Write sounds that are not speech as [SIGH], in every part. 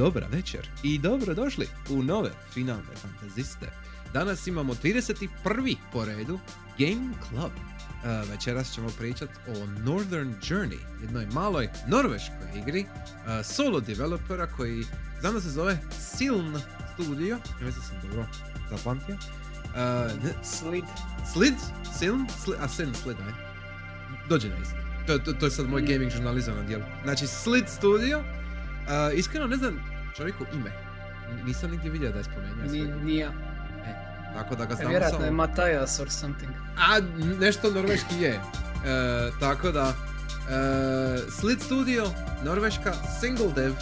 dobra večer i dobro došli u nove finalne fantaziste. Danas imamo 31. po redu Game Club. Uh, večeras ćemo pričati o Northern Journey, jednoj maloj norveškoj igri uh, solo developera koji znam se zove Siln Studio, ne mislim sam dobro zapamtio. Uh, ne, Slid. Slid? Siln? Sli, a Siln, Slid, aj. Dođe na isto. To, to, to je sad moj gaming žurnalizam na dijelu. Znači, Slid Studio. Uh, iskreno ne znam čovjeku ime. Nisam nigdje vidio da je spomenuo. Ni, svega. nija. Tako da ga znamo Vjerojatno je. Matajas or something. A, nešto norveški je. E, tako da, e, Slit Studio, Norveška, Single Dev e,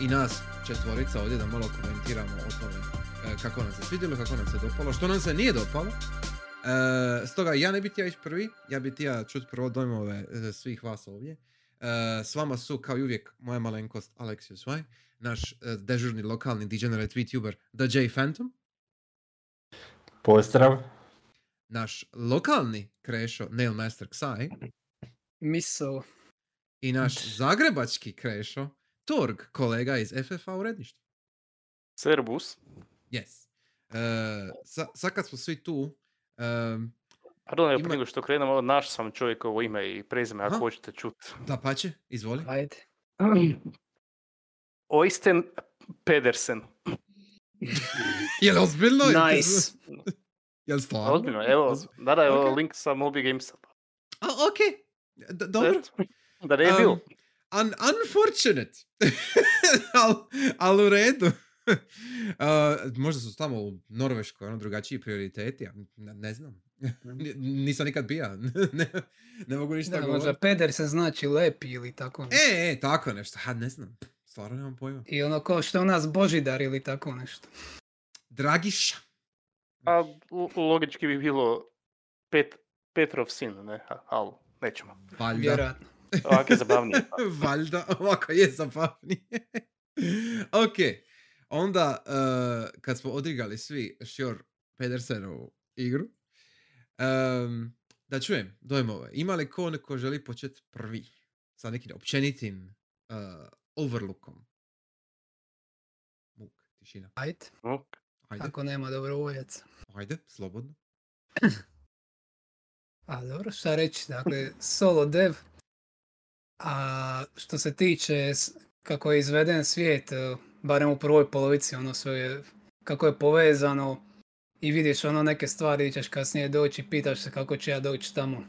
i nas četvorica ovdje da malo komentiramo o tome e, kako nam se svidjelo, kako nam se dopalo, što nam se nije dopalo. E, stoga ja ne bi htio ići prvi, ja bi htio čuti prvo dojmove e, svih vas ovdje. E, s vama su kao i uvijek moja malenkost Alexius Vaj, naš e, dežurni lokalni degenerate VTuber The J Phantom, Pozdrav. naš lokalni krešo Nailmaster Ksai, Miso. i naš zagrebački krešo Torg, kolega iz FFA uredništva. Servus. Yes. E, sa, sad kad smo svi tu, um, Pardon, Ima- nego što krenemo, naš sam čovjekovo ime i prezime ako hoćete čut. da pače, izvoli. Ajde. [CLEARS THROAT] Oysten Pedersen. [CLEARS THROAT] Jel ozbiljno? Jel- Nice. [LAUGHS] Jel stvarno? Ozbiljno, evo, da da, evo Ok. link sa Moby Gamesa. A, ok. D- dobro. Da ne je bilo. Um, un- unfortunate. [LAUGHS] al, al u redu. [LAUGHS] Uh, možda su tamo u Norveškoj ono drugačiji prioriteti, ja ne, ne znam. Ni- Nisam nikad bija. [LAUGHS] ne, ne mogu ništa Da, govoriti. možda Pedersen znači lepi ili tako nešto. E, e, tako nešto. Ha, ne znam. Stvarno nemam pojma. I ono kao što je u nas Božidar ili tako nešto. Dragiša. A lo- logički bi bilo Pet, Petrov sin, ne? Ali, nećemo. Valjda. Vjerojatno. Ovako je zabavnije. [LAUGHS] Valjda. Ovako je zabavnije. ok. Onda, uh, kad smo odigrali svi Sjor Pedersenovu igru, um, da čujem dojmove. Ima li ko neko želi početi prvi? Sa nekim općenitim uh, overlookom. Muk, tišina. Ajde. Ok. Ajde, Ako nema dobrovoljaca. ajde, slobodno. [CLEARS THROAT] A dobro, šta reći, dakle, solo dev. A što se tiče kako je izveden svijet, barem u prvoj polovici, ono sve je, kako je povezano i vidiš ono neke stvari, ćeš kasnije doći pitaš se kako ću ja doći tamo.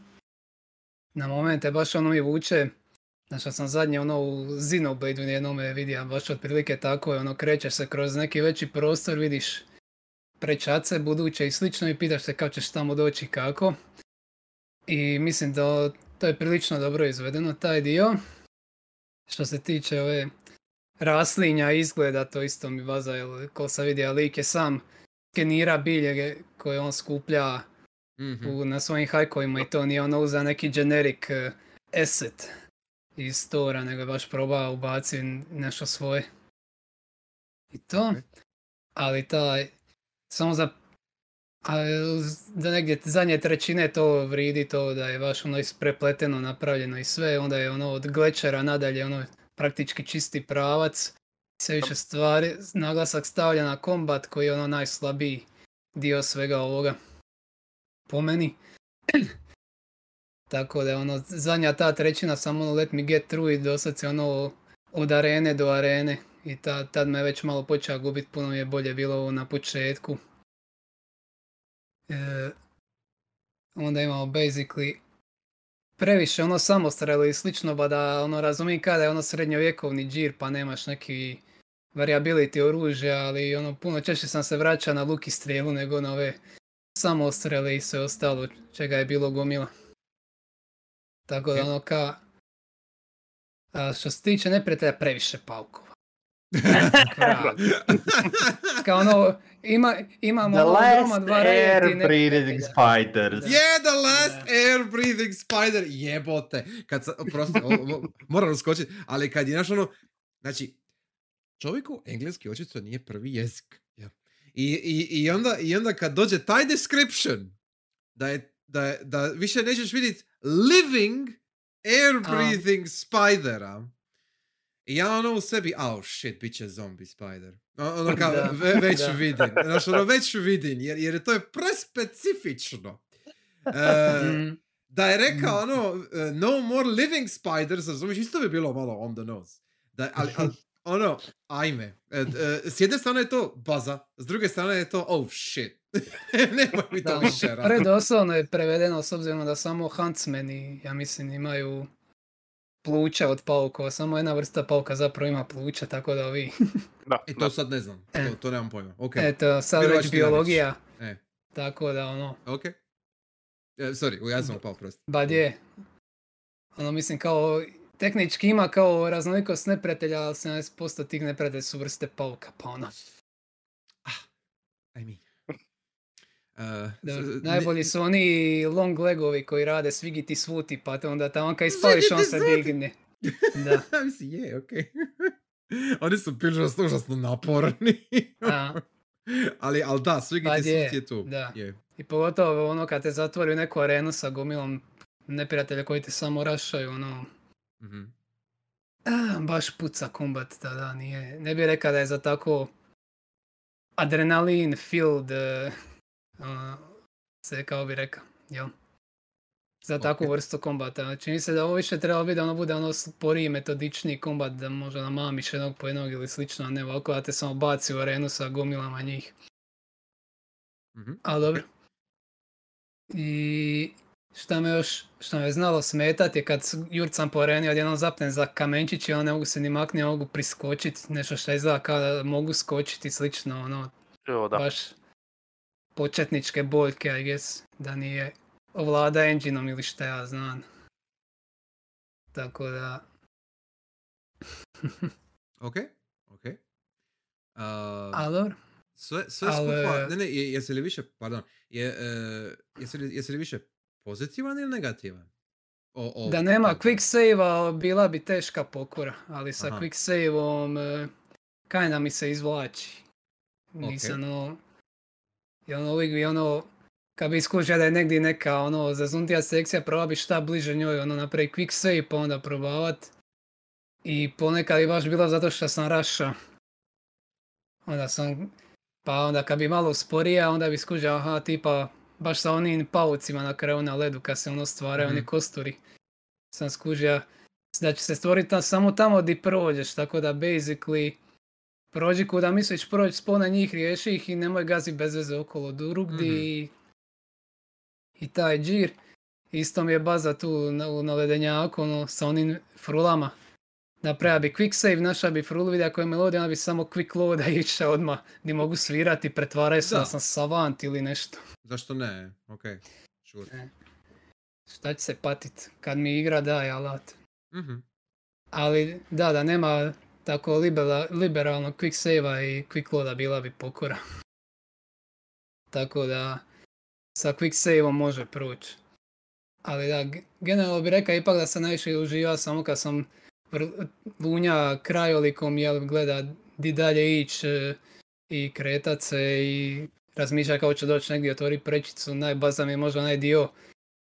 Na momente baš ono mi vuče, znači sam zadnje ono u Xenoblade jednome vidio, baš otprilike tako je, ono krećeš se kroz neki veći prostor, vidiš prečace buduće i slično i pitaš se kako ćeš tamo doći kako. I mislim da to je prilično dobro izvedeno, taj dio. Što se tiče ove raslinja izgleda, to isto mi baza, jer ko sam vidio, lik je sam skenira bilje koje on skuplja Mhm. u, na svojim hajkovima i to nije ono za neki generic eh, asset iz stora, nego je baš probao ubaci nešto svoje. I to. Ali taj, samo za a da negdje zadnje trećine to vridi to da je baš ono isprepleteno napravljeno i sve, onda je ono od glečera nadalje ono praktički čisti pravac. Sve više stvari, naglasak stavlja na kombat koji je ono najslabiji dio svega ovoga. Po meni. [CLEARS THROAT] Tako da ono zadnja ta trećina samo ono let me get through i dosad se ono od arene do arene i ta, tad me već malo počeo gubit, puno je bolje bilo ovo na početku. E, onda imamo basically previše ono samostrelo i slično, ba da ono razumijem kada je ono srednjovjekovni džir pa nemaš neki variability oružja, ali ono puno češće sam se vraćao na luk i strijelu nego na ove samostrele i sve ostalo čega je bilo gomila. Tako da Ok. ono ka... A što se tiče neprijatelja, previše paukova. [LAUGHS] Kao ono, ima, imamo The ono last variety air breathing neprijatelja. spiders. Da. Yeah, the last Da. air breathing spider, jebote. Kad sa, oprosti, o- o- moram uskočiti, ali kad je naš ono, znači, čovjeku engleski očito nije prvi jezik. Ja. I, i, i, onda, I onda kad dođe taj description, da, je, da, je, da više nećeš vidjeti living air breathing spidera, I ja ono u sebi, oh shit, bit će zombie spider. Ono kao, Da, ve- [LAUGHS] već da. vidim. Znaš, ono već vidim, jer, jer to je prespecifično. E, Mm, da je rekao ono, e, no more living spiders, razumiješ, isto bi bilo malo on the nose. Da, ali, ali, ono, ajme. E, e, s jedne strane je to baza, s druge strane je to, oh shit. [LAUGHS] Nemoj mi to da, više raditi. predoslovno je prevedeno s obzirom da samo huntsmeni, ja mislim, imaju pluća od paukova. Samo jedna vrsta pauka zapravo ima pluća, tako da vi... [LAUGHS] Da, E, da. to sad ne znam, E. to, to nemam pojma. Ok, Eto, sad već biologija. E. Tako da ono, ok. E, sorry, ja sam upao prosto. bad je. Ono mislim kao, tehnički ima kao raznolikost neprijatelja, ali 70% tih neprijatelja su vrste pauka, pa ono. I mean. Uh, Da, najbolji su oni long legovi koji rade svigiti svuti, pa te onda tamo kad ispališ on Svigiti se svuti. digne. Da. [LAUGHS] Mislim, je, ok. [LAUGHS] Oni su prilično užasno naporni. a, [LAUGHS] ali, ali da, svigi Pa ti je, tu. da. Je. i pogotovo ono kad te zatvori u neku arenu sa gomilom neprijatelja koji te samo rašaju, ono, Mhm. a, baš puca kombat tada, nije, ne bih rekao da je za tako adrenalin filled, uh, uh, se kao bi rekao, jel? Za takvu vrstu kombata. Čini se da ovo više treba biti da ono bude ono sporiji, metodičniji kombat, da možda namamiš jednog po jednog ili slično, a ne ovako da te samo baci u arenu sa gomilama njih. Mhm. Ali dobro. I šta me još, šta me znalo smetat je kad jurcam po areni odjednom zapnem za kamenčić i onda ne mogu se ni maknuti, ne mogu priskočiti, nešto što izgleda kao da mogu skočiti i slično, ono, Evo, da. baš početničke boljke, I guess, da nije ovlada engineom ili šta ja znam. Tako da, [LAUGHS] Ok, ok. Uh, ali dobro. sve, sve ali- skupa, ne, ne, je- jesi li više, pardon, je, e, jesi, li, jesi li više pozitivan ili negativan? O, o, Da nema o- quick save bila bi teška pokora, ali sa Aha. quick save-om e, kinda mi se izvlači. Nisam ono, i ono uvijek bi ono, kad bi iskušao da je negdje neka ono zazuntija sekcija, probao bi šta bliže njoj, ono napravi quick save pa onda probavat. I ponekad je baš bilo zato što sam raša. Onda sam, pa onda kad bi malo sporije, onda bi skužao, aha, tipa, baš sa onim paucima na kraju na ledu kad se ono stvaraju, oni Mhm. kosturi. Sam skužio da će se stvoriti samo tamo di prođeš, tako da basically prođi kuda misliš proći, spona njih, riješi ih i nemoj gazi bez veze okolo drugdi i, i taj džir. Isto mi je baza tu na, u- na ledenjaku, ono, sa onim frulama. Napravio bi quick save, našao bi frulu, vidio koja je melodija, onda bi samo quick load i [LAUGHS] išao odmah gdje mogu svirati, pretvaraju se da. Sam savant ili nešto. Zašto ne? Ok, sure. Šta će se patit kad mi igra daje alat. Mhm. Ali da, da nema tako libera, liberalnog quick save-a i quick loada bila bi pokora. [LAUGHS] Tako da sa quick save-om može proći. Ali da, ge- generalno bi rekao ipak da sam najviše uživao samo kad sam lunja krajolikom jel gleda di dalje ići e, i kretat se i razmišlja kako će doći negdje otvori prečicu. Najbaza mi je možda onaj dio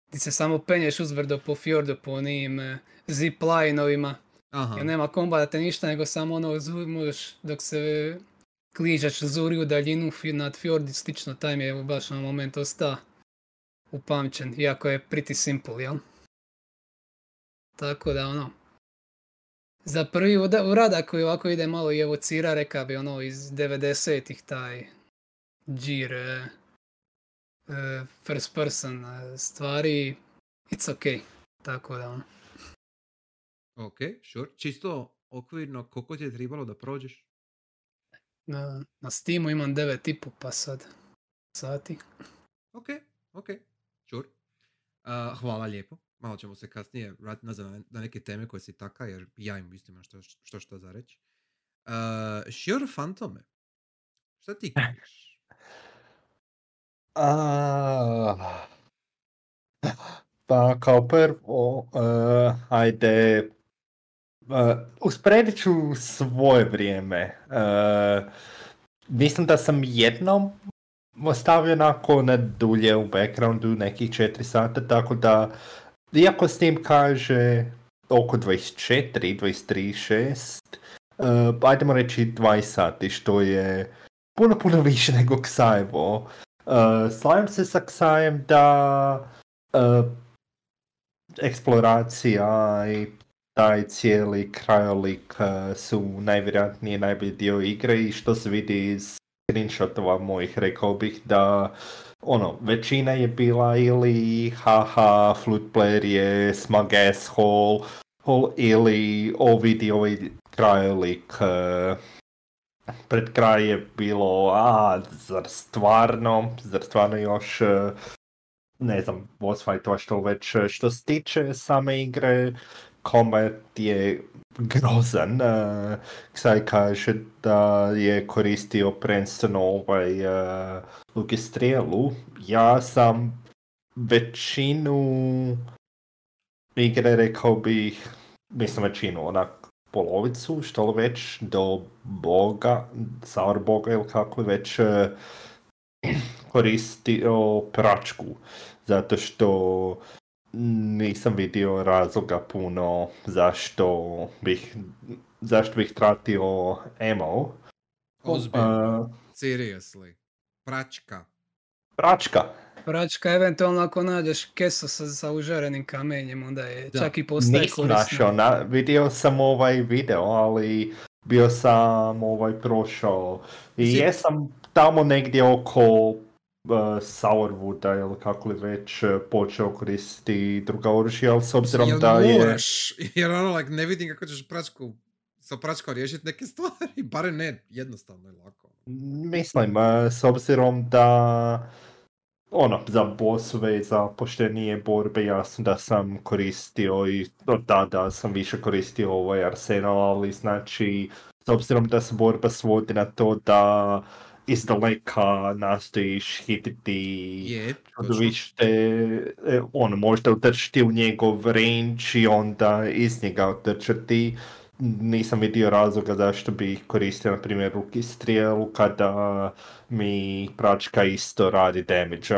gdje se samo penješ uzbrdo po fjordu po onim e, zip lineovima. Aha. Jer nema kombata ništa, nego samo ono možeš dok se kližeš zuri u daljinu nad fjord i slično, taj mi je baš na moment ostao upamćen, iako je pretty simple, jel? Tako da ono, za prvi uradak koji ovako ide malo i evocira, reka bi ono iz 90-ih taj džir e, first person e, stvari, it's okay, tako da ono. Ok, sure. Čisto okvirno, koliko ti je trebalo da prođeš? Na, na Steamu imam 9,5 pa sad sati. Ok, ok, sure. Uh, hvala lijepo. Malo ćemo se kasnije vratiti nazad na, neke teme koje si taka, jer ja im isto imam što, što, što za reći. Uh, sure, Fantome. Šta ti kažeš? [LAUGHS] A, pa kao prvo, eh, ajde, uh, usporedit ću svoje vrijeme. Eh, mislim da sam jednom ostavio onako na dulje u backgroundu nekih 4 sata, tako da, iako Steam kaže oko 24, 23, 6. Uh, ajdemo reći 20 sati, što je puno, puno više nego Ksajevo. Uh, slažem se sa Ksajem da uh, eksploracija i taj cijeli krajolik uh, su najvjerojatnije najbolji dio igre i što se vidi iz screenshotova mojih rekao bih da ono, većina je bila ili haha, flute player je smug asshole, ili o vidi ovaj krajolik uh, pred kraj je bilo, a, zar stvarno, zar stvarno još, uh, ne znam, boss fightova što već, što se tiče same igre, combat je grozan. Uh, Ksaj kaže da je koristio prvenstveno ovaj uh, luk i strijelu. Ja sam većinu igre rekao bih, mislim većinu, onak polovicu, što li već, do boga, Sour boga ili kako već uh, koristio pračku. Zato što nisam vidio razloga puno zašto bih, zašto bih tratio emo. Ozbiljno. Uh, Seriously. Pračka. pračka. Pračka, eventualno ako nađeš keso sa, sa užarenim kamenjem, onda je Da. čak i postaje Nisam korisna. našao, na, vidio sam ovaj video, ali bio sam ovaj prošao. I Si- jesam tamo negdje oko Sourwooda ili kako li već uh, počeo koristiti druga oružja, ali s obzirom Jel da je... moraš? Jer ono, like, ne vidim kako ćeš pračku, sa pračkom riješiti neke stvari. [LAUGHS] Barem ne jednostavno i lako. Mislim, uh, s obzirom da ono, za bossove za poštenije borbe jasno da sam koristio i od tada sam više koristio ovaj arsenal, ali znači s obzirom da se borba svodi na to da iz daleka nastojiš hititi Je, više e, ono, možda utrčiti u njegov range i onda iz njega utrčati. Nisam vidio razloga zašto bi koristio, na primjer, ruki strijelu kada mi pračka isto radi damage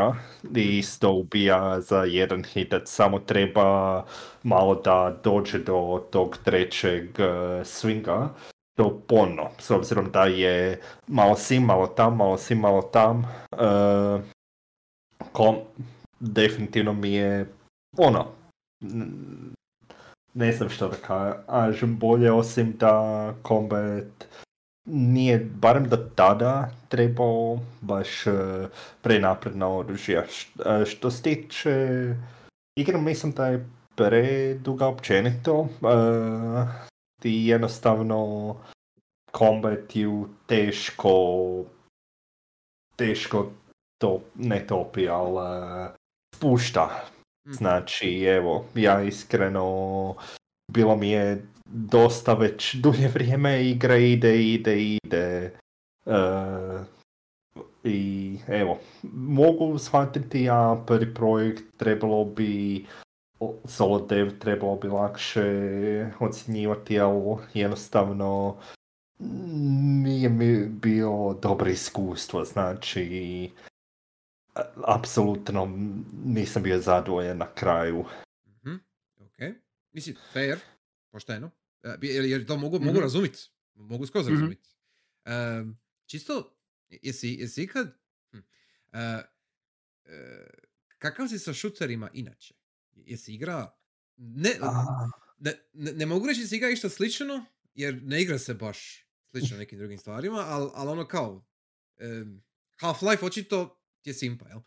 i isto ubija za jedan hitac. Samo treba malo da dođe do tog trećeg uh, swinga. To pono, s obzirom da je malo sim, malo tam, malo sim, malo tam. Uh, kom, definitivno mi je ono, ne znam što da kažem bolje osim da combat nije, barem do tada, trebao baš uh, prenapredna oružja. Š- a što se tiče igre, mislim da je preduga općenito. Uh, ti jednostavno combat ju teško teško to ne topi, ali uh, spušta. Mhm. Znači, evo, ja iskreno, bilo mi je dosta već dulje vrijeme igra ide, ide, ide. Uh, I evo, mogu shvatiti ja prvi projekt trebalo bi solo dev trebalo bi lakše ocjenjivati, ali jednostavno nije mi bilo dobro iskustvo, znači apsolutno nisam bio zadovoljan na kraju. Mhm, ok. Mislim, fair, pošteno. Jer, jer to mogu, mogu Mhm. razumit. Mogu skroz Mhm. razumit. Em, čisto, jesi, jesi ikad... hm, e, e, kakav si sa šuterima inače? Jesi igra... Ne, ne, ne, ne mogu reći da si igra išta slično, jer ne igra se baš slično nekim drugim stvarima, ali al ono kao... em, Half-Life očito je simpa, jel? Uh,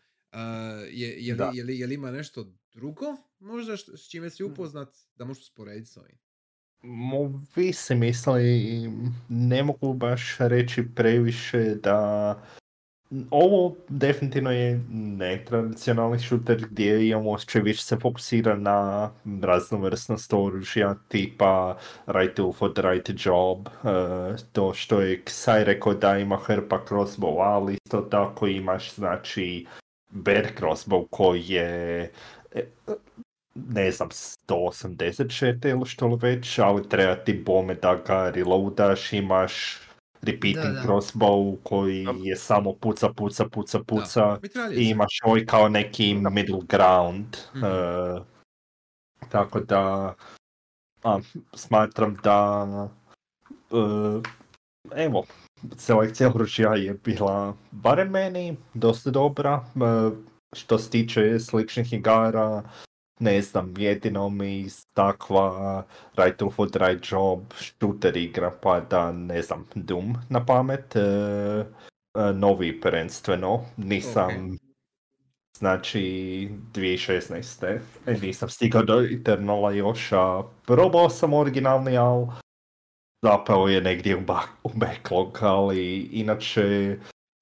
je, je, li, je, li, je li ima nešto drugo možda što- s čime si upoznat da možeš usporediti s ovim? Mo, vi se misli, ne mogu baš reći previše da ovo definitivno je netradicionalni šuter gdje imamo osjećaj više se fokusira na raznovrsnost oružja tipa right tool for the right job, eh, to što je Ksaj rekao da ima hrpa crossbow, ali isto tako imaš znači bear crossbow koji je e, ne znam, 180 šete ili što li već, ali treba ti bome da ga reloadaš, imaš repeating Da, da. crossbow koji Da. je samo puca, puca, puca, puca i imaš ovaj kao neki middle ground. Mhm. eh, tako da a, smatram da e, evo, selekcija oružja je bila barem meni dosta dobra. E, što se tiče sličnih igara, ne znam, jedino mi takva Right Tool for Right Job shooter igra, pa da ne znam, Doom na pamet. E, e, novi prvenstveno, nisam znači 2016. E, nisam stigao do Eternala još, a probao sam originalni, ali zapao je negdje u, ba- u backlog, ali inače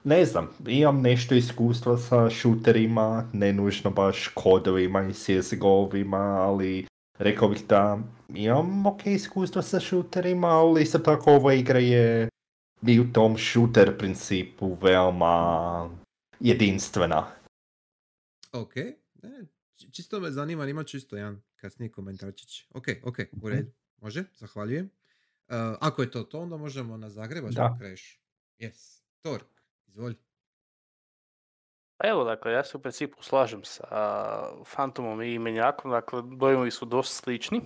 ne znam, imam nešto iskustva sa šuterima, ne nužno baš kodovima i CSGO-ovima, ali rekao bih da imam ok iskustva sa šuterima, ali isto tako ova igra je i u tom šuter principu veoma jedinstvena. Ok, e, či- čisto me zanima, ima čisto jedan kasniji komentarčić. Ok, ok, u redu, može, zahvaljujem. Uh, ako je to to, onda možemo na Zagrebačkom Da. krešu. Yes, Tork, izvolj. Evo, dakle, ja se u principu slažem sa Fantomom i Menjakom, dakle, dojmovi su dosta slični.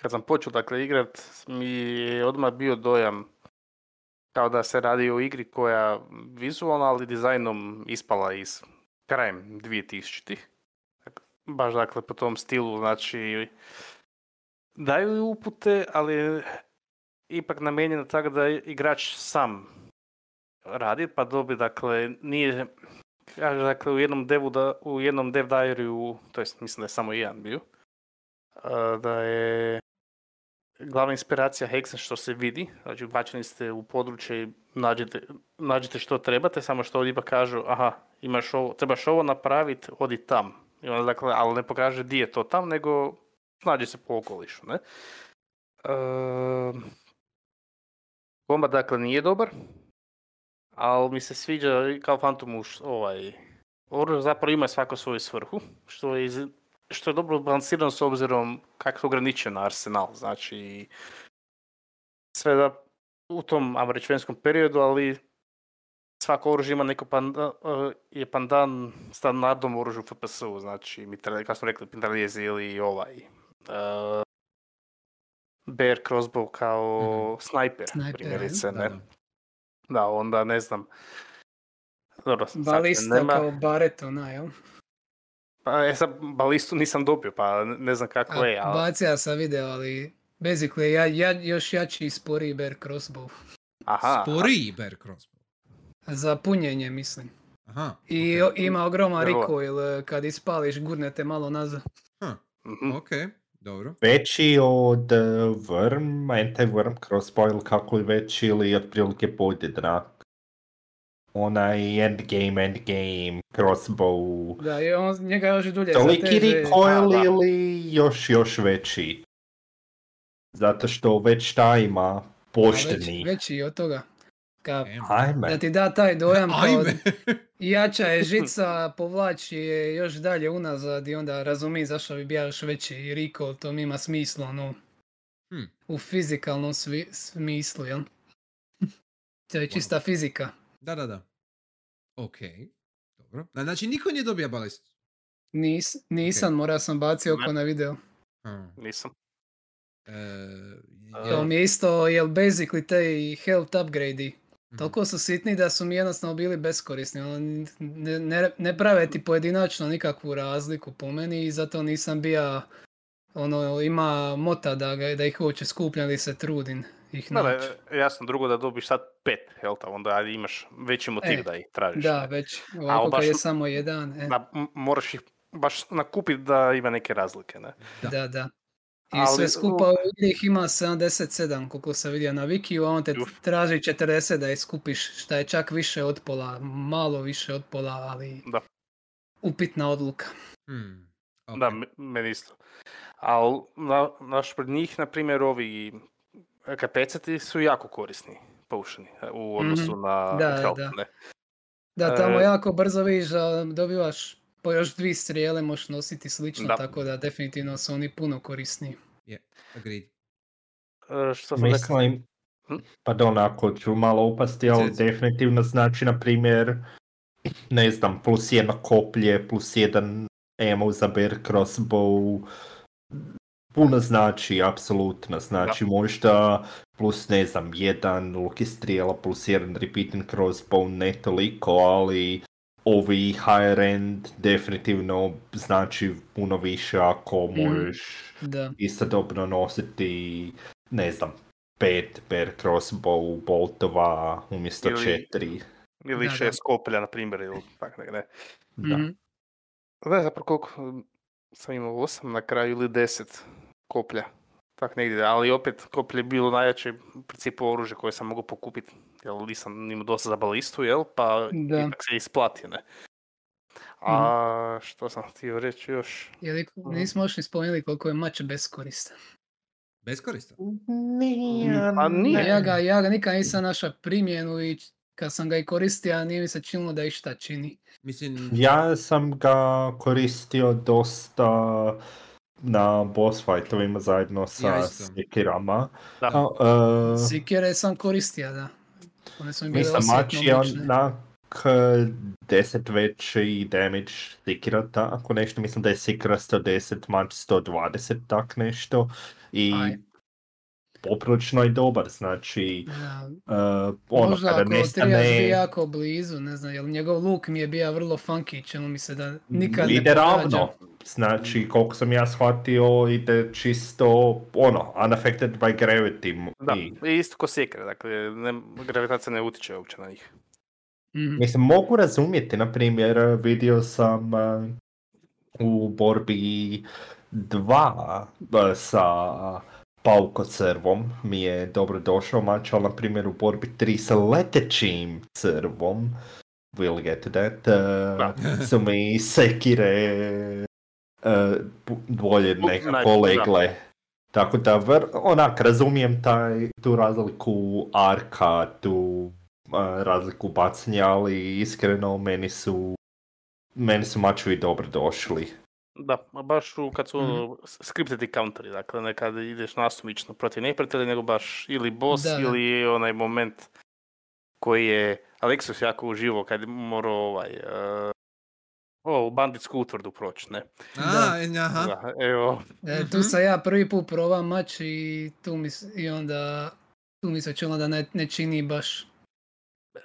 Kad sam počeo, dakle, igrat, mi je odmah bio dojam kao da se radi o igri koja vizualno, ali dizajnom ispala iz krajem 2000-ih. Dakle, Baš, dakle, po tom stilu, znači, daju upute, ali ipak namijenjeno tako da igrač sam radi, pa dobi, dakle, nije kaže dakle u jednom devu da u jednom dev diaryu, to jest mislim da je samo jedan bio, da je glavna inspiracija Hexen što se vidi, znači ubačeni ste u područje i nađete, nađete što trebate, samo što ovdje kažu, aha, imaš ovo, trebaš ovo napraviti, odi tam. I onda, dakle, ali ne pokaže di je to tam, nego nađe se po okolišu, ne? Ehm, kombat, dakle, nije dobar, ali mi se sviđa kao Phantom Uš, ovaj, oružje zapravo ima svako svoju svrhu, što je, iz- što je dobro balansirano s obzirom kako je ograničen arsenal, znači sve da u tom, vremenskom periodu, ali svako oružje ima neko panda, eh, je pandan standardnom oružju FPS-u, znači, kako smo rekli, mitraljezi ili ovaj, eh, bear crossbow kao snajper, Snajper, primjerice, ne? da. Da, onda ne znam. Dobro, Balista nema, kao baret, ona, jel? pa, e, sad, balistu nisam dobio, pa ne znam kako je, ali... Bacija sam video, ali basically ja, ja, još jači i sporiji bear crossbow. Aha, Sporiji Bear Crossbow. Za punjenje, mislim. Aha, I ok. o- ima ogroman recoil, eh, kad ispališ, gurnete malo nazad. Ha, mhm. ok, dobro. Veći od e, Worm, anti-Worm crossbow ili kako li već, ili otprilike podjednak. Onaj endgame, endgame, crossbow. Da, i on, njega još i dulje Toliki recoil Da, da. ili još, još veći? Zato što već ta ima pošteni. Već, veći od toga. Ka, Ajme. da ti da taj dojam kao. [LAUGHS] jača je žica, povlači je još dalje unazad i onda razumi zašto bi bio još veći recoil, to mi ima smisla, ono, Hm. u fizikalnom svi- smislu, jel? [LAUGHS] To je čista fizika. Da, da, da. Ok, dobro. Znači, niko nije dobio balistu. Nis, nisam, morao sam bacio oko na video. Ha. Nisam. E, To mi je isto, jel basically te health upgrade. Toliko su sitni da su mi jednostavno bili beskorisni. ono, Ne, ne, ne prave ti pojedinačno nikakvu razliku po meni i zato nisam bio ono, ima mota da, ga, da ih uopće skupljam ili se trudim ih naći. da, jasno, drugo da dobiš sad pet helta, onda ajde imaš veći motiv E, da ih tražiš. Da, ne? već ovako baš kad je samo jedan. E, m- moraš ih baš nakupiti da ima neke razlike, ne? da. da, da. I Ali sve skupa u ih ima 77 koliko sam vidio na Wikiju, a on te Uf. traži 40 da ih skupiš, šta je čak više od pola, malo više od pola, ali Da. upitna odluka. Hmm, ok. Da, me- meni isto. Ali na, naš pred njih, na primjer, ovi kapecati su jako korisni, poušeni, u odnosu na Mhm. Da, help, da. ne? Da, tamo E, jako brzo vidiš da dobivaš po još dvije strijele možeš nositi slično, Da. tako da definitivno su oni puno korisniji. Agreed. E, Što sam rekao? Mislim, Hm? pardon ako ću malo upasti, ali definitivno znači, na primjer, ne znam, plus jedno koplje, plus jedan ammo za bear crossbow, puno znači, apsolutno. Znači možda plus ne znam, jedan luki strijela plus jedan repeating crossbow, ne toliko, ali ovi higher end definitivno znači puno više ako Mhm. možeš Da. istodobno nositi, ne znam, pet per crossbow boltova umjesto Ili- četiri. Ili Da, da. šest koplja, na primjer, ili tak ne, ne. Da. Mhm. Da, zapravo koliko mm, sam imao osam na kraju ili deset koplja. Tak negdje, ali opet koplje je bilo najjače u principu oružje koje sam mogao pokupiti. Jer nisam imao dosta za balistu, jel? Pa Da. ipak se isplati, ne? A što sam htio reći još? Je li, nismo još ni spomenuli koliko je mač beskoristan. Beskoristan. Nije, Pa nije. Ja ga, ja ga nikad nisam našao primjenu i kad sam ga i koristio, nije mi se činilo da išta čini. Mislim, Ja sam ga koristio dosta na boss fightovima zajedno sa Ja sekirama. Da. A, e, Sikere sam koristio, da. One su mi bile Mislim, mač osjetno je moćne. onak deset veći damage sekira, tako nešto. Mislim da je sekira 110, mač 120, tak nešto. I Aj. poprilično je dobar, znači... Da, Uh, ono, Možda kada ako bi nestane... jako blizu, ne znam, jer njegov luk mi je bio vrlo funky, čini mi se da nikad ide ne. Znači, koliko sam ja shvatio, ide čisto, ono, unaffected by gravity. Da, I, isto ko sekre, dakle, ne, gravitacija ne utječe uopće na njih. Mhm. Mislim, mogu razumjeti, na primjer, vidio sam uh, u borbi dva uh, sa paukocrvom mi je dobro došao mač, ali na primjer u borbi tri sa letećim crvom, we'll get to that, uh, su mi sekire bolje Bu- nekako legle. Tako da, vr- onak, razumijem taj, tu razliku arka, tu a, razliku bacanja, ali iskreno meni su meni su mačevi dobro došli. Da, a baš u, kad su Mhm. ono s- scriptedi counteri, dakle ne kad ideš nasumično protiv neprijatelja, nego baš ili boss Da, da. ili onaj moment koji je Alexis jako uživo kad je morao ovaj, uh, o, banditsku utvrdu proći, ne? a, aha. Da, evo, E, tu Mhm. sam ja prvi put probao mač i tu mi, i onda tu mi se činilo da ne, ne čini baš.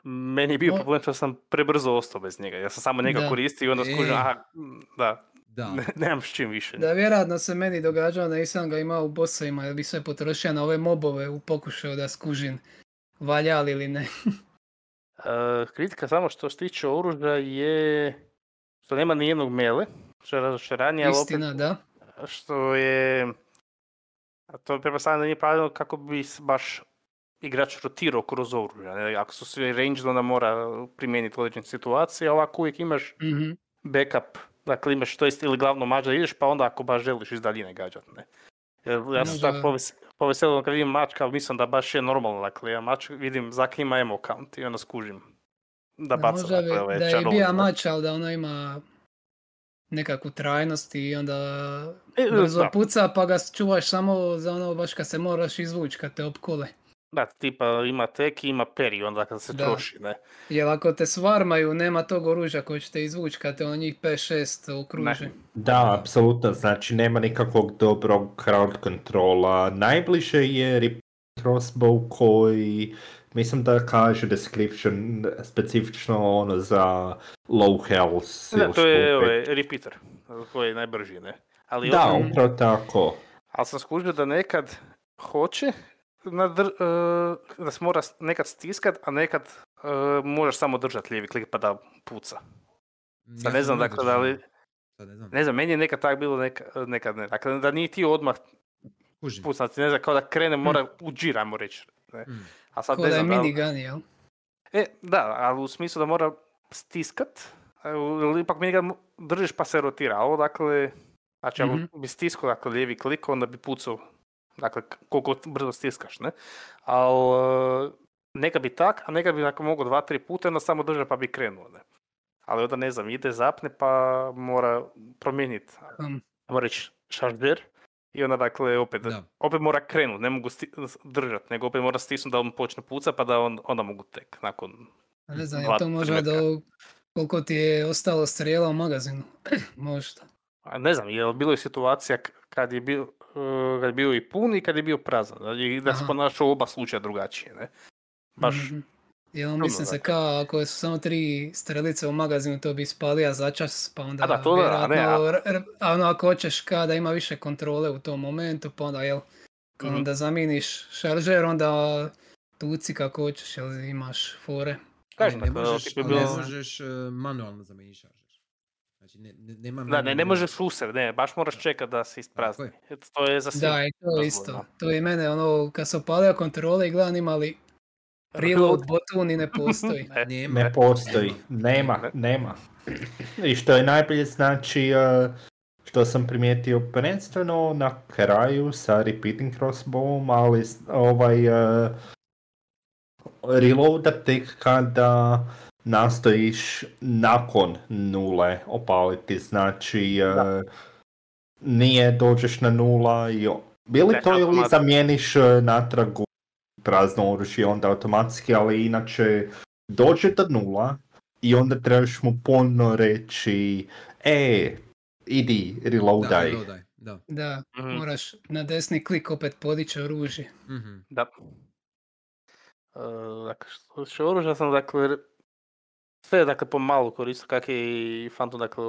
meni je bio problem što sam prebrzo ostao bez njega. Ja sam samo njega Da. koristio i onda skužim, E. aha, mm, da, Da. ne, nemam s čim više. Da, vjerojatno se meni događalo da nisam ga imao u bossovima jer bi sve potrošio na ove mobove u pokušaju da skužim valja li ili ne. [LAUGHS] E, kritika samo što se tiče oružja je što nema ni jednog mele, što je razočaranje, ali opet Istina, da. što je a to je pretpostavljam da nije pravilno kako bi baš igrač rotirao kroz oružje. ne, Ako su svi ranged, onda mora primijeniti određene situacije, a ovako uvijek imaš Mhm. backup, dakle imaš to jest ili glavno mač da ideš, pa onda ako baš želiš iz daljine gađat, ne. Jer ja sam tako poves, poveselio kad vidim mač, kao mislim da baš je normalno, dakle ja mač vidim zaki ima ammo count i onda skužim da baca, Možda bi- dakle, ove da je ne. mač, ali da ono ima nekakvu trajnost i onda E, brzo da. puca pa ga čuvaš samo za ono baš kad se moraš izvući kad te opkole. Da, tipa ima tek i ima peri onda kad se Da. troši, ne. Jer ako te svarmaju, nema tog oružja koje ćete izvući kad te ono njih 5-6 okruže. Da, apsolutno, znači nema nikakvog dobrog crowd kontrola. Najbliže je Rip Crossbow koji mislim da kaže description specifično ono za low health. Da, to je ovaj, repeater, koji je najbrži, ne. Ali Da, ono- upravo tako. Ali sam skužio da nekad hoće, nadr, e, da se mora nekad stiskat, a nekad e, možeš samo držati lijevi klik pa da puca. Sad Ja ne znam, dakle, da li, ne znam. ne znam, meni je nekad tak bilo, neka, nekad ne. Dakle, da nije ti odmah Kužim. pucati, ne znam, kao da krene, mora u džir, ajmo reći. Ne. Mm. A sad Ko ne da je znam, da li- minigun, jel? E, da, ali u smislu da mora stiskat, e, ili ipak mi ga mo- držiš pa se rotira. A ovo dakle, znači Mhm. ako bi stiskao dakle, lijevi klik, onda bi pucao, dakle koliko brzo stiskaš, ne? Ali neka bi tak, a neka bi dakle, mogao dva, tri puta, onda samo drža pa bi krenuo, ne? Ali onda ne znam, ide zapne pa mora promijeniti, Um, mora reći šaržer i onda dakle opet, Da. opet mora krenut, ne mogu sti- držat, nego opet mora stisnuti da on počne puca pa da on, onda mogu tek nakon ne znam, je li to možda do koliko ti je ostalo strijela u magazinu? [CLEARS THROAT] možda. A ne znam, je li bilo je situacija kad je bio, eh, kad je bio i pun i kad je bio prazan. I da se ponašao oba slučaja drugačije, ne? Baš, Mhm. Jel, čudno, mislim se kao ako su samo tri strelice u magazinu to bi ispalija začas, pa onda A da, to da, ne, a- r- r- a ono ako hoćeš ka da ima više kontrole u tom momentu, pa onda jel, kao Mhm. onda zamijeniš šaržer, onda tuci kako hoćeš, jel imaš fore. kažem, ne možeš, je bilo- ne možeš e, manualno zamijeniti šaržer. Znači, ne, ne, nema Da, ne, ne možeš usred, ne, baš moraš čekati da se isprazni. je. To je za. Da, i to dozvoljeno. isto. To je mene ono, kad sam opalio kontrole i gledam ima li reload button i ne postoji. [LAUGHS] Nema. Ne postoji, nema, Ne. nema. I što je najbolje znači, eh, što sam primijetio prvenstveno na kraju sa repeating crossbowom, ali ovaj eh, reloada tek kada nastojiš nakon nule opaliti, znači eh, nije dođeš na nula i bili to ili zamijeniš eh, natrag prazno oružje onda automatski, ali inače dođe do nula i onda trebaš mu ponovno reći e, idi, Da, reloadaj. reloadaj, da. Da, Mhm. moraš na desni klik opet podići oružje. Mhm. Da. E, dakle, što se oružja sam, dakle, sve dakle pomalo koristio, kak je i Phantom, dakle,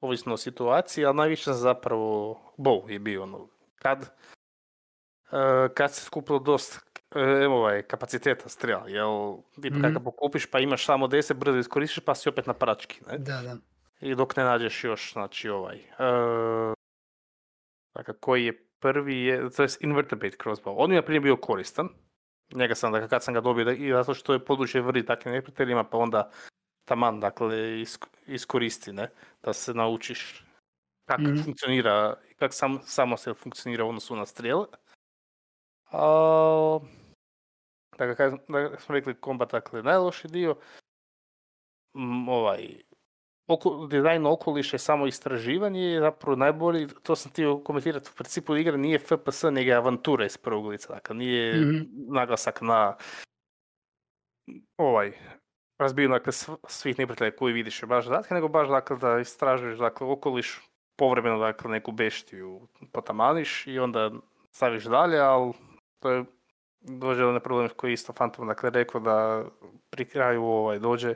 ovisno o situaciji, ali najviše sam zapravo bow je bio ono, kad, e, kad se skupilo dosta evo ovaj, kapaciteta strela, jel, tipa Mhm. kad ga pokupiš pa imaš samo 10, brzo iskoristiš pa si opet na prački, ne? Da, da. I dok ne nađeš još, znači ovaj, e, dakle, koji je prvi je, to je invertebrate crossbow. On mi je prije bio koristan, njega sam, dakle, kad sam ga dobio, da- i zato što je područje vrli takvim neprijateljima, pa onda taman, dakle, isk- iskoristi, ne, da se naučiš kako Mhm. funkcionira, kako sam, samo se funkcionira u odnosu na strijele. A, dakle, kad da smo rekli kombat, dakle, najloši dio, m, ovaj, oko, dizajn okoliša i samo istraživanje je zapravo najbolji, to sam htio komentirati, u principu igre nije FPS, nego je avantura iz prvog lica, dakle nije Mhm. naglasak na ovaj, razbiju dakle, sv- svih neprijatelja koji vidiš baš zadatke, nego baš dakle, da istražuješ dakle, okoliš, povremeno dakle, neku beštiju potamaniš i onda staviš dalje, ali to je dođe do onaj problem koji je isto Phantom dakle, rekao da pri kraju ovaj, dođe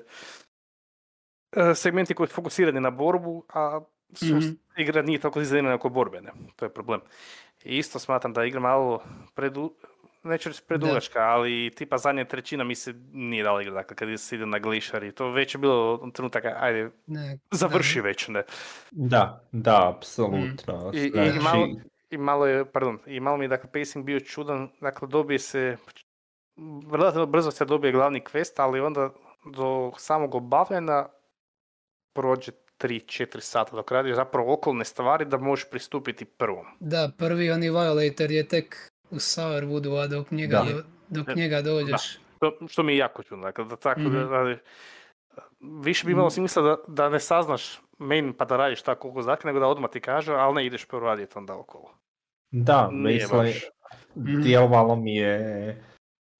e, segmenti koji su fokusirani na borbu, a su, Mhm. igra nije tako dizajnirana oko borbene. To je problem. I isto smatram da je igra malo predu, neću reći predugačka, ali tipa zadnja trećina mi se nije dala igra, dakle kad se ide na glišar i to već je bilo trenutak, ajde, Ne, završi već, ne. Da, da, apsolutno. I, i, Znači, i malo, I malo je, pardon, i malo mi je dakle pacing bio čudan, dakle dobije se, relativno brzo se dobije glavni quest, ali onda do samog obavljanja prođe 3-4 sata dok radiš zapravo okolne stvari da možeš pristupiti prvom. Da, prvi oni Violator je tek u Sourwoodu, a dok njega, Da. do- dok Da. njega dođeš. To, što mi je jako čudno, dakle da tako da Mhm. radiš. Više bi imalo smisla da, da ne saznaš main pa da radiš tako koliko nego da odmah ti kaže, ali ne ideš prvo raditi onda okolo. Da, mislim. Mhm. djelovalo mi je...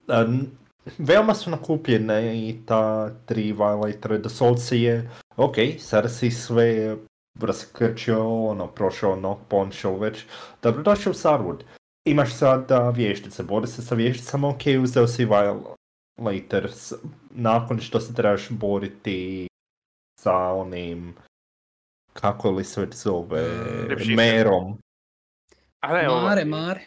em, veoma su nakupljene i ta tri Violatora doslovce je, ok, sada si sve raskrčio, ono, prošao ono, ponšao već, dobrodošao u Sarwood. Imaš sada vještice, bori se sa vješticama, ok, uzeo si Violator, s- nakon što se trebaš boriti sa onim, kako li se već zove, merom. A ne, ovo- Mare, Mare.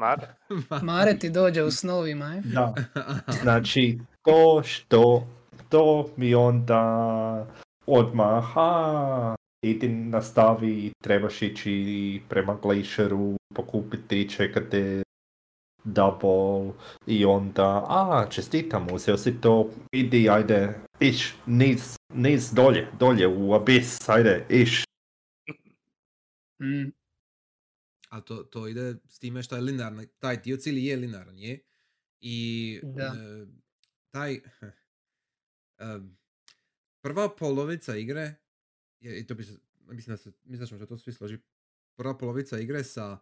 Mare? [LAUGHS] Mare ti dođe u snovima, je? Da. [LAUGHS] Znači, to što, to mi onda odmah, aha, idi nastavi, trebaš ići prema Glacieru, pokupiti, čekate double i onda, a, čestitam, uzeo si to, idi, ajde, iš, niz, niz dolje, dolje u abyss, ajde, iš. Mm. A to, to ide s time što je linearno, taj dio cijeli je linearan, je. I Da. e, taj, [LAUGHS] e, prva polovica igre, je, i to bi se, mislim da, se, mislim da ćemo se to svi složiti, prva polovica igre sa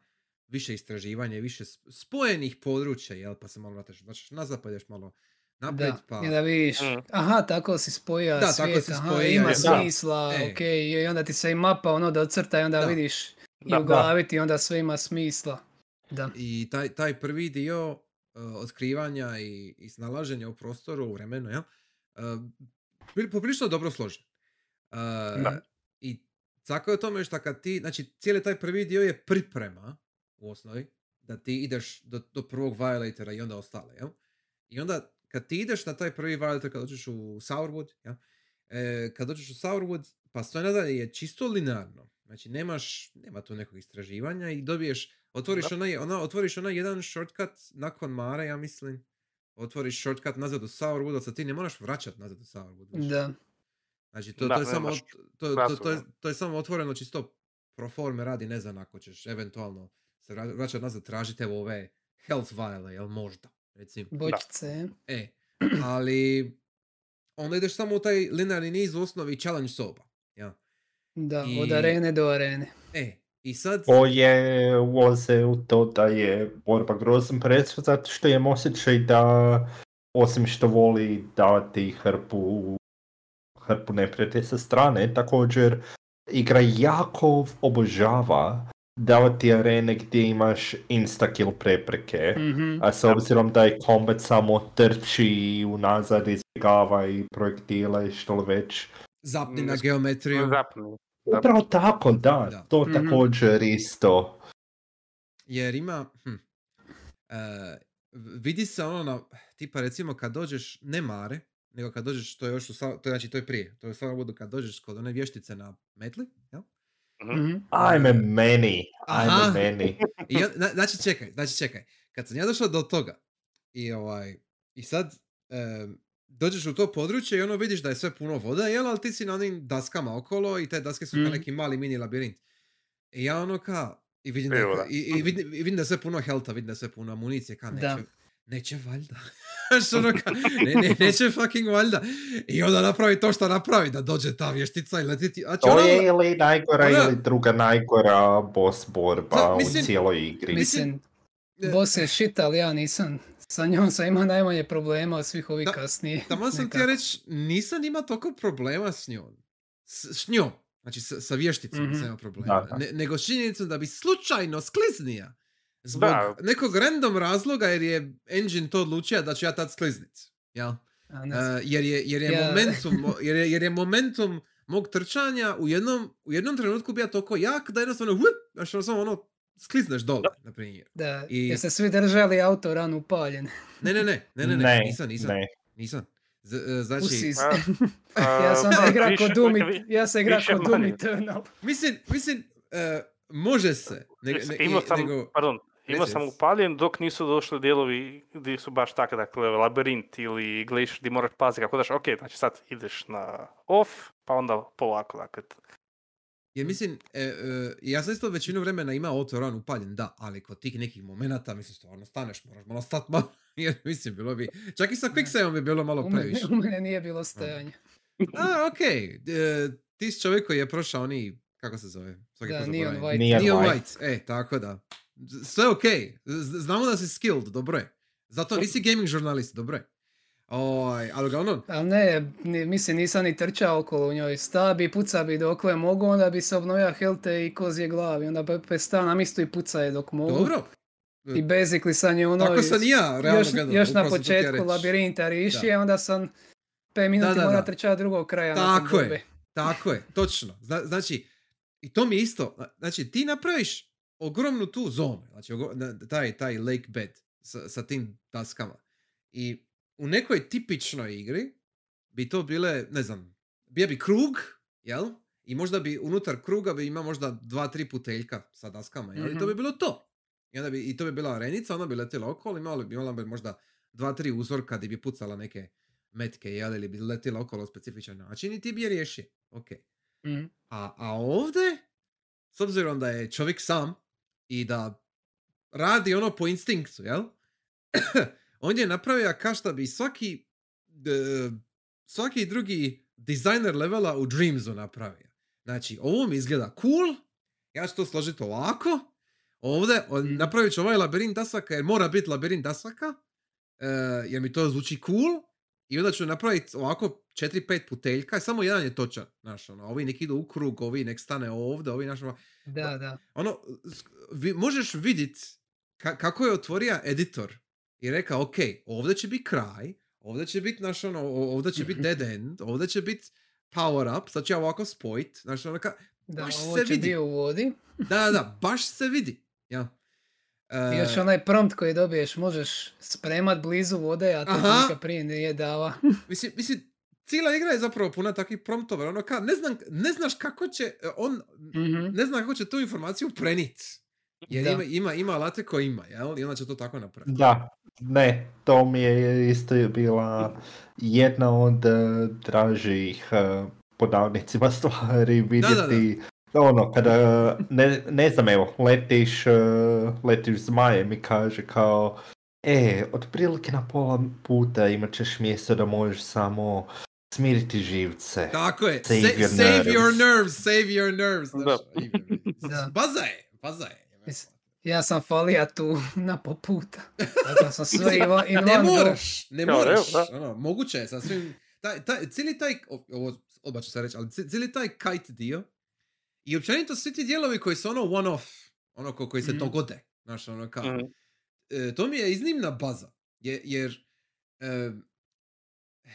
više istraživanja više sp- spojenih područja, jel, pa se malo vrataš, vraćaš nazad, pa ideš malo naprijed, Da, pa... i da vidiš, Mm. aha, tako si spojio Da, tako svijet, si aha, spojio, ima da. smisla, E. ok, i onda ti se i mapa ono da ocrta i onda Da. vidiš i Da. u glavi ti onda sve ima smisla. Da. I taj, taj prvi dio uh, otkrivanja i, i snalaženja u prostoru, u vremenu, ja, uh, poprilično dobro složen. Uh, Da. I tako je o tome što kad ti, znači cijeli taj prvi dio je priprema u osnovi, da ti ideš do, do prvog violatora i onda ostale, jel? I onda kad ti ideš na taj prvi violator, kad dođeš u Sourwood, jel? E, kad dođeš u Sourwood, pa sve nadalje je čisto linearno. Znači nemaš, nema tu nekog istraživanja i dobiješ, otvoriš onaj, ona, otvoriš onaj jedan shortcut nakon Mare, ja mislim. Otvoriš shortcut nazad u Sourwood, sad ti ne moraš vraćat nazad u Sourwood. Da. Znači, to, Da, to, je samo, ot- to, to, to, je, to je samo otvoreno čisto pro forme radi, ne znam ako ćeš eventualno se vra- vraćat nazad, tražite evo ove health viale, jel možda, recimo. Bočice. E, ali onda ideš samo u taj linearni niz u osnovi challenge soba. Ja. Da, I- od arene do arene. E, i sad... Koje ulaze u to da je borba grozan predstav zato što imam osjećaj da osim što voli davati hrpu hrpu neprijatelja sa strane, također igra jako obožava davati arene gdje imaš insta-kill prepreke. Mhm. A s obzirom da je combat samo trči unazad, izbjegava i projektila i što li već. Zapni Mm, na geometriju. Zapni. Da. Upravo tako, da, Da. to Mhm. također isto. Jer ima... Hm, e, vidi se ono na... Tipa recimo kad dođeš, ne mare, nego kad dođeš, to je još u... To je, znači to je prije. To je stvarno budu kad dođeš kod one vještice na metli, jel? Mhm. Ajme meni, ajme Aha. meni. [LAUGHS] I on, zna- znači čekaj, znači čekaj. Kad sam ja došao do toga i ovaj, i sad em, dođeš u to područje i ono vidiš da je sve puno voda, jel, ali ti si na onim daskama okolo i te daske su kao Mhm. neki mali mini labirint. I ja ono ka, i vidim, da, je- Evo da. i, i [LAUGHS] vidim, i vidim da je sve puno helta, vidim da je sve puno amunicije, ka neće, Da. neće valjda. [LAUGHS] Ono ka, ne, ne, [LAUGHS] neće fucking valjda. I onda napravi to što napravi, da dođe ta vještica i leti ti. Znači, To ona- je ili najgora ona- ili druga najgora boss borba Da, u mislim- cijeloj igri. Mislim, e, boss je shit, ali ja nisam. Sa njom sam imao najmanje problema od svih ovih Da, kasnije. Tamo sam ti nekako. reći, nisam ima toliko problema s njom. S, s njom. Znači, sa, sa vješticom Mhm. nisam imao problema. Da, da. Ne, nego s činjenicom da bi slučajno skliznija. Zbog Da. nekog random razloga jer je engine to odlučio da ću ja tad skliznic. Jel? A ne znam. Uh, jer je, jer je Ja. momentum, mo- [LAUGHS] jer je, jer je momentum mog trčanja u jednom, u jednom trenutku bio toliko jak da jednostavno, vup, znači ono, sklizneš dole, na primjer. Da, i- jeste svi držali auto ran upaljen. Ne, ne, ne, ne, ne, ne, ne, nisam, nisam, ne. nisam. Z- e, znači. A, [LAUGHS] ja sam a, igra kod Doom, ja sam igra kod Doom. Eternal. Mislim, mislim, e, može se. Ne, ne, imao sam, nego, pardon, imao sam upaljen dok nisu došli dijelovi gdje su baš tako, dakle, labirint ili glacier gdje moraš paziti kako daš, ok, znači sad ideš na off, pa onda polako, dakle, jer mislim, e, e, ja sam isto većinu vremena imao auto run upaljen, da, ali kod tih nekih momenata, mislim, stvarno staneš, moraš malo stat malo, [LAUGHS] jer mislim, bilo bi, čak i sa quicksaveom bi bilo malo previše. [LAUGHS] u mene nije bilo stajanje. A, okej, e, ti si čovjek koji je prošao oni, kako se zove? Svaki Da, Neon. White. Neon Neon White. E, tako da. Sve okej, Z- znamo da si skilled, dobro je. Zato nisi gaming žurnalist, dobro je. Oj, ali uglavnom, Ali ne, mislim nisam ni trčao okolo u njoj. Sta bi, puca bi dokle mogu, onda bi se obnovio helte i kozje glavi. Onda bi pe sta na mjestu i puca je dok mogu. dobro. I basically sam je ono... Tako sam i ja, realno još, gledano, još na početku labirinta riši, Da. onda sam 5 minuti da, mora da. trčati drugog kraja. Tako je. Tako je, točno. Zna- znači, i to mi je isto. Znači, ti napraviš ogromnu tu zonu, znači taj, taj lake bed sa, sa tim daskama. I u nekoj tipičnoj igri bi to bile, ne znam, bio bi krug, jel? I možda bi unutar kruga bi imao možda dva, tri puteljka sa daskama, jel? I to bi Mhm. bilo to. I, onda bi, I to bi bila arenica, ona bi letjela okolo, imala bi, imala bi možda dva, tri uzorka gdje bi pucala neke metke, jel? Ili bi letjela okolo specifičan način i ti bi je riješio. Ok. Mhm. A, a ovdje, s obzirom da je čovjek sam i da radi ono po instinktu, jel? On je napravio ka šta bi svaki svaki drugi dizajner levela u Dreamsu napravio. Znači, ovo mi izgleda cool, ja ću to složiti ovako, ovdje on- Mhm. napravit ću ovaj labirint dasaka jer mora biti labirint dasaka, e, jer mi to zvuči cool, i onda ću napraviti ovako 4-5 puteljka i samo jedan je točan, znaš, ono, ovi nek idu u krug, ovi nek stane ovdje, ovi, znaš, ono, Da, da. ono, vi, možeš vidjeti ka- kako je otvorio editor i rekao, ok, ovdje će biti kraj, ovdje će biti, znaš, ono, ovdje će biti [LAUGHS] dead end, ovdje će biti power up, sad ja ovako spojit, znaš, ono, ka, Da, Baš ovo se će vidi. u vodi. da, da, da, [LAUGHS] baš se vidi, ja. I još E, onaj prompt koji dobiješ, možeš spremat blizu vode, a to nikad prije nije dava. [LAUGHS] Mislim, mislim, cijela igra je zapravo puna takvih promptova, ono ka, ne, znam, ne znaš kako će, e, on, Mhm. ne zna kako će tu informaciju prenit. Jer Da. ima, ima, ima alate koji ima, jel? I onda će to tako napraviti. Da, ne, to mi je isto bila jedna od eh, dražih eh, po navodnicima [LAUGHS] stvari vidjeti. Ono, kada, ne, ne znam, evo, letiš, eh, letiš zmajem i kaže kao, e, otprilike na pola puta imat ćeš mjesto da možeš samo smiriti živce. Tako je, Save save, your save nerves. your nerves, save your nerves. znaš, Da. Da. Baza je, baza je. Ja sam falija tu [LAUGHS] na po puta. Tako sam [LAUGHS] sve in one, in Ne moraš, ne moraš. Ono, moguće je sasvim, taj, taj, cijeli taj, ovo odmah ću se reći, ali ci- cijeli taj kite dio i općenito svi ti dijelovi koji su ono one off, ono ko, koji se Mhm. dogode, znaš, ono kao, Mhm. e, to mi je iznimna baza, je, jer, e,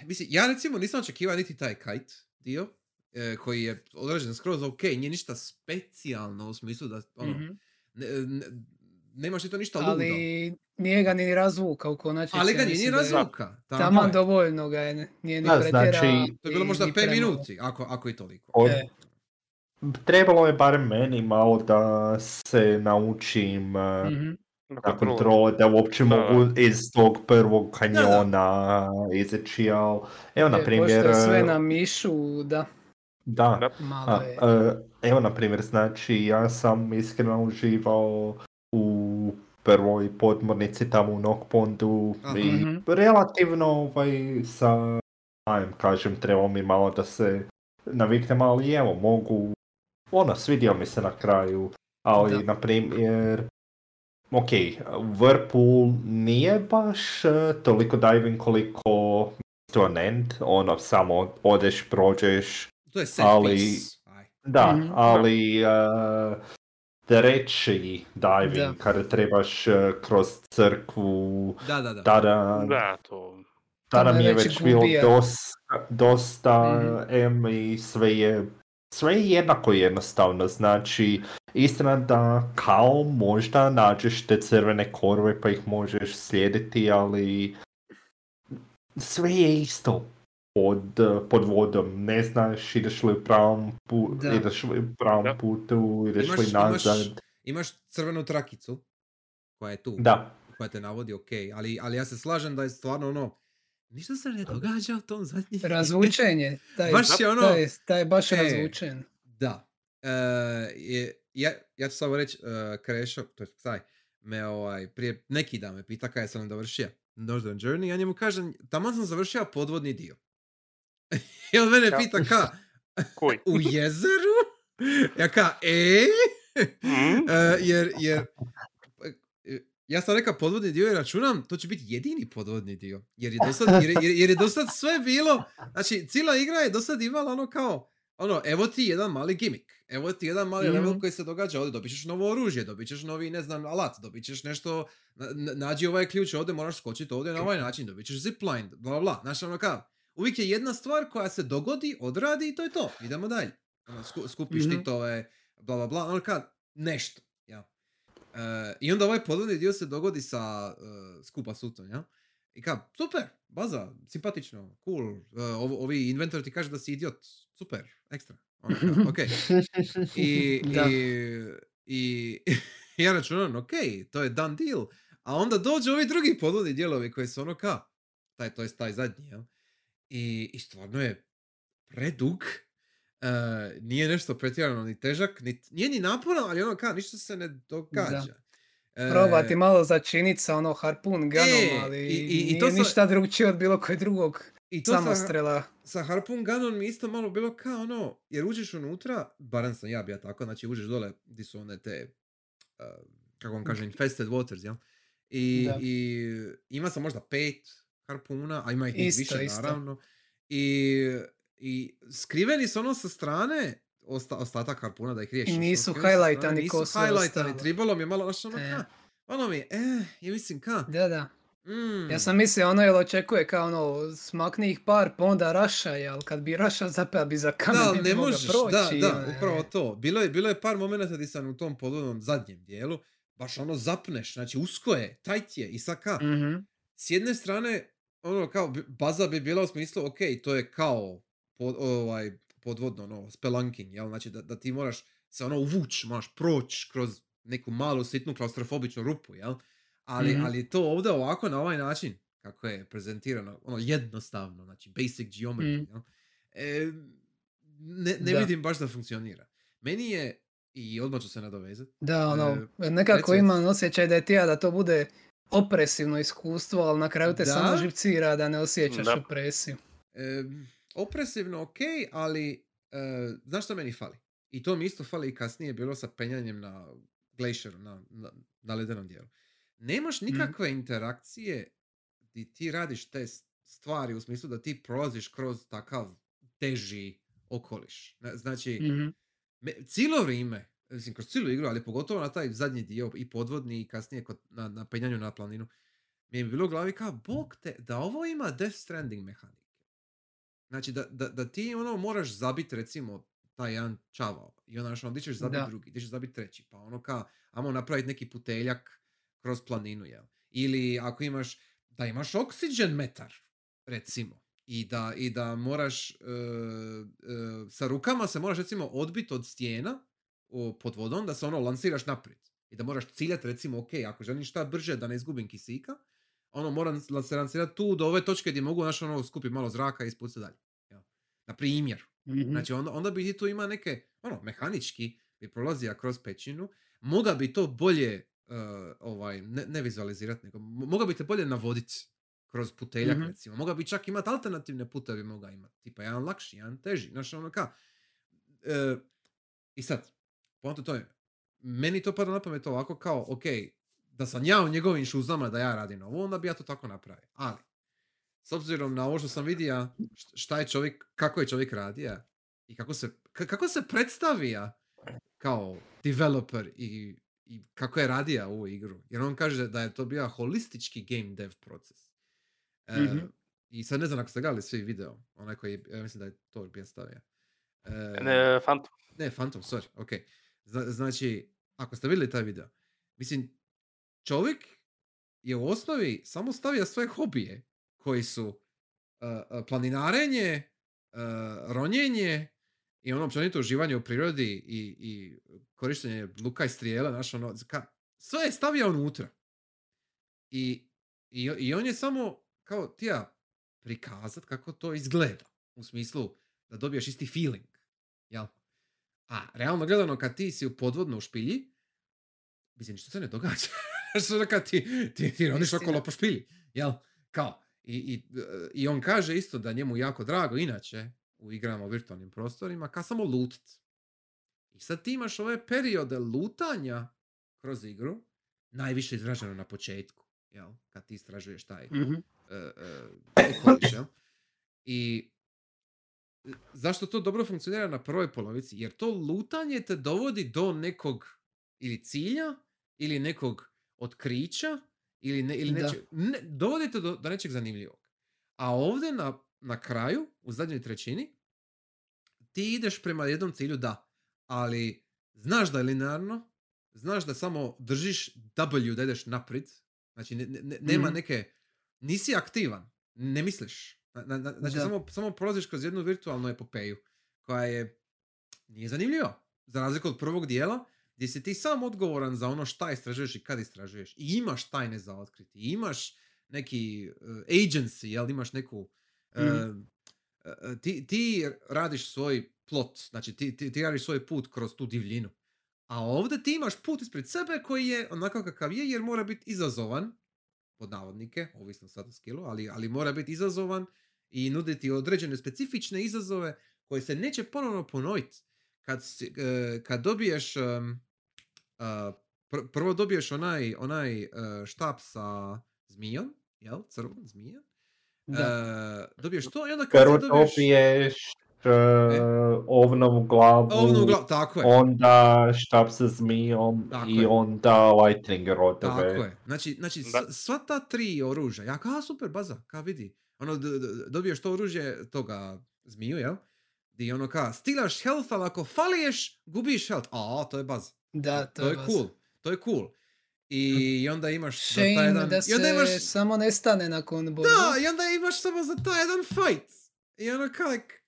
mislim, ja recimo nisam očekivao niti taj kite dio, e, koji je odrađen skroz ok, nije ništa specijalno u smislu da, ono, Mhm. Ne, ne- nemaš ti to ništa ludo. Ali nije ga ni razvuka u konačnici. Ali ga nije ni je razvuka. Taman je. dovoljno ga je, nije ni Da, pretjera. znači- To je bilo možda ni 5 premalo. minuti, ako, ako i toliko. Od- E. Trebalo je barem meni malo da se naučim Mhm. Na kontrole, da uopće Da. mogu iz tog prvog kanjona izaći, ali evo na Je, primjer, pošto je sve na mišu, da, da, Da. malo a, je. Evo na primjer, znači ja sam iskreno uživao u prvoj podmornici tamo u Nokpondu Aha. i Mhm. relativno ovaj, sa, ajem kažem, trebalo mi malo da se naviknem, ali evo, mogu, ono, svidio mi se na kraju, ali Da. na primjer, ok, Whirlpool nije baš eh, toliko diving koliko to an end, ono, samo odeš, prođeš, To je set ali- piece. Da, Mhm. ali uh, treći diving, Da. kada trebaš eh, kroz crkvu, Da, da, da. tada, Da, to... tada mi je već bilo dosta, dosta Mhm. em i sve je, sve je jednako jednostavno, znači istina da kao možda nađeš te crvene korove pa ih možeš slijediti, ali sve je isto pod, pod vodom, ne znaš ideš li u pravom, pu, Da. ideš li u pravom Da. putu, ideš Imaš, li imaš, nazad, imaš crvenu trakicu koja je tu, da. koja te navodi ok, ali, ali ja se slažem da je stvarno ono, ništa se ne događa u tom zadnjem. [LAUGHS] Razvučenje, taj, Baš je ono- taj, taj je baš E, razvučen. Da. E, je, ja, ja ću samo reći, uh, Krešo, to je Saj, me ovaj, prije neki dan me pita kada sam dovršio Northern Journey, ja njemu kažem, tamo sam završio podvodni dio. I on mene pita ka, Kuj. u jezeru? Ja ka, e? Mhm. E, jer, jer, e, ja sam rekao podvodni dio i računam, to će biti jedini podvodni dio. Jer je dosad, jer, je- jer, jer je dosad sve bilo, znači cijela igra je dosad imala ono kao, ono, evo ti jedan mali gimmick, evo ti jedan mali level Mhm. koji se događa ovdje, dobit ćeš novo oružje, dobit ćeš novi, ne znam, alat, dobit ćeš nešto, na- na- nađi ovaj ključ ovdje, moraš skočiti ovdje na ovaj način, dobit ćeš zipline, bla bla bla, znaš ono kao, uvijek je jedna stvar koja se dogodi, odradi i to je to, idemo dalje. Ono, sku- skupiš Mhm. titove, bla bla bla, ono kao, nešto, ja. E, I onda ovaj podvodni dio se dogodi sa e, skupa sutom, ja? I kao, super, baza, simpatično, cool, e, ovo- ovi inventor ti kaže da si idiot, super, ekstra, ono, ok. I, [LAUGHS] Da. i, i [LAUGHS] ja računam, ok, to je done deal. A onda dođu ovi drugi podvodni dijelovi koji su ono ka, taj, to je taj zadnji, jel? I, i stvarno je predug, e, nije nešto pretjerano ni težak, ni, nije ni naporan, ali ono ka, ništa se ne događa. E, Probati malo začinit sa ono harpun gunom, E, ali i- i- i to sa- ništa drugčije od bilo kojeg drugog i to sa, samostrela. sa Harpoon Gunom mi isto malo bilo kao ono, jer uđeš unutra, barem sam ja bio tako, znači uđeš dole gdje su one te, uh, kako vam kažem, infested waters, jel? I, Da. I ima sam možda pet harpuna, a ima ih Isto, više isto. naravno. I, I skriveni su ono sa strane osta, ostatak harpuna da ih riješiš. I nisu highlightani ko sve highlightani, tribalo mi je malo ono, ono, E. ka, ono mi je, eh, je mislim ka, Da, da. mm, Ja sam mislio ono jel očekuje kao ono smakni ih par pa onda rašaj, ali kad bi rašao zapeo bi za kamen Da, ne možeš, proći. da, da, ono, upravo e. to. Bilo je, bilo je par momenata gdje sam u tom podvodnom zadnjem dijelu, baš ono zapneš, znači usko je, tajt je i sad ka, Mhm. s jedne strane, ono kao, baza bi bila u smislu, ok, to je kao pod, ovaj, podvodno, ono, spelunking, jel? Znači da, da ti moraš se ono uvuć, moraš proći kroz neku malu, sitnu, klaustrofobičnu rupu, jel? Ali, Mhm. ali to ovdje ovako na ovaj način, kako je prezentirano, ono, jednostavno, znači basic geometry, Mhm. jel? E, ne, ne Da. vidim baš da funkcionira. Meni je, i odmah ću se nadovezati, Da, ono, E, nekako reci, imam osjećaj da je tija da to bude opresivno iskustvo, ali na kraju te Da. samo živcira da ne osjećaš Da. opresiju. E, opresivno ok, ali e, znaš što meni fali? I to mi isto fali i kasnije bilo sa penjanjem na glacieru, na, na, na ledenom dijelu. Nemaš nikakve interakcije di ti radiš te stvari u smislu da ti prolaziš kroz takav teži okoliš. Na- Znači, Mhm. me, cijelo vrijeme, mislim kroz cijelu igru, ali pogotovo na taj zadnji dio i podvodni i kasnije kod, na, na penjanju na planinu, mi je bilo u glavi kao, bog te, da ovo ima Death Stranding mehanike. Znači da, da, da ti ono moraš zabiti recimo taj jedan čavao i onda ono, di ćeš zabiti drugi, di ćeš zabiti treći, pa ono kao, ajmo napraviti neki puteljak kroz planinu, jel? Ili ako imaš, da imaš oksigen metar, recimo, i da, i da moraš, e, e, sa rukama se moraš recimo odbiti od stijena pod vodom, da se ono lansiraš naprijed. I da moraš ciljati recimo, ok, ako želim šta brže da ne izgubim kisika, ono moram se lansirati tu do ove točke gdje mogu znaš, ono, skupiti malo zraka i ispucati dalje. Jel? Na primjer. Mhm. Znači onda, onda bi ti tu ima neke, ono, mehanički bi prolazija kroz pećinu, moga bi to bolje uh, ovaj, ne, ne vizualizirati, nego mo- moga bi te bolje navoditi kroz puteljak, Mhm. recimo. Moga bi čak imati alternativne puteve, moga imati. Tipa jedan lakši, jedan teži. Znaš, ono ka. E, I sad, poanta to je, meni to pada na pamet ovako kao, ok, da sam ja u njegovim šuzama da ja radim ovo, onda bi ja to tako napravio. Ali, s obzirom na ovo što sam vidio, št- šta je čovjek, kako je čovjek radio i kako se, ka- kako se predstavija kao developer i, i kako je radio ovu igru. Jer on kaže da je to bio holistički game dev proces. E, Mhm. I sad ne znam ako ste gledali svi video, onaj koji, ja mislim da je to bio stavio. E, Ne, Phantom. ne, Phantom, sorry, ok. Zna- znači, ako ste vidjeli taj video, mislim, čovjek je u osnovi samo stavio svoje hobije koji su uh, uh, planinarenje, uh, ronjenje i ono općenito uživanje u prirodi i, i korištenje luka i strijela, znaš, ono, ka, sve je stavio unutra. I, i, I on je samo kao tija prikazat kako to izgleda. U smislu da dobiješ isti feeling. Jel? A realno gledano kad ti si u podvodno u špilji, mislim ništa se ne događa. [LAUGHS] Što da kad ti, ti, ti Istina. okolo po špilji. Jel? Kao. I, i, I on kaže isto da njemu jako drago inače u igrama u virtualnim prostorima ka samo lutit. I sad ti imaš ove periode lutanja kroz igru, najviše izraženo na početku, jel? Kad ti istražuješ taj Mhm. e, e, okoliš, jel? I zašto to dobro funkcionira na prvoj polovici? Jer to lutanje te dovodi do nekog ili cilja, ili nekog otkrića, ili, ne, ili nečeg, ne, dovodi te do, do nečeg zanimljivog. A ovdje na, na kraju, u zadnjoj trećini, ti ideš prema jednom cilju, da, ali znaš da je linearno, znaš da samo držiš W da ideš naprijed, znači ne, ne- ne- nema Mhm. neke, nisi aktivan, ne misliš. Na- na- na- Znači Da. samo, samo prolaziš kroz jednu virtualnu epopeju koja je, nije zanimljiva. Za razliku od prvog dijela, gdje si ti sam odgovoran za ono šta istražuješ i kad istražuješ. I imaš tajne za otkriti. I imaš neki uh, agency, jel imaš neku... uh, uh, ti, ti radiš svoj plot, znači ti, ti, ti radiš svoj put kroz tu divljinu. A ovdje ti imaš put ispred sebe koji je onako kakav je jer mora biti izazovan, pod navodnike, ovisno sad o skillu, ali, ali mora biti izazovan i nuditi određene specifične izazove koje se neće ponovno ponoviti. Kad, si- e, kad dobiješ pr- prvo dobiješ onaj, onaj e, štap sa zmijom, jel, crvom zmija, Da. E, dobiješ to i onda kad dobiješ... dobiješ uh, ovnovu glavu, Ovnu glavu, tako je. onda štap sa zmijom Tako i je. onda lightning rodove. Tako je. Znači, znači Da. s- sva ta tri oružja, ja kao, super, baza, ka vidi. Ono, d- d- dobiješ to oružje toga zmiju, jel? Di ono ka, stilaš health, ali ako faliješ, gubiš health. A, to je baza. Da, to, je baš. cool. To je cool. I onda imaš za Shame taj jedan... da I onda se imaš... samo nestane nakon borbe. Da, i onda imaš samo za taj jedan fight. I ono kak,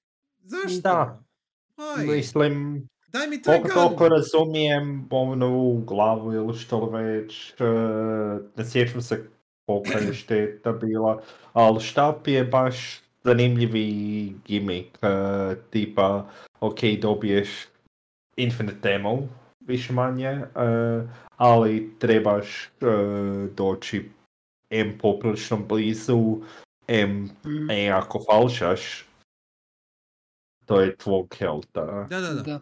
zašto? Da. Why? Mislim, Daj mi taj koliko gun. toliko razumijem ovnovu glavu ili što već, uh, ne sjećam se kolika je šteta bila, ali štap je baš zanimljivi gimmick, uh, tipa, ok, dobiješ infinite ammo, više manje, uh, ali trebaš uh, doći M poprilično blizu, M Mhm. E ako falšaš, to je tvog helta. Da, da, da. Da.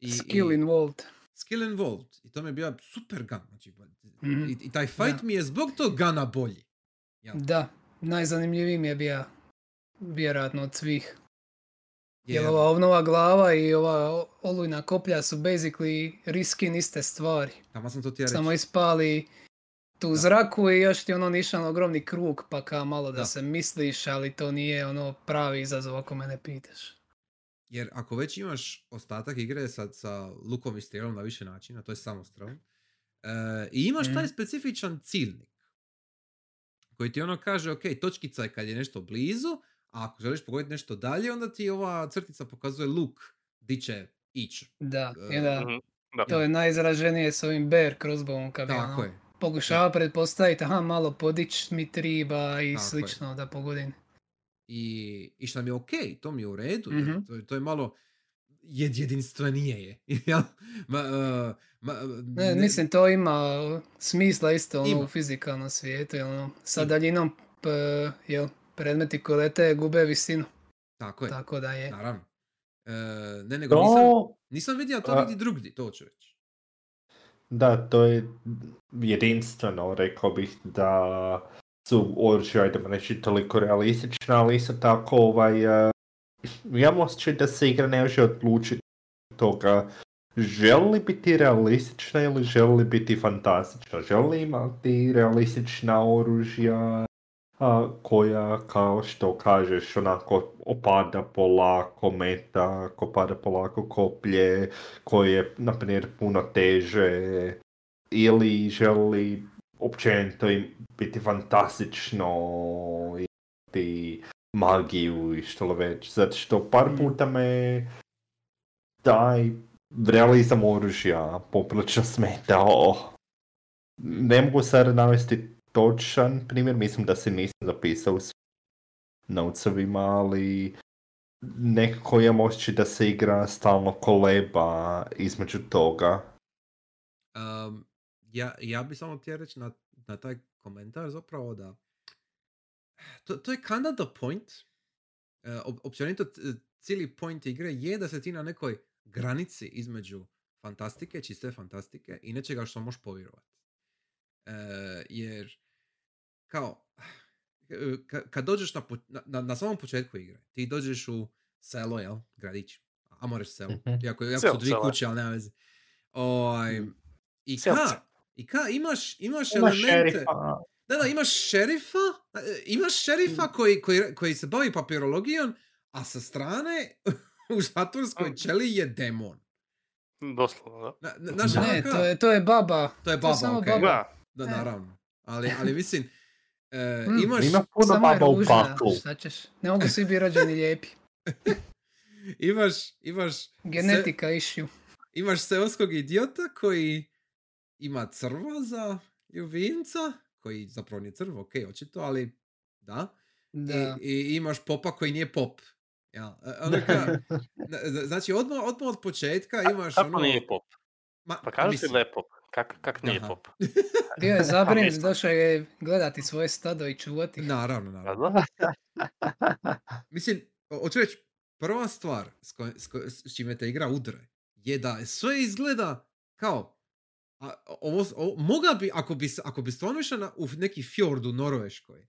I, Skill i- involved. skill involved. I to mi je bio super gun. Znači, Mhm. i, I taj fight Da. mi je zbog tog gana bolji. Jel? Da, najzanimljiviji mi je bio vjerojatno od svih. Jer Jer- ova ovnova glava i ova olujna koplja su basically riskin iste stvari. Tamo sam to ti ja. Samo ispali tu u zraku i još ti ono nišan ogromni krug pa ka malo da, Da. se misliš, ali to nije ono pravi izazov ako mene pitaš. Jer ako već imaš ostatak igre sa, sa lukom i strijelom na više načina, to je samostrel, e, i imaš taj Mhm. specifičan ciljnik, koji ti ono kaže, ok, točkica je kad je nešto blizu, a ako želiš pogoditi nešto dalje, onda ti ova crtica pokazuje luk di će ići. Da, E, da, Mhm. Da. to je najizraženije s ovim bear crossbowom kad Tako ono, je. pokušava pretpostaviti, aha, malo podić mi triba i Tako je. slično da pogodim. I, i što mi je ok, to mi je u redu, Mhm. to, je- to je malo jed, jedinstvenije je. [LAUGHS] ma, e, ma, Ne, mislim, to ima smisla isto ono, Ima. u fizikalnom svijetu, jel, ono, sa Ima. daljinom p, jel, predmeti koji lete gube visinu, Tako je, tako da je. naravno. E, ne, nego nisam, To, nisam vidio to nigdje drugdje, to ću reći. da, to je jedinstveno, rekao bih da su oružja, ajdemo reći, toliko realistična, ali isto tako, ovaj, uh, imam osjećaj da se igra ne može odlučiti od toga želi li biti realistična ili želi li biti fantastična. Želi li imati realistična oružja a, koja, kao što kažeš, onako opada polako meta, ko pada polako koplje, koje je, na primjer, puno teže, ili želi općenito im biti fantastično, imati magiju i što li već, zato što par Mm. puta me taj realizam oružja poprilično smetao. Ne mogu sad navesti točan primjer, mislim da se nisam zapisao u notesovima, ali nekako imam osjećaj da se igra stalno koleba između toga. Um, ja, ja bi samo htio reći na, na taj komentar zapravo da to, to je kinda the point. Uh, op- općenito cijeli point igre je da se ti na nekoj granici između fantastike, čiste fantastike i nečega što možeš povjerovati. Uh, jer kao ka- kad dođeš na, na, na, na samom početku igre, ti dođeš u selo, jel, gradić, a moraš selo, Mhm. iako, Selo, su dvije kuće, ali nema veze. Ovaj, I Selce. ka, i ka imaš, imaš Ima elemente... šerifa, Da, da, imaš šerifa, e, imaš šerifa koji, koji, koji se bavi papirologijom, a sa strane [LAUGHS] u zatvorskoj Mm. ćeliji je demon. Doslovno, da. Na, na, znaš, ono Ne, kao- to je, to je baba. to je to baba, je samo okej. baba. Da, Da, E. naravno. Ali, ali [LAUGHS] mislim, e, Mm, imaš, ima puno Samo baba u paklu. šta ćeš. Ne mogu svi biti rođeni lijepi. [LAUGHS] imaš, imaš, Genetika issue. imaš seoskog idiota koji ima crva za ljubimca, koji zapravo nije crvo, ok, očito, ali da. Da. I, i imaš popa koji nije pop. Ja, e, [LAUGHS] ka- na- z- znači odmah, odmah od početka imaš kako ono... nije pop? Ma, Pa mislim, da je pop. Kak, kak nije Aha. pop? [LAUGHS] Bio je zabrinut, došao je gledati svoje stado i čuvati. Naravno, naravno. [LAUGHS] Mislim, hoću reći, prva stvar s, koj, s, koj- s čime te igra udre je da sve izgleda kao a, ovo, ovo, mogla bi, ako bi, ako bi stvarno išla na, u neki fjord u Norveškoj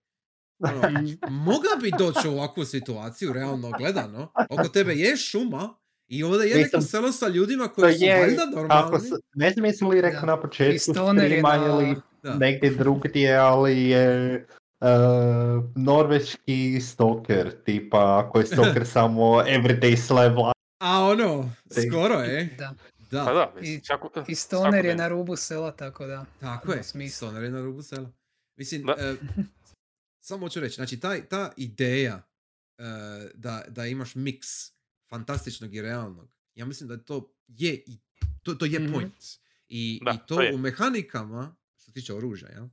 Ono, [LAUGHS] Mhm. mogla bi doći u ovakvu situaciju, realno gledano. Oko tebe je šuma i ovdje je neko Mislim, selo sa ljudima koji su je, valjda ako normalni. s- ne znam jesam li rekao Da. na početku streama ili negdje drugdje, ali je uh, norveški stoker, tipa ako je stoker [LAUGHS] samo everyday slave. A ono, skoro je. Da. Da, Pa da, I- mislim, svako- I stoner je na rubu sela, tako da. tako je. smisla. Stoner je na rubu sela. Mislim, e, [LAUGHS] samo hoću reći, znači taj, ta ideja e, da, da imaš miks fantastičnog i realnog, ja mislim da to je, i, to, to je Mhm. point. I, Da, i to, to je. u mehanikama, što se tiče oružja, jel?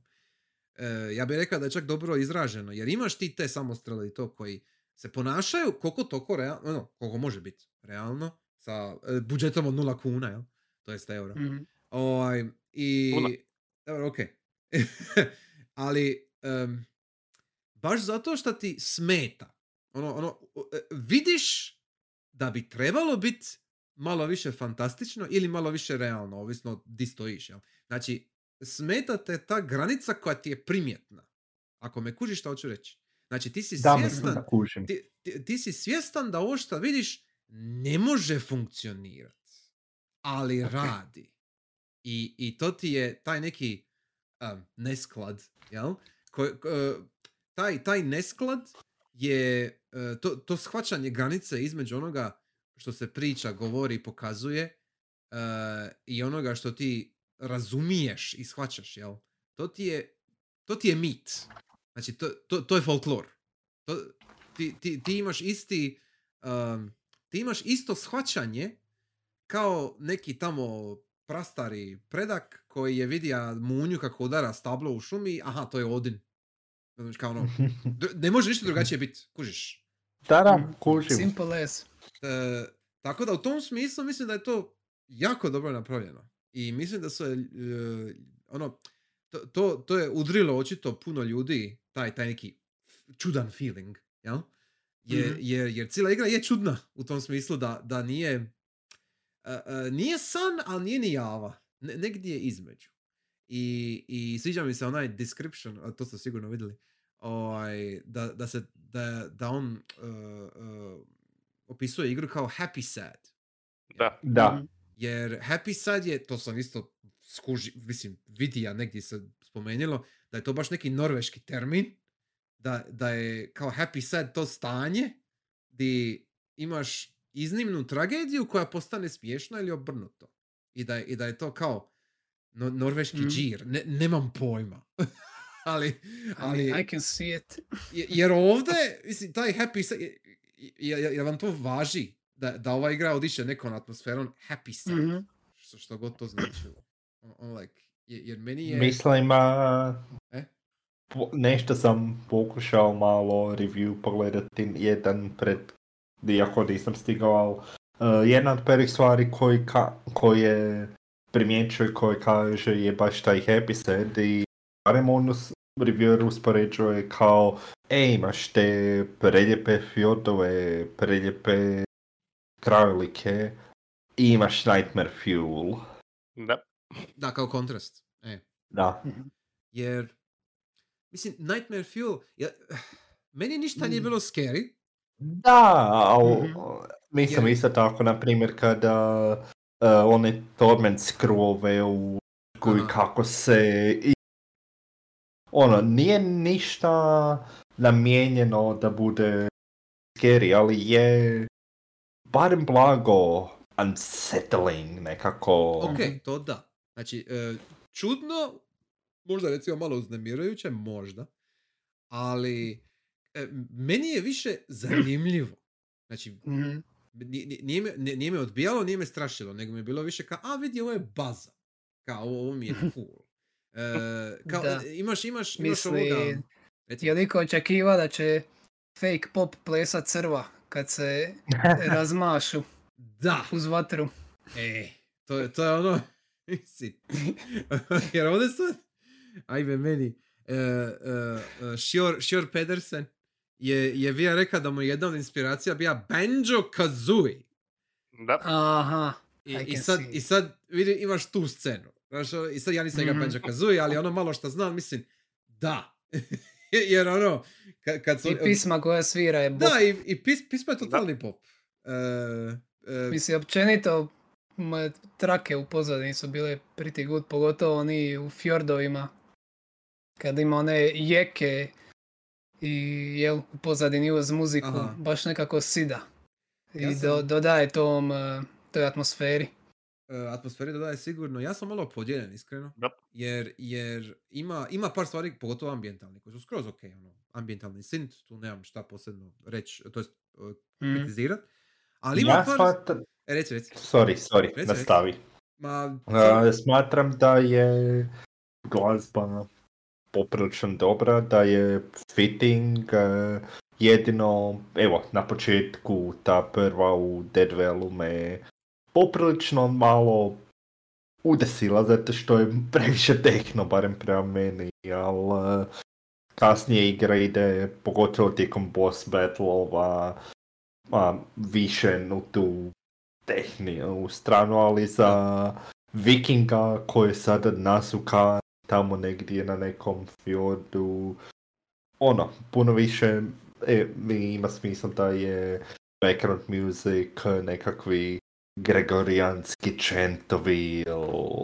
E, ja bih rekao da je čak dobro izraženo, jer imaš ti te samostrele i to koji se ponašaju koliko toko realno, ono, koliko može biti realno, sa e, budžetom od nula kuna, jel? To jest eura. Mhm. Ovaj, i... Dobro, ok. [LAUGHS] Ali, em, baš zato što ti smeta. Ono, ono, e, vidiš da bi trebalo biti malo više fantastično ili malo više realno, ovisno di stojiš. Jel? Znači, smeta te ta granica koja ti je primjetna. Ako me kužiš što hoću reći. Znači, ti si Da, svjestan da kužim. ti, ti, ti si svjestan da ovo što vidiš ne može funkcionirati, ali Ok. radi. I, I to ti je taj neki um, nesklad, jel? Ko, ko- taj, taj nesklad je uh, to, to shvaćanje granice između onoga što se priča, govori, pokazuje uh, i onoga što ti razumiješ i shvaćaš, jel? To ti je, to ti je mit. Znači, to, to, to je folklor. To, ti, ti, ti imaš isti um, ti imaš isto shvaćanje kao neki tamo prastari predak koji je vidio munju kako udara stablo u šumi, aha, to je Odin. Znači, kao ono, [LAUGHS] ne može ništa drugačije biti, kužiš. Da, da, Mhm. kužim. Simple as. E, tako da u tom smislu mislim da je to jako dobro napravljeno. I mislim da su e, ono, to, to, to je udrilo očito puno ljudi, taj, taj neki čudan feeling, jel? Jer, Mhm. jer, jer cijela igra je čudna u tom smislu da, da nije e, nije san, ali nije ni java. Ne, negdje je između. I, I sviđa mi se onaj description, a to ste sigurno vidjeli, ovaj, da, da, se, da, da on uh, uh, opisuje igru kao happy sad. Da. Da, Mhm. Jer happy sad je, to sam isto skuži, mislim, vidija negdje se spomenilo, da je to baš neki norveški termin, da, da je kao happy sad to stanje di imaš iznimnu tragediju koja postane smiješna ili obrnuto. I da, i da je to kao no, norveški Mhm. džir. Ne, nemam pojma. ali, [LAUGHS] ali, I, I can see it. je- jer ovdje, mislim, taj happy sad, je, je, je- vam to važi da, da ova igra odiše nekom atmosferom happy sad, Mhm. što, što god to značilo. On, on like, je- jer meni je... mislim, a, E? po- nešto sam pokušao malo review pogledati jedan pred, iako nisam stigao, ali uh, jedna od prvih stvari koji ka, koje primjećuje, koji kaže je baš taj happy sad i barem on us- reviewer uspoređuje kao e, imaš te preljepe fjordove, preljepe krajolike i imaš Nightmare Fuel. Da. Da, kao kontrast. E. Da. Jer, mislim, Nightmare Fuel, ja, [SIGHS] meni ništa nije Mm. bilo scary. Da, ali Mhm. mislim Jer- isto tako, na primjer, kada uh, one torment scrollove u koji Aha. kako se i, ono, nije ništa namijenjeno da bude scary, ali je barem blago unsettling nekako. Ok, to da. Znači, e, čudno, možda recimo malo uznemirujuće, možda, ali e, meni je više [CLEARS THROAT] zanimljivo. Znači, Mhm. ni- nije me, nije- me odbijalo, nije me strašilo, nego mi je bilo više kao, a vidi, ovo je baza. Kao, ovo, mi je [LAUGHS] cool. E, kao, Da. e, imaš, imaš, imaš Misli, ovoga... Je liko očekiva da će fake pop plesa crva kad se [LAUGHS] razmašu Da, uz vatru. e, to, je- to je ono, [LAUGHS] mislim, jer ovdje sad, ajme meni, uh, uh, Sjor, Sjor Pedersen je, je bio rekao da mu je jedna od inspiracija bija Banjo Kazooie. Da. Aha. I, I sad, see. I sad vidi, imaš tu scenu. Znaš, I sad ja nisam Mhm. Banjo Kazooie, ali ono malo što znam, mislim, da. [LAUGHS] Jer ono, kad, kad su... I pisma koja svira je bop. Da, i, i pis, pismo je totalni pop. E, e, Mislim, općenito, trake u pozadini su bile pretty good, pogotovo oni u fjordovima. Kad ima one jeke i jel, u pozadini uz muziku, Aha. baš nekako sida. I Ja do- sam- dodaje tom, eh, toj atmosferi. e, atmosferi dodaje sigurno. Ja sam malo podijeljen, iskreno. Da. Jer, jer ima, ima par stvari, pogotovo ambijentalni, koji su skroz ok. Ono, ambijentalni synth, tu nemam šta posebno reći, to jest e, Mm. kritizirat. Ali ima Ja par... smatram... E, Reci, reci. Sorry, sorry, reci. nastavi. Ma, Uh, smatram da je glazba poprilično dobra, da je fitting, uh, jedino, evo, na početku ta prva u Deadwellu me poprilično malo udesila, zato što je previše tehno, barem prema meni, ali kasnije igra ide, pogotovo tijekom boss battle-ova, više u tu tehniju stranu, ali za vikinga koji je sada nasuka tamo negdje na nekom fjordu, ono, puno više e, mi ima smisla da je background music, nekakvi gregorijanski čentovi ili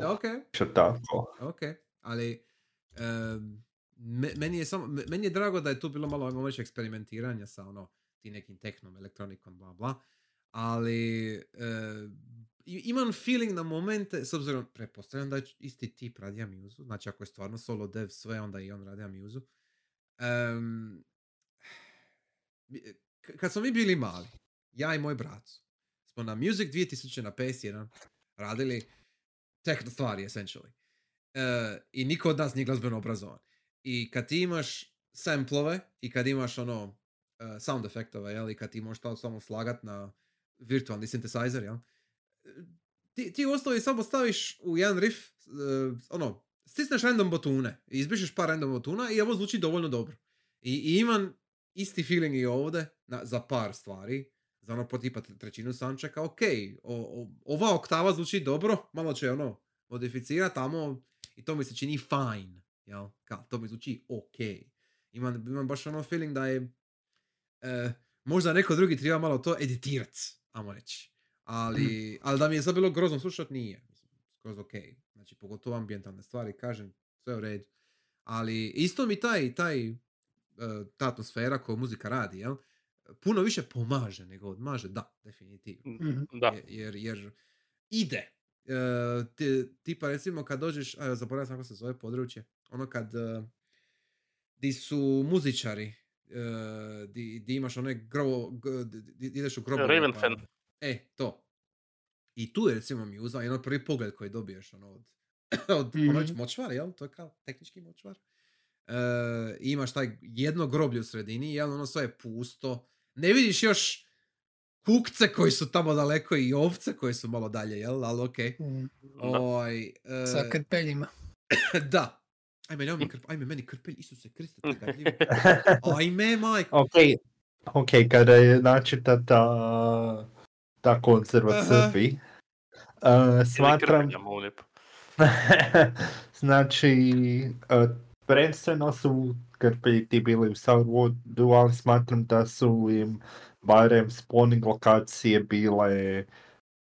da, ok. što tako. Ok, ali em, me- meni, je samo, me- meni je drago da je tu bilo malo ajmo eksperimentiranja sa ono, ti nekim tehnom, elektronikom, bla bla, ali imam feeling na momente, s obzirom, pretpostavljam da je isti tip radija muzu, znači ako je stvarno solo dev sve, onda i on radija mi- k- kad smo mi bili mali, ja i moj brat, smo na Music 2000 na PS1 radili techno stvari, essentially. E, I niko od nas nije glazbeno obrazovan. I kad ti imaš samplove i kad imaš ono e, sound efektove, jel, i kad ti možeš to samo slagat na virtualni synthesizer, jel, ti, ti u osnovi samo staviš u jedan riff, e, ono, stisneš random botune i izbrišeš par random botuna i ovo zvuči dovoljno dobro. I, i imam isti feeling i ovdje na, za par stvari, za ono po tipa tre- trećinu soundchecka, ok, o, o- ova oktava zvuči dobro, malo će ono modificirati tamo i to mi se čini fine, jel, kao, to mi zvuči ok. Imam, imam baš ono feeling da je e, možda neko drugi treba malo to editirat, ajmo reći. Ali, ali da mi je sad bilo grozno slušat, nije. Mislim, skroz ok. Znači, pogotovo ambijentalne stvari, kažem, sve u redu. Ali isto mi taj, taj, e, ta atmosfera koju muzika radi, jel? Puno više pomaže nego odmaže, da, definitivno. Mhm. Da. Je- Jer, jer ide. E, ti- tipa recimo kad dođeš, a zaboravio sam kako se zove područje, ono kad e, di su muzičari, e, di, di imaš one grobo, g- di, di- di ideš u grobo. Ravenfen. E, to. I tu je recimo muza, jedan prvi pogled koji dobiješ ono od, [CLEARS THROAT] od reći močvar, jel? To je kao tehnički močvar. E, i imaš taj jedno groblje u sredini, jel? Ono sve je pusto. Ne vidiš još kukce koji su tamo daleko i ovce koji su malo dalje, jel? Ali okej. Mm. Da. Oj, e, Sa krpeljima. [CLEARS THROAT] da. Ajme, nemoj mi krp, ajme meni krpelj, Isuse Kriste. [LAUGHS] Ajme, majko. Ok, ok, kada je znači ta, ta, konzerva crvi, uh, smatram, [LAUGHS] znači, uh, prvenstveno su ti bili u Sourwoodu, ali smatram da su im barem spawning lokacije bile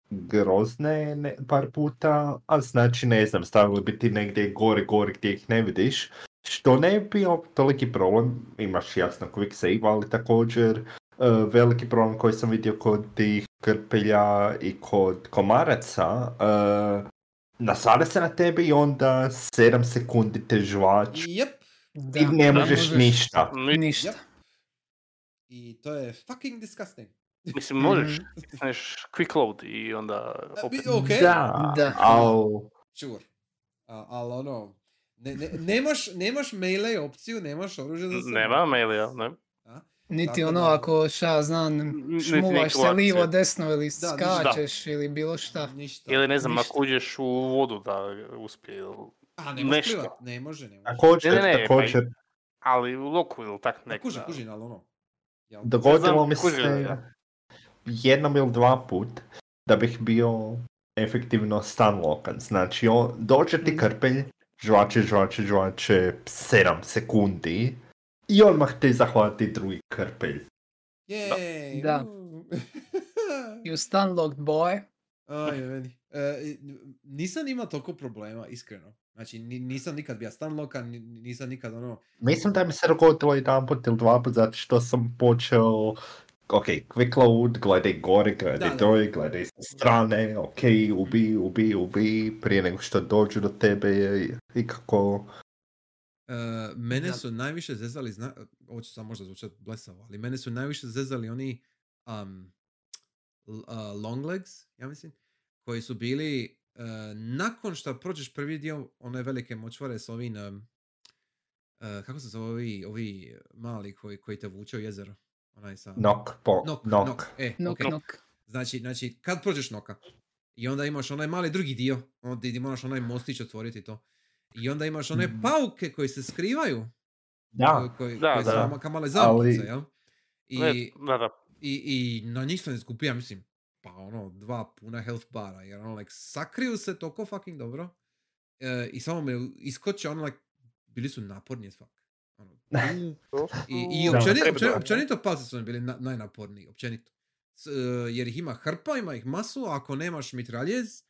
grozne ne, par puta, a znači ne znam, stavili bi ti negdje gore, gore gdje ih ne vidiš, što ne bi bio toliki problem, imaš jasno quick save, ali također uh, veliki problem koji sam vidio kod tih krpelja i kod komaraca, uh, nasade se na tebe i onda 7 sekundi te žvač Jep. Da, i ne da, možeš ništa. Ni- Ništa. Jep. I to je fucking disgusting. [LAUGHS] Mislim, možeš, Mhm. quick load i onda opet. ok, Da, Da. al, sure. A, ali ono, ne, ne, nemaš, nemaš melee opciju, nemaš oružje za sebe. Nema mailija, ne? Niti Tako ono da- ako šta znam, šmuvaš se livo, desno ili Da, skačeš ili bilo šta. Ništa. Ili ne znam, Ništa. ako uđeš u vodu da uspije. ili- A, ne može nešto. plivat, ne može, ne može. također, Ne, ne, ne, također, Ali u loku ili tak Pa nek. kužim, da. kužim, ali ono. Jel? dogodilo mi se ja. jednom ili dva put da bih bio efektivno stan lokan. Znači, on, dođe ti Mhm. krpelj, žvače, žvače, žvače 7 sekundi i odmah te zahvati drugi krpelj. Jej! Da. You stunlocked boy. Aj, meni. E, nisam imao toliko problema, iskreno. Znači, ni- nisam nikad bio stunlockan, ni- nisam nikad ono... Mislim da mi se dogodilo jedan put ili dva put zato što sam počeo ok, quick load, gledaj gore, gledaj Da, dolje, gledaj sa strane, ok, ubi, ubi, ubi, prije nego što dođu do tebe i kako... E, mene su najviše zezali, zna, ovo će sad možda zvučati blesavo, ali mene su najviše zezali oni um, l- a, long legs, ja mislim, koji su bili e, nakon što prođeš prvi dio one velike močvare s ovim e, kako se zove ovi, ovi mali koji, koji te vuče u jezero? Onaj sa... Knock, po, Nok, knock. nok, e, Knock, ok. knock. Znači, znači, kad prođeš noka i onda imaš onaj mali drugi dio, onda moraš onaj mostić otvoriti to. I onda imaš one Mhm. pauke koji se skrivaju, Da, koji, Da, koji su da. ma- ka male Ali- jel? I, Ne, da, da. i, I na njih sam izgubio, ja mislim, pa ono, dva puna health bara, jer ono, like, sakriju se toliko fucking dobro e, i samo me iskoče, ono, like, bili su naporni as fuck. Ono, [LAUGHS] i, i su- općenito, općenito, općenito palci su mi bili na, najnaporniji, općenito. S- e, jer ih ima hrpa, ima ih masu, a ako nemaš mitraljez,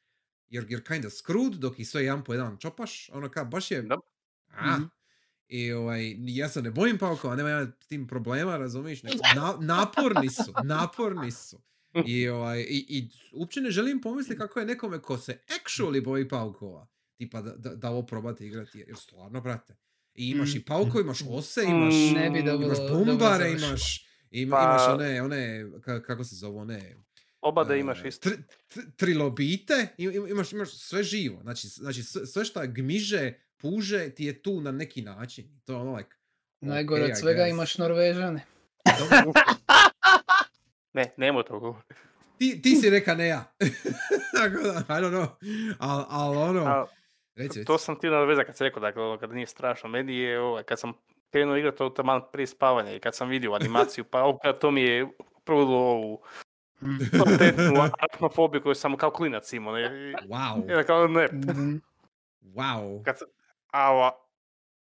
jer you're kind of screwed, dok ih sve jedan po jedan čopaš, ono ka, baš je... Da. A, Mhm. I ovaj, ja se ne bojim paukova, nema ja s tim problema, razumiješ? Na, naporni su, [LAUGHS] naporni su. I, ovaj, i, i uopće ne želim pomisliti kako je nekome ko se actually boji paukova, tipa da, da, da ovo probate igrati, jer stvarno, brate. I imaš i Mm. paukova, imaš ose, imaš, Ne bi dobro, imaš bombare, imaš, ima, Pa- imaš one, one, ka- kako se zove, one... Oba da e, imaš isto. tri- tri- trilobite, im- im- imaš, imaš sve živo. Znači, znači sve, sve šta gmiže, puže, ti je tu na neki način. To je ono like... Najgore okay, od svega imaš Norvežane. [LAUGHS] Ne, nemoj to govoriti. ti, ti si reka ne ja. [LAUGHS] Tako da, I don't know. Al, al ono, A, reci, reci. To sam ti nadovezao kad sam rekao, dakle, ovo, kad nije strašno. Meni je, ovaj, kad sam krenuo igrati to taman prije spavanja i kad sam vidio animaciju, pa opet to mi je ovu Mm. Kvalitetnu arachnofobiju koju sam kao klinac imao. Ne, Wow, i kao, ne, Mhm. wow. kad sam, ali,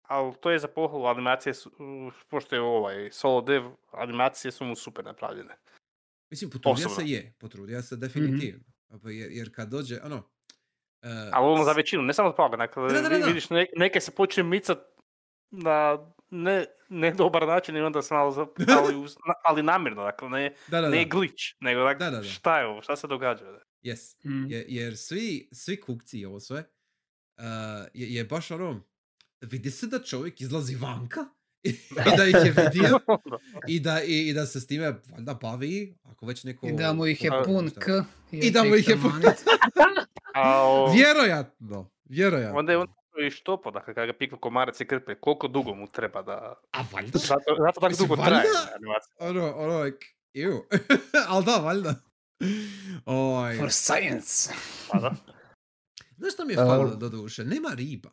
ali to je za pohvalu, animacije su, uh, pošto je ovaj solo dev, animacije su mu super napravljene. Mislim, potrudio Osobno. se je, potrudio se definitivno. Pa Jer, jer kad dođe, ono... e, Ali ono za većinu, ne samo od da. vidiš ne- neke se počne micat na ne, ne dobar način i onda se malo, za- ali, [LAUGHS] uz- na- ali namjerno, dakle, ne, Da, da, da. ne glitch, nego dakle, Da, da, da. šta je ovo, šta se događa? Yes. Mm. Je- jer svi, svi kukci i ovo sve, uh, je, je baš ono, vidi se da čovjek izlazi vanka [LAUGHS] i da ih je vidio [LAUGHS] i da, i, i da se s time valjda bavi, ako već neko... I da mu ih je pun k. I da mu ih je pun- Vjerojatno, vjerojatno. onda je on i štopo, dakle, kada ga piknu komarac i krpe, koliko dugo mu treba da... A valjda, Zato, zato tako dugo traje valjda- animacija. ono, ono, like, ew. [LAUGHS] Ali da, valjda. Oj, For science. Pa da. znaš što mi je A- falilo do duše? Nema riba.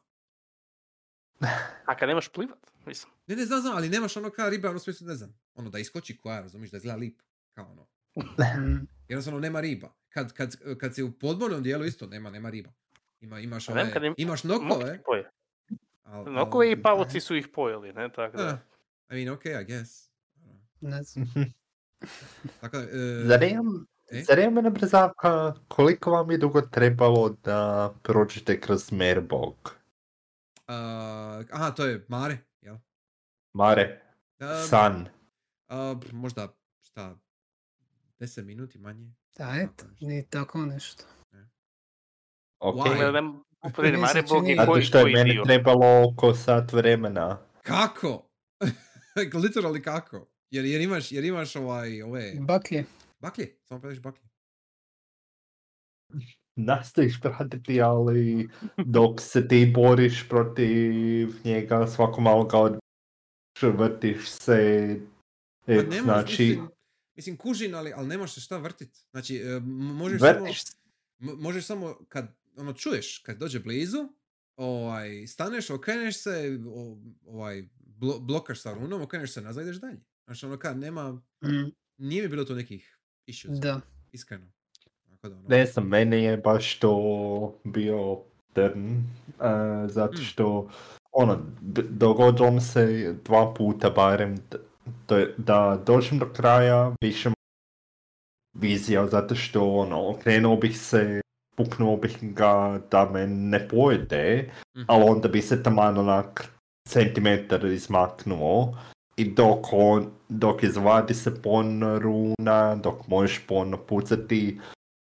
A kad nemaš plivat, mislim. Ne, ne znam, znam, ali nemaš ono kao riba, ono u smislu, ne znam, ono da iskoči koja, razumiješ, da izgleda lipo, kao ono. [LAUGHS] Jednostavno nema riba. Kad, kad, kad si u podmornom dijelu isto nema, nema riba. Ima, imaš, A ne, ove, im- imaš nokove. Al, Nokove al- i pavoci su ih pojeli, ne, tako da. I mean, okay, I guess. Ne [LAUGHS] znam. Tako e, Zanima, e? zanima me na brzavka, koliko vam je dugo trebalo da prođete kroz Merbog? a, aha, to je Mare, jel? Mare, A, San. a, možda, šta, 10 minuti manje. Da, eto, nije tako nešto. Ok. Maribor čini- Zato koji, što je koji meni dio? trebalo oko sat vremena. Kako? [LAUGHS] like, literally kako? Jer, jer imaš, jer imaš ovaj, ove, Baklje. baklje, samo praviš baklje. Nastojiš pratiti, ali dok se ti boriš protiv njega, svako malo ga odbiš, vrtiš se. Pa E, nemaš, znači, mislim, mislim, kužin, ali, ali nemaš se šta vrtit. Znači, e, možeš samo, vrtiš m- možeš samo kad, ono, čuješ, kad dođe blizu, ovaj, staneš, okreneš se, ovaj, blo- blokaš sa runom, okreneš se nazad, ideš dalje. Znači, ono, kad nema, Mm. nije mi bilo tu nekih issues, Da. iskreno. Tako da, ono, Ne znam, meni je baš to bio trn, uh, zato Mm. što ono, d- dogodilo mi se dva puta barem d- d- da dođem do kraja, više vizija, zato što ono, okrenuo bih se, puknuo bih ga da me ne pojede, Mhm. ali onda bi se taman onak centimetar izmaknuo i dok on, dok izvadi se pon runa, dok možeš ponovno pucati,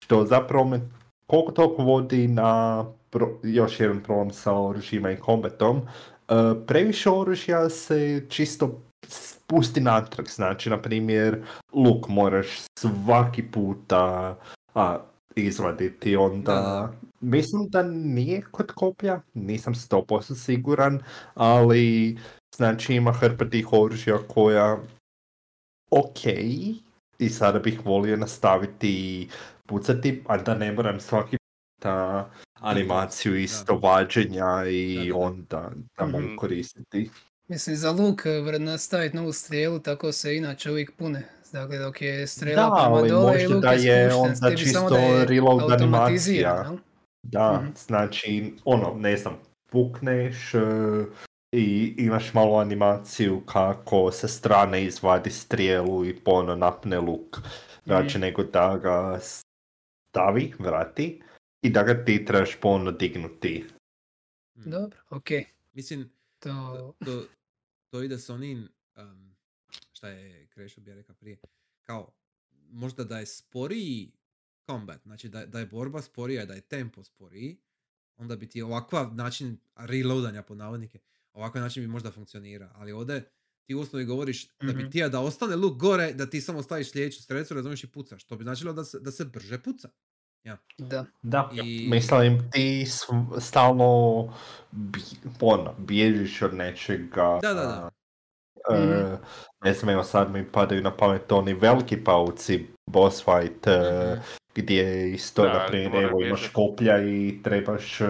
što zapravo me koliko toliko vodi na pro- još jedan problem sa oružjima i kombatom. E, previše oružja se čisto spusti natrag, znači, na primjer, luk moraš svaki puta a, izvaditi, onda... Da, da. Mislim da nije kod koplja, nisam 100% siguran, ali znači ima hrpa tih oružja koja ok i sada bih volio nastaviti pucati, a da ne moram svaki puta animaciju isto vađenja i Da, da, da. onda da mogu Mhm. koristiti. Mislim, za luk eh, nastaviti novu strijelu, tako se inače uvijek pune. Dakle, dok je strela Da, prema ali dole i da je spušten, onda čisto da je reload animacija. Da, Mhm. znači, ono, ne znam, pukneš e, i imaš malu animaciju kako sa strane izvadi strijelu i pono napne luk. Znači, Mhm. nego da ga stavi, vrati i da ga ti trebaš ponovno dignuti. Mm. Dobro, ok. Mislim, To... to, to ide s onim, um, šta je Krešo bi ja rekao prije, kao, možda da je sporiji combat, znači da, da je borba sporija, da je tempo sporiji, onda bi ti ovakav način reloadanja po navodnike, ovakav način bi možda funkcionira, ali ovdje ti u osnovi govoriš da bi Mhm. ti da ostane luk gore, da ti samo staviš sljedeću strelicu, razumiješ i pucaš, to bi značilo da se, da se brže puca. Da. Da, I- mislim ti stalno bi, ono, bježiš od nečega. Da, da, da. E, Mhm. ne znam, evo sad mi padaju na pamet oni veliki pauci, boss fight, e, Mhm. gdje isto, Da, na primjer, mora evo imaš koplja i trebaš, e,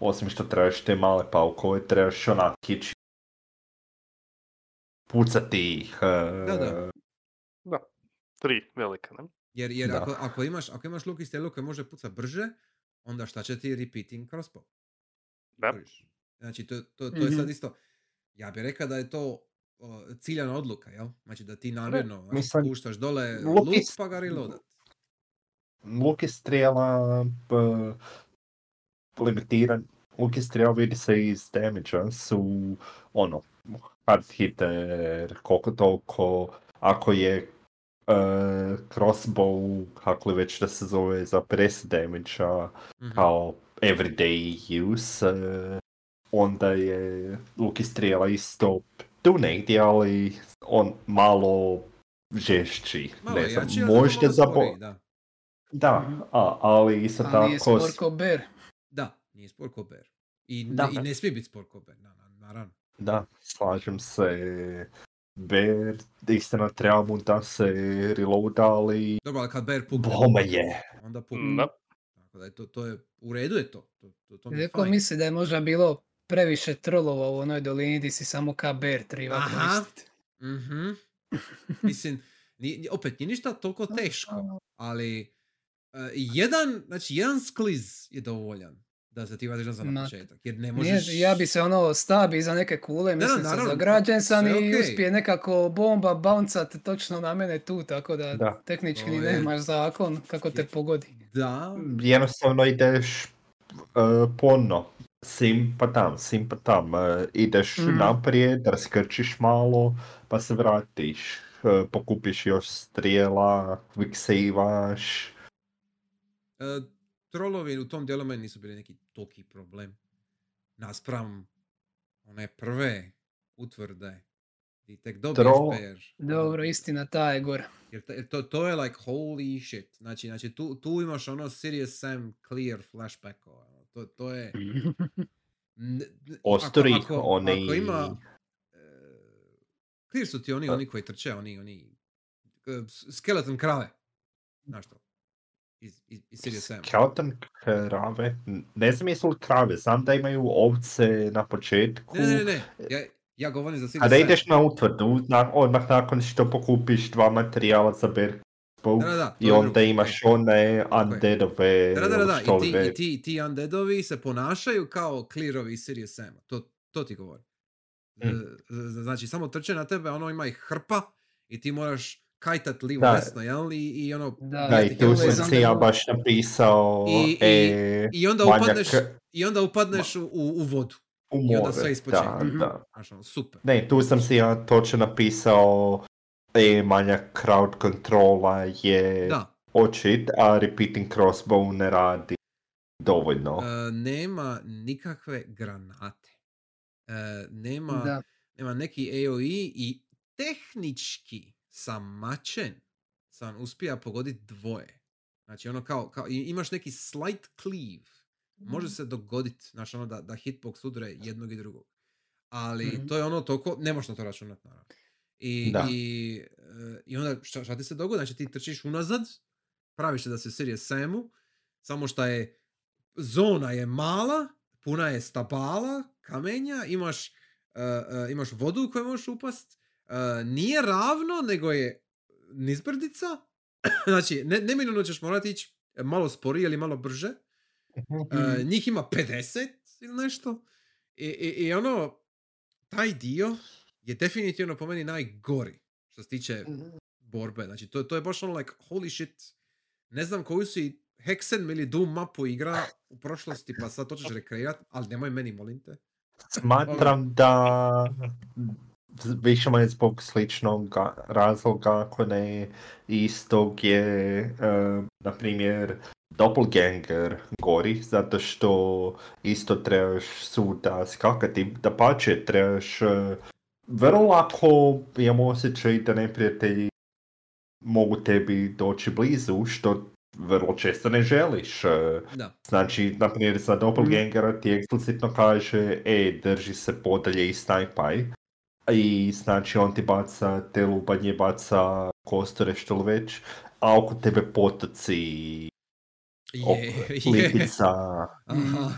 osim što trebaš te male paukove, trebaš onak ići pucati ih. e, Da, da. Da. Tri velika, ne? Jer, jer Da. ako, ako, imaš, ako imaš luk i strelu koji može pucat brže, onda šta će ti repeating crossbow? Da. Znači, to, to, to je sad Mhm. isto, ja bih rekao da je to o, ciljana odluka, jel? Znači da ti namjerno mislim, puštaš dole luk pa ga reloadat. Luk i strijela p- limitiran, luk i strijela vidi se iz damage su ono, hard hitter, koliko toliko, ako je e, crossbow, kako li već da se zove za press damage Mhm. kao everyday use, e, onda je luk i strijela isto tu negdje, ali on malo žešći. Malo ne je znam, jači, ali zato možda malo za sporiji, da. da, a, ali isto Ali tako... spor s- ko bear. Da, nije spor ko bear. I, Da. ne, I ne smije biti spor ko bear, na, na, naravno. Da, slažem se. Bear, istina treba mu da se reloada, ali Dobro, ali kad bear pukne, bome je. onda pukne. Mm, Da. Tako da je to, to je, u redu je to. To, to, to mi je fajn. misli da je možda bilo previše trolova u onoj dolini di si samo ka bear treba koristiti. Mhm. [LAUGHS] Mislim, ni, opet nije ništa toliko teško, ali e, jedan, znači jedan skliz je dovoljan da se ti vadiš nazad na Ma, početak, jer ne Nije, možeš... ja bi se ono stabi iza neke kule, Da, mislim sam naravno, zagrađen sam i okej. uspije nekako bomba bouncat točno na mene tu, tako da, Da. tehnički ni je- nemaš zakon kako te pogodi. Da, Jednostavno ideš uh, pono. Sim pa tam, sim pa tam. e, ideš Mhm. naprijed, raskrčiš malo, pa se vratiš. e, pokupiš još strijela, quick save-aš. e, trolovi u tom dijelu meni nisu bili neki toliki problem. Naspram one prve utvrde i tek dobiješ Troll- bear. Dobro, istina, ta je gora. Jer, to, to je like holy shit. Znači, znači tu, tu imaš ono Sirius Sam clear flashbackova. To, to je... [LAUGHS] Ostri, ako, ako, oni- ako ima... e, clear su ti oni, A- oni koji trče, oni, oni... skeleton krave. Znaš to? Iz, iz, iz. Skeleton krave, ne znam jesu li krave, znam da imaju ovce na početku. Ne, ne, ne. Ja, ja govorim za Sirius Kada Sam. ideš na utvrdu, na, odmah nakon što pokupiš dva materijala za Berkbow Da, da, da, i onda drugo, imaš one undeadove Da, da, da, da. I ti, i ti, ti undeadovi se ponašaju kao clearovi iz Sirius Sama. To, To ti govorim. Mm. Z- Znači, samo trče na tebe, ono ima ih hrpa i ti moraš kajtat livo Da. desno, jel? I, i ono... Da, i tu sam si ja baš napisao I- i- e, I onda manjak upadneš, i onda upadneš u, u vodu. u i onda more. sve ispočinje. Da, Mhm. da. Ono, super. Ne, tu sam si ja točno napisao e, manjak crowd kontrola je Da, očit, a repeating crossbow ne radi dovoljno. e, nema nikakve granate. E, nema, Da. nema neki AoE i tehnički sam mačen sam uspija pogoditi dvoje. Znači ono kao, kao imaš neki slight cleave. Može se dogoditi, znaš ono da, da hitbox udre jednog i drugog. Ali Mhm. to je ono toliko, ne možeš na to računati naravno. I, Da. i, e, i onda šta, šta ti se dogodi? Znači ti trčiš unazad, praviš se da se Sirius Samu, samo što je zona je mala, puna je stabala, kamenja, imaš, e, e, imaš vodu u koju možeš upast, e, nije ravno, nego je nizbrdica, [CLEARS THROAT] znači ne, neminovno ćeš morati ići malo sporije ili malo brže, E, njih ima 50 ili nešto. I, i, I ono, taj dio je definitivno po meni najgori što se tiče borbe. Znači, to, to je baš ono like, holy shit, ne znam koju si Hexen ili Doom mapu igra u prošlosti, pa sad to ćeš rekreirat, ali nemoj meni, molim te. Smatram da više manje zbog sličnog ga- razloga, ako ne istog je, e, na primjer, Doppelganger gori, zato što isto trebaš suda skakati, da pače trebaš e, vrlo lako imam osjećaj da neprijatelji mogu tebi doći blizu, što vrlo često ne želiš. Da. Znači, na primjer, za Doppelgangera ti eksplicitno kaže, e, drži se podalje i snajpaj. I znači on ti baca te lubanje, baca kostore što li već, a oko tebe potoci, ok, Je, Aha.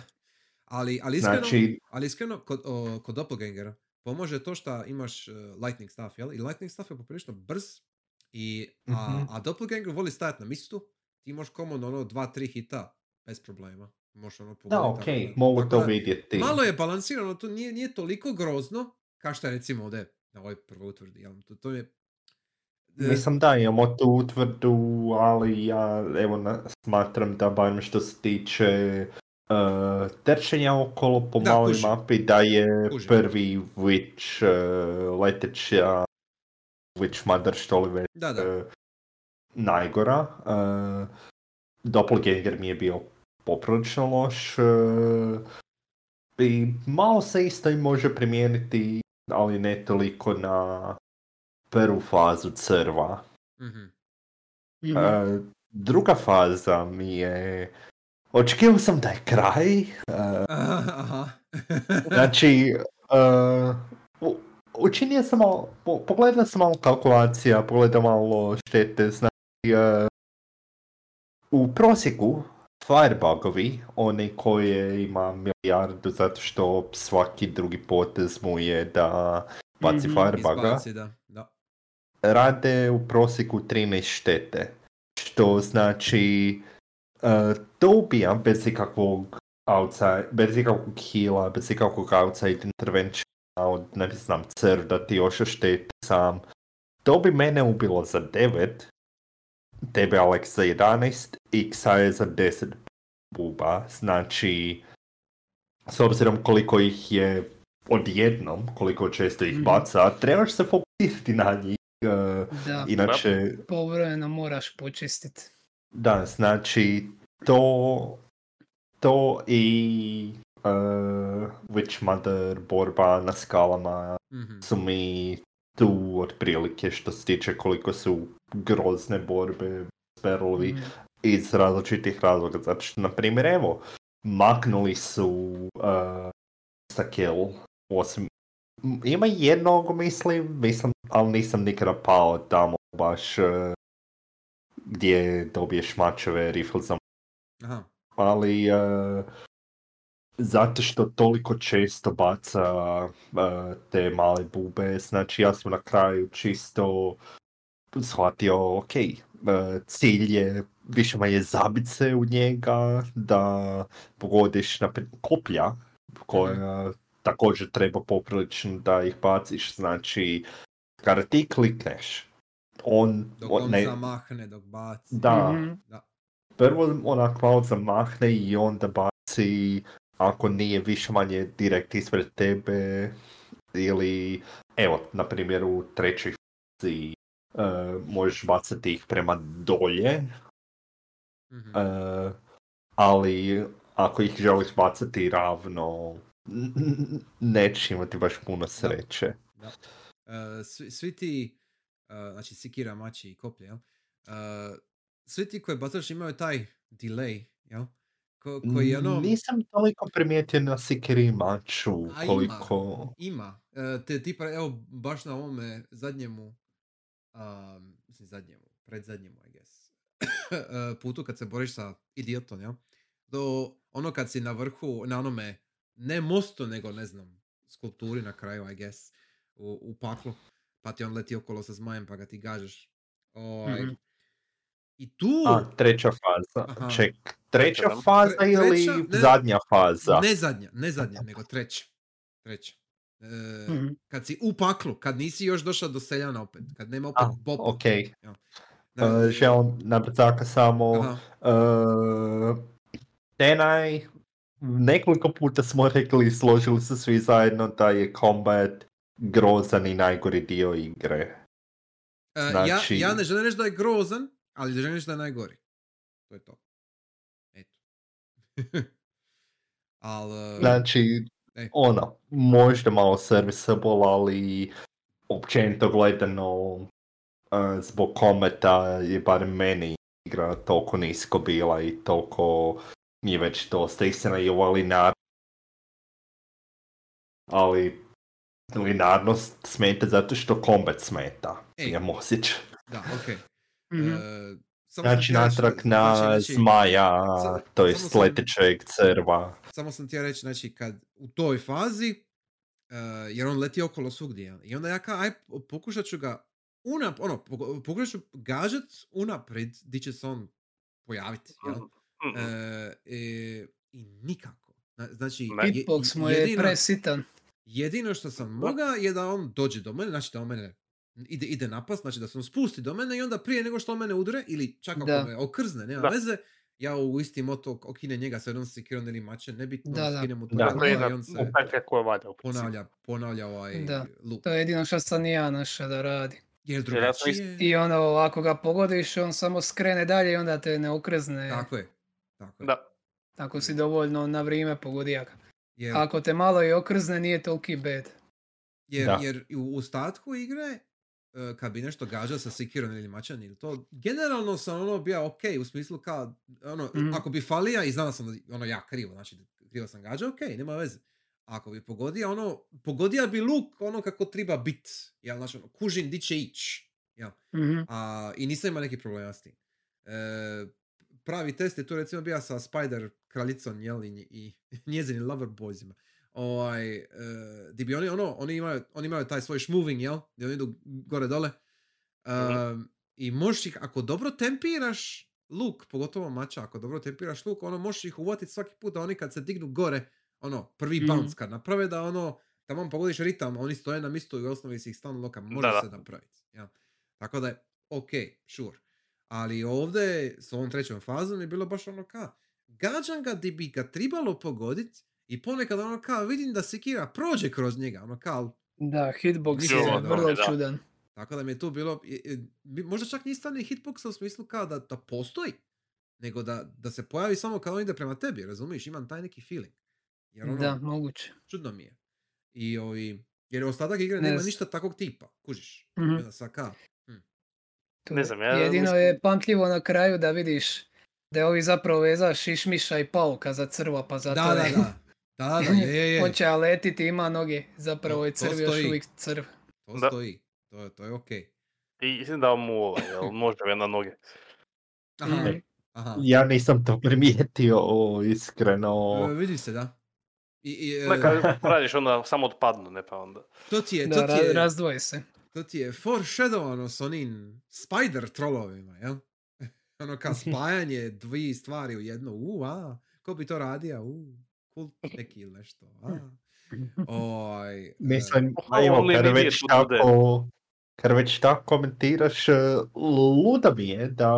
Ali, ali iskreno, znači, ali iskreno kod, o, kod Doppelgangera pomože to što imaš uh, lightning staff, jel? I lightning staff je poprilično brz i, a, Mhm. a Doppelganger voli stajati na mistu, ti možeš komodno ono dva, tri hita bez problema. Možeš ono da, pogoditi ok, tako mogu tako to da, vidjeti. Malo je balansirano, to nije, nije toliko grozno, kao što je recimo ovdje na ovoj prvoj utvrdi. Jel? To, to je... e, Mislim da imamo tu utvrdu, ali ja evo na, smatram da barem što se tiče uh, trčenja okolo po Da, maloj kužim. mapi da je Kužim. prvi witch uh, leteća witch mother što li već Da, da. uh, najgora. Uh, Doppelganger mi je bio poprilično loš uh, i malo se isto i može primijeniti, ali ne toliko na prvu fazu crva. Mhm. Mhm. E, druga faza mi je... Očekivao sam da je kraj. e, Aha, aha. [LAUGHS] znači, e, u- učinio sam malo... po- Pogledao sam malo kalkulacija, pogledao malo štete, znači... e, u prosjeku Firebugovi, oni koje ima milijardu zato što svaki drugi potez mu je da baci Mhm, Firebuga. Izbaci, da. da. rade u prosjeku 13 štete. Što znači uh, to ubija bez ikakvog outside, bez ikakvog heala, bez ikakvog outside intervention od, ne znam, crv da ti još šteti sam. To bi mene ubilo za 9, tebe Alex za 11, Xa je za 10 buba. Znači, s obzirom koliko ih je odjednom, koliko često ih Mhm. baca, trebaš se fokusirati na njih. uh, Da, Inače, povremeno moraš počistiti. Da, znači to, to i uh, Witch Mother borba na skalama Mhm. su mi tu otprilike što se tiče koliko su grozne borbe sperlovi Mhm. iz različitih razloga. Zato što, na primjer, evo, maknuli su uh, osim ima jednog, mislim, mislim, ali nisam nikada pao tamo baš uh, gdje dobiješ mačeve rifle za Aha. ali uh, zato što toliko često baca uh, te male bube, znači ja sam na kraju čisto shvatio, ok, uh, cilj je više manje zabit se u njega, da pogodiš naprijed koplja koja također treba poprilično da ih baciš, znači kada ti klikneš, on, Dok on on ne, zamahne, dok baci. da, Mhm. prvo onak malo zamahne i onda baci ako nije više manje direkt ispred tebe ili evo na primjer u trećoj fazi e, možeš bacati ih prema dolje Mhm. e, ali ako ih želiš bacati ravno n- n- nećeš imati baš puno sreće Da. E, svi, svi ti, znači sikira, mači i koplje, jel? Svi ti koji bacaš imaju taj delay, jel? Ko, koji ono... nisam toliko primijetio na Sikiri maču A ima. koliko Ima. E, te tipa, evo, baš na ovome zadnjemu, um, mislim zadnjemu, predzadnjemu, I guess, [COUGHS] e, putu kad se boriš sa idiotom, jel? Do ono kad si na vrhu, na onome, ne mostu, nego ne znam, skulpturi na kraju, I guess, u, u paklu, pa ti on leti okolo sa zmajem pa ga ti gažeš. Ovaj, Mhm. I tu, A, treća faza. Aha. Ček, treća faza Tre- ili treća, ne- zadnja faza? ne zadnja, ne zadnja, nego treća. Treća. E, Mhm. kad si u paklu, kad nisi još došao do seljana opet, kad nema opet A, boba. ok. Da, Uh, želim na brzaka samo... aha, Uh, Tenaj, nekoliko puta smo rekli i složili se svi zajedno da je combat grozan i najgori dio igre. E, znači- ja, ja ne želim reći da je grozan, ali želim reći da je najgori. To je to. Eto. [LAUGHS] ali... Znači, Ej. ono, možda malo serviceable, ali općenito gledano uh, zbog kometa je barem meni igra toliko nisko bila i toliko nije već dosta istina i ova ali linarnost smeta zato što kombat smeta. Ej. Imam osjećaj. Da, ok. E, samo sam Znači natrag na znači, zmaja, sa- to je sam- letećeg crva. samo sam htio reći, znači, kad u toj fazi, uh, jer on leti okolo svugdje, i onda ja kao, aj, pokušat ću ga unap, ono, poku- pokušat ću gažat unaprijed di će se on pojaviti, jel? Mhm. E, e, I nikako. Zna- Znači, Hitbox mu je presitan. Jedino što sam mogao je da on dođe do mene, znači da on mene ide, ide napast, znači da se on spusti do mene i onda prije nego što on mene udre, ili čak ako Da. me okrzne, nema Da. veze, ja u isti moto okinem njega sa jednom sekirom ili mačem, nebitno, Da, da. skinem mu to Da. To je glavu i on se ponavlja, ponavlja ovaj Da. loop. To je jedino što sam i ja našao da radi. Jer drugačije... I ono, ako ga pogodiš, on samo skrene dalje i onda te ne okrezne. Tako je. Tako je. Da. Ako si dovoljno na vrijeme pogodija ga. Jer, Ako te malo i okrzne, nije toliki bad. jer, Da. jer u u ostatku igre, e, kad bi nešto gađao sa sekirom ili mačan ili to, generalno sam ono bio ok, u smislu kao, ono, Mhm. ako bi falija i znao sam da, ono, ja krivo, znači krivo sam gađao, ok, nema veze. Ako bi pogodio, ono, pogodio bi luk ono kako treba bit, jel, znači, ono, kužim di će ić, jel, Mhm. a, i nisam imao neki problema s tim. E, pravi test je tu recimo bio sa Spider kraljicom, jel, i, i [LAUGHS] njezinim lover boysima. Ovaj, e, di bi oni, ono, oni imaju, oni imaju taj svoj schmoving, jel, gdje oni idu gore dole. Um, I možeš ih, ako dobro tempiraš luk, pogotovo mača, ako dobro tempiraš luk, ono možeš ih uvatiti svaki put da oni kad se dignu gore, ono, prvi Mhm. bounce kad naprave da ono, tamo pogodiš ritam, oni stoje na mistu i u osnovi si ih stalno loka, može Da, da. se napraviti. jel. Tako da je, ok, sure. Ali ovdje, s ovom trećom fazom je bilo baš ono ka, gađam ga di bi ga tribalo pogoditi i ponekad ono kao vidim da sekira prođe kroz njega, ono kao, Da, hitbox je vrlo da. čudan. tako da mi je tu bilo, bi- možda čak nije stvarno hitboxa u smislu kao da, da postoji, nego da, da se pojavi samo kada on ide prema tebi, razumiješ, imam taj neki feeling. Jer ono, Da, moguće. čudno mi je. I ovi, jer ostatak igre Ne nema znam. ništa takvog tipa, kužiš. Mhm. Sad kao, Tu Ne znam, ja Jedino mislim- je pamtljivo na kraju da vidiš da je ovi zapravo veza šišmiša i pauka za crva, pa zato da, da, je... da. Da, da, je, je, je. [LAUGHS] Hoće letiti, ima noge. Zapravo je crv još uvijek crv. To Da. stoji. To, je- to je okej. I mislim da mu ovaj, jel, može na noge. Aha, Mhm. aha. Ja nisam to primijetio, o, iskreno. E, vidi se, da. I, i, e, Ne, kad radiš onda samo otpadnu, ne pa onda. to ti je, Da, to ti ra- je, razdvoje se. To ti je foreshadowano s onim spider trollovima, jel? [LAUGHS] ono kao spajanje dvije stvari u jedno, u, a, ko bi to radio, u, kult neki ili nešto, a. Oj, [LAUGHS] Mislim, evo, kad već tako, kad već tako komentiraš, e, luda mi je da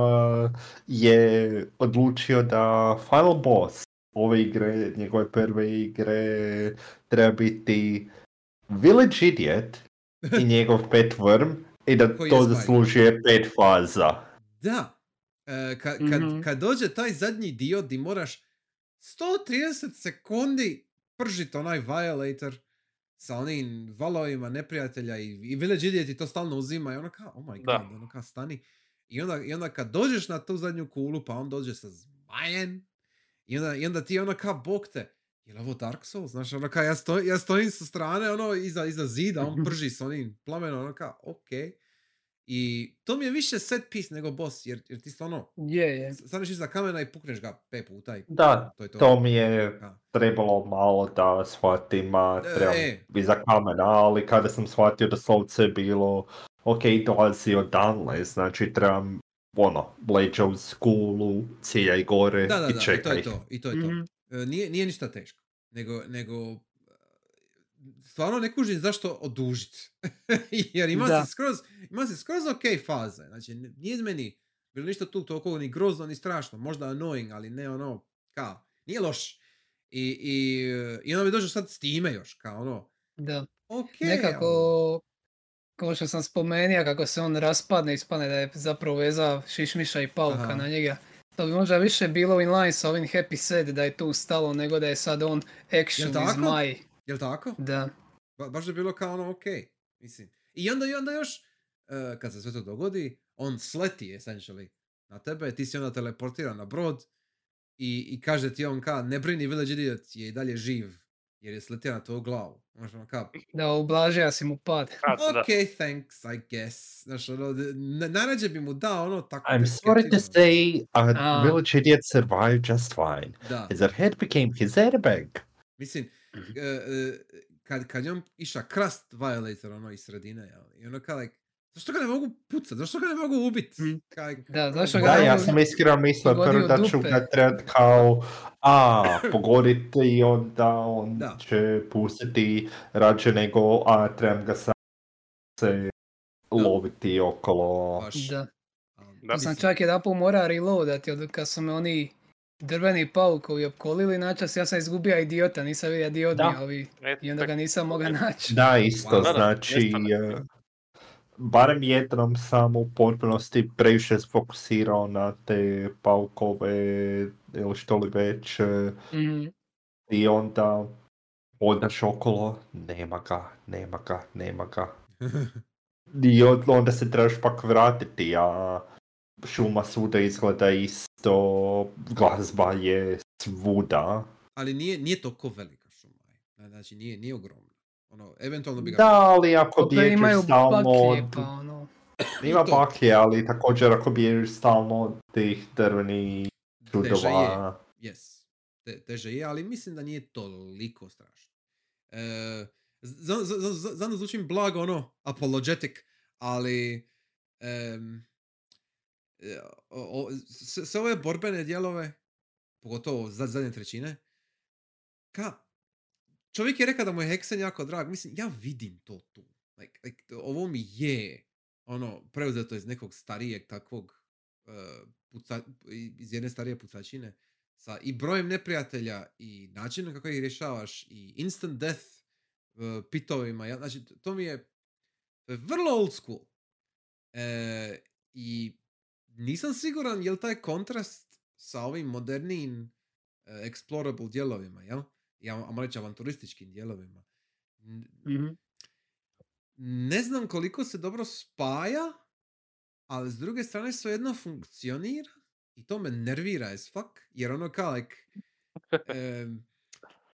je odlučio da final boss ove igre, njegove prve igre, treba biti Village Idiot i njegov pet worm i da Koji to zaslužuje pet faza. Da. E, ka- kad, Mhm. kad dođe taj zadnji dio di moraš 130 sekundi pržit onaj Violator sa onim valovima neprijatelja i, i Village Idiot ti to stalno uzima i ono kao, oh my god, Da. ono kao stani. I onda, I onda kad dođeš na tu zadnju kulu, pa on dođe sa zmajen i onda, i onda ti ono kao, bog te, je li ovo Dark Souls? Znaš, ono kao, ja, stoj, ja stojim sa strane, ono, iza, iza zida, on prži s onim plamenom, ono kao, okej. I to mi je više set piece nego boss, jer, jer ti stvarno Je, je. staneš iza kamena i pukneš ga pet puta i Da, to je to. to mi je Da. trebalo malo da shvatim, a E, trebam e. iza kamena, ali kada sam shvatio da slovce je bilo, ok, dolazi od Danle, znači trebam, ono, leđa uz kulu, ciljaj gore Da, da, i da, i to čekaj. je to, i to je to. Mhm. E, nije, nije ništa teško, nego, nego e, stvarno ne kužim zašto odužit. [LAUGHS] Jer ima Da. se skroz, ima se skroz ok faze. Znači, nije meni bilo ništa tu toliko ni grozno ni strašno. Možda annoying, ali ne ono, kao, nije loš. I, i, i onda mi dođe sad s time još, kao ono, Da. ok. Nekako, kao što sam spomenuo, kako se on raspadne, ispane da je zapravo veza šišmiša i pauka Aha. na njega. To bi možda više bilo in line sa ovim Happy Sad da je tu stalo, nego da je sad on action Jel' Maj. Jel tako? Da. Ba, baš je bilo kao ono, ok. Mislim. I onda, i onda još, e, kad se sve to dogodi, on sleti essentially na tebe, ti si onda teleportiran na brod i, i kaže ti on ka, ne brini Village Idiot je i dalje živ, jer je sletio na tvoju glavu. Znaš, ono ka, [LAUGHS] Da, ublažija si mu pad. A, ok, thanks, I guess. Znaš, ono, najrađe bi mu dao ono tako... I'm sorry to say, uh, Ah. Village Idiot survived just fine. Da, His head became his airbag. mislim, e, e, kad, kad je on iša krast Violator ono iz sredine, jel? I ono kao, like, zašto ga ne mogu pucat, zašto ga ne mogu ubit? Mm. Kaj, Da, zašto ga Da, ne ja sam iskreno mislio prvo da ću ga trebat kao, a, [COUGHS] pogoditi i onda on Da. će pustiti rađe nego, a trebam ga sam se loviti okolo. baš. Da. Da. Sam čak jedan put mora reloadati od kad su me oni drveni paukovi opkolili, načas ja sam izgubio idiota, nisam vidio idiot ovi E, i onda ga nisam mogao naći. Da, isto, Wow. Da, da, znači, da. e, barem jednom sam u potpunosti fokusirao na te paukove ili što li već Mhm. i onda odaš okolo, nema ga, nema ga, nema ga. [LAUGHS] I od- onda se trebaš pak vratiti, a šuma svuda izgleda isto, glazba je svuda. ali nije, nije toliko velika šuma. je. Znači, nije, nije ogromna. Ono, eventualno bi ga... Da, ali ako imaju stalno baklje, pa ono. Ima baklje, ali također ako bježeš stalno od tih drvenih Teže je. čudova. Yes. Te, teže je, ali mislim da nije toliko strašno. E, za, za, za, za, za zvučim blago ono, apologetic, ali e, o, o, s- sve ove borbene dijelove, pogotovo za zadnje trećine, ka, čovjek je rekao da mu je Hexen jako drag, mislim, ja vidim to tu. Like, like, ovo mi je ono, preuzeto iz nekog starijeg takvog e, puca, iz jedne starije pucačine sa i brojem neprijatelja i načinom kako ih rješavaš i instant death e, pitovima. Ja, znači, to mi je, to je vrlo old school. E, I nisam siguran je li taj kontrast sa ovim modernijim e, explorable dijelovima, jel? Ja, reći avanturističkim dijelovima. Mhm. ne znam koliko se dobro spaja, ali s druge strane svejedno funkcionira i to me nervira as fuck, jer ono kao like, em,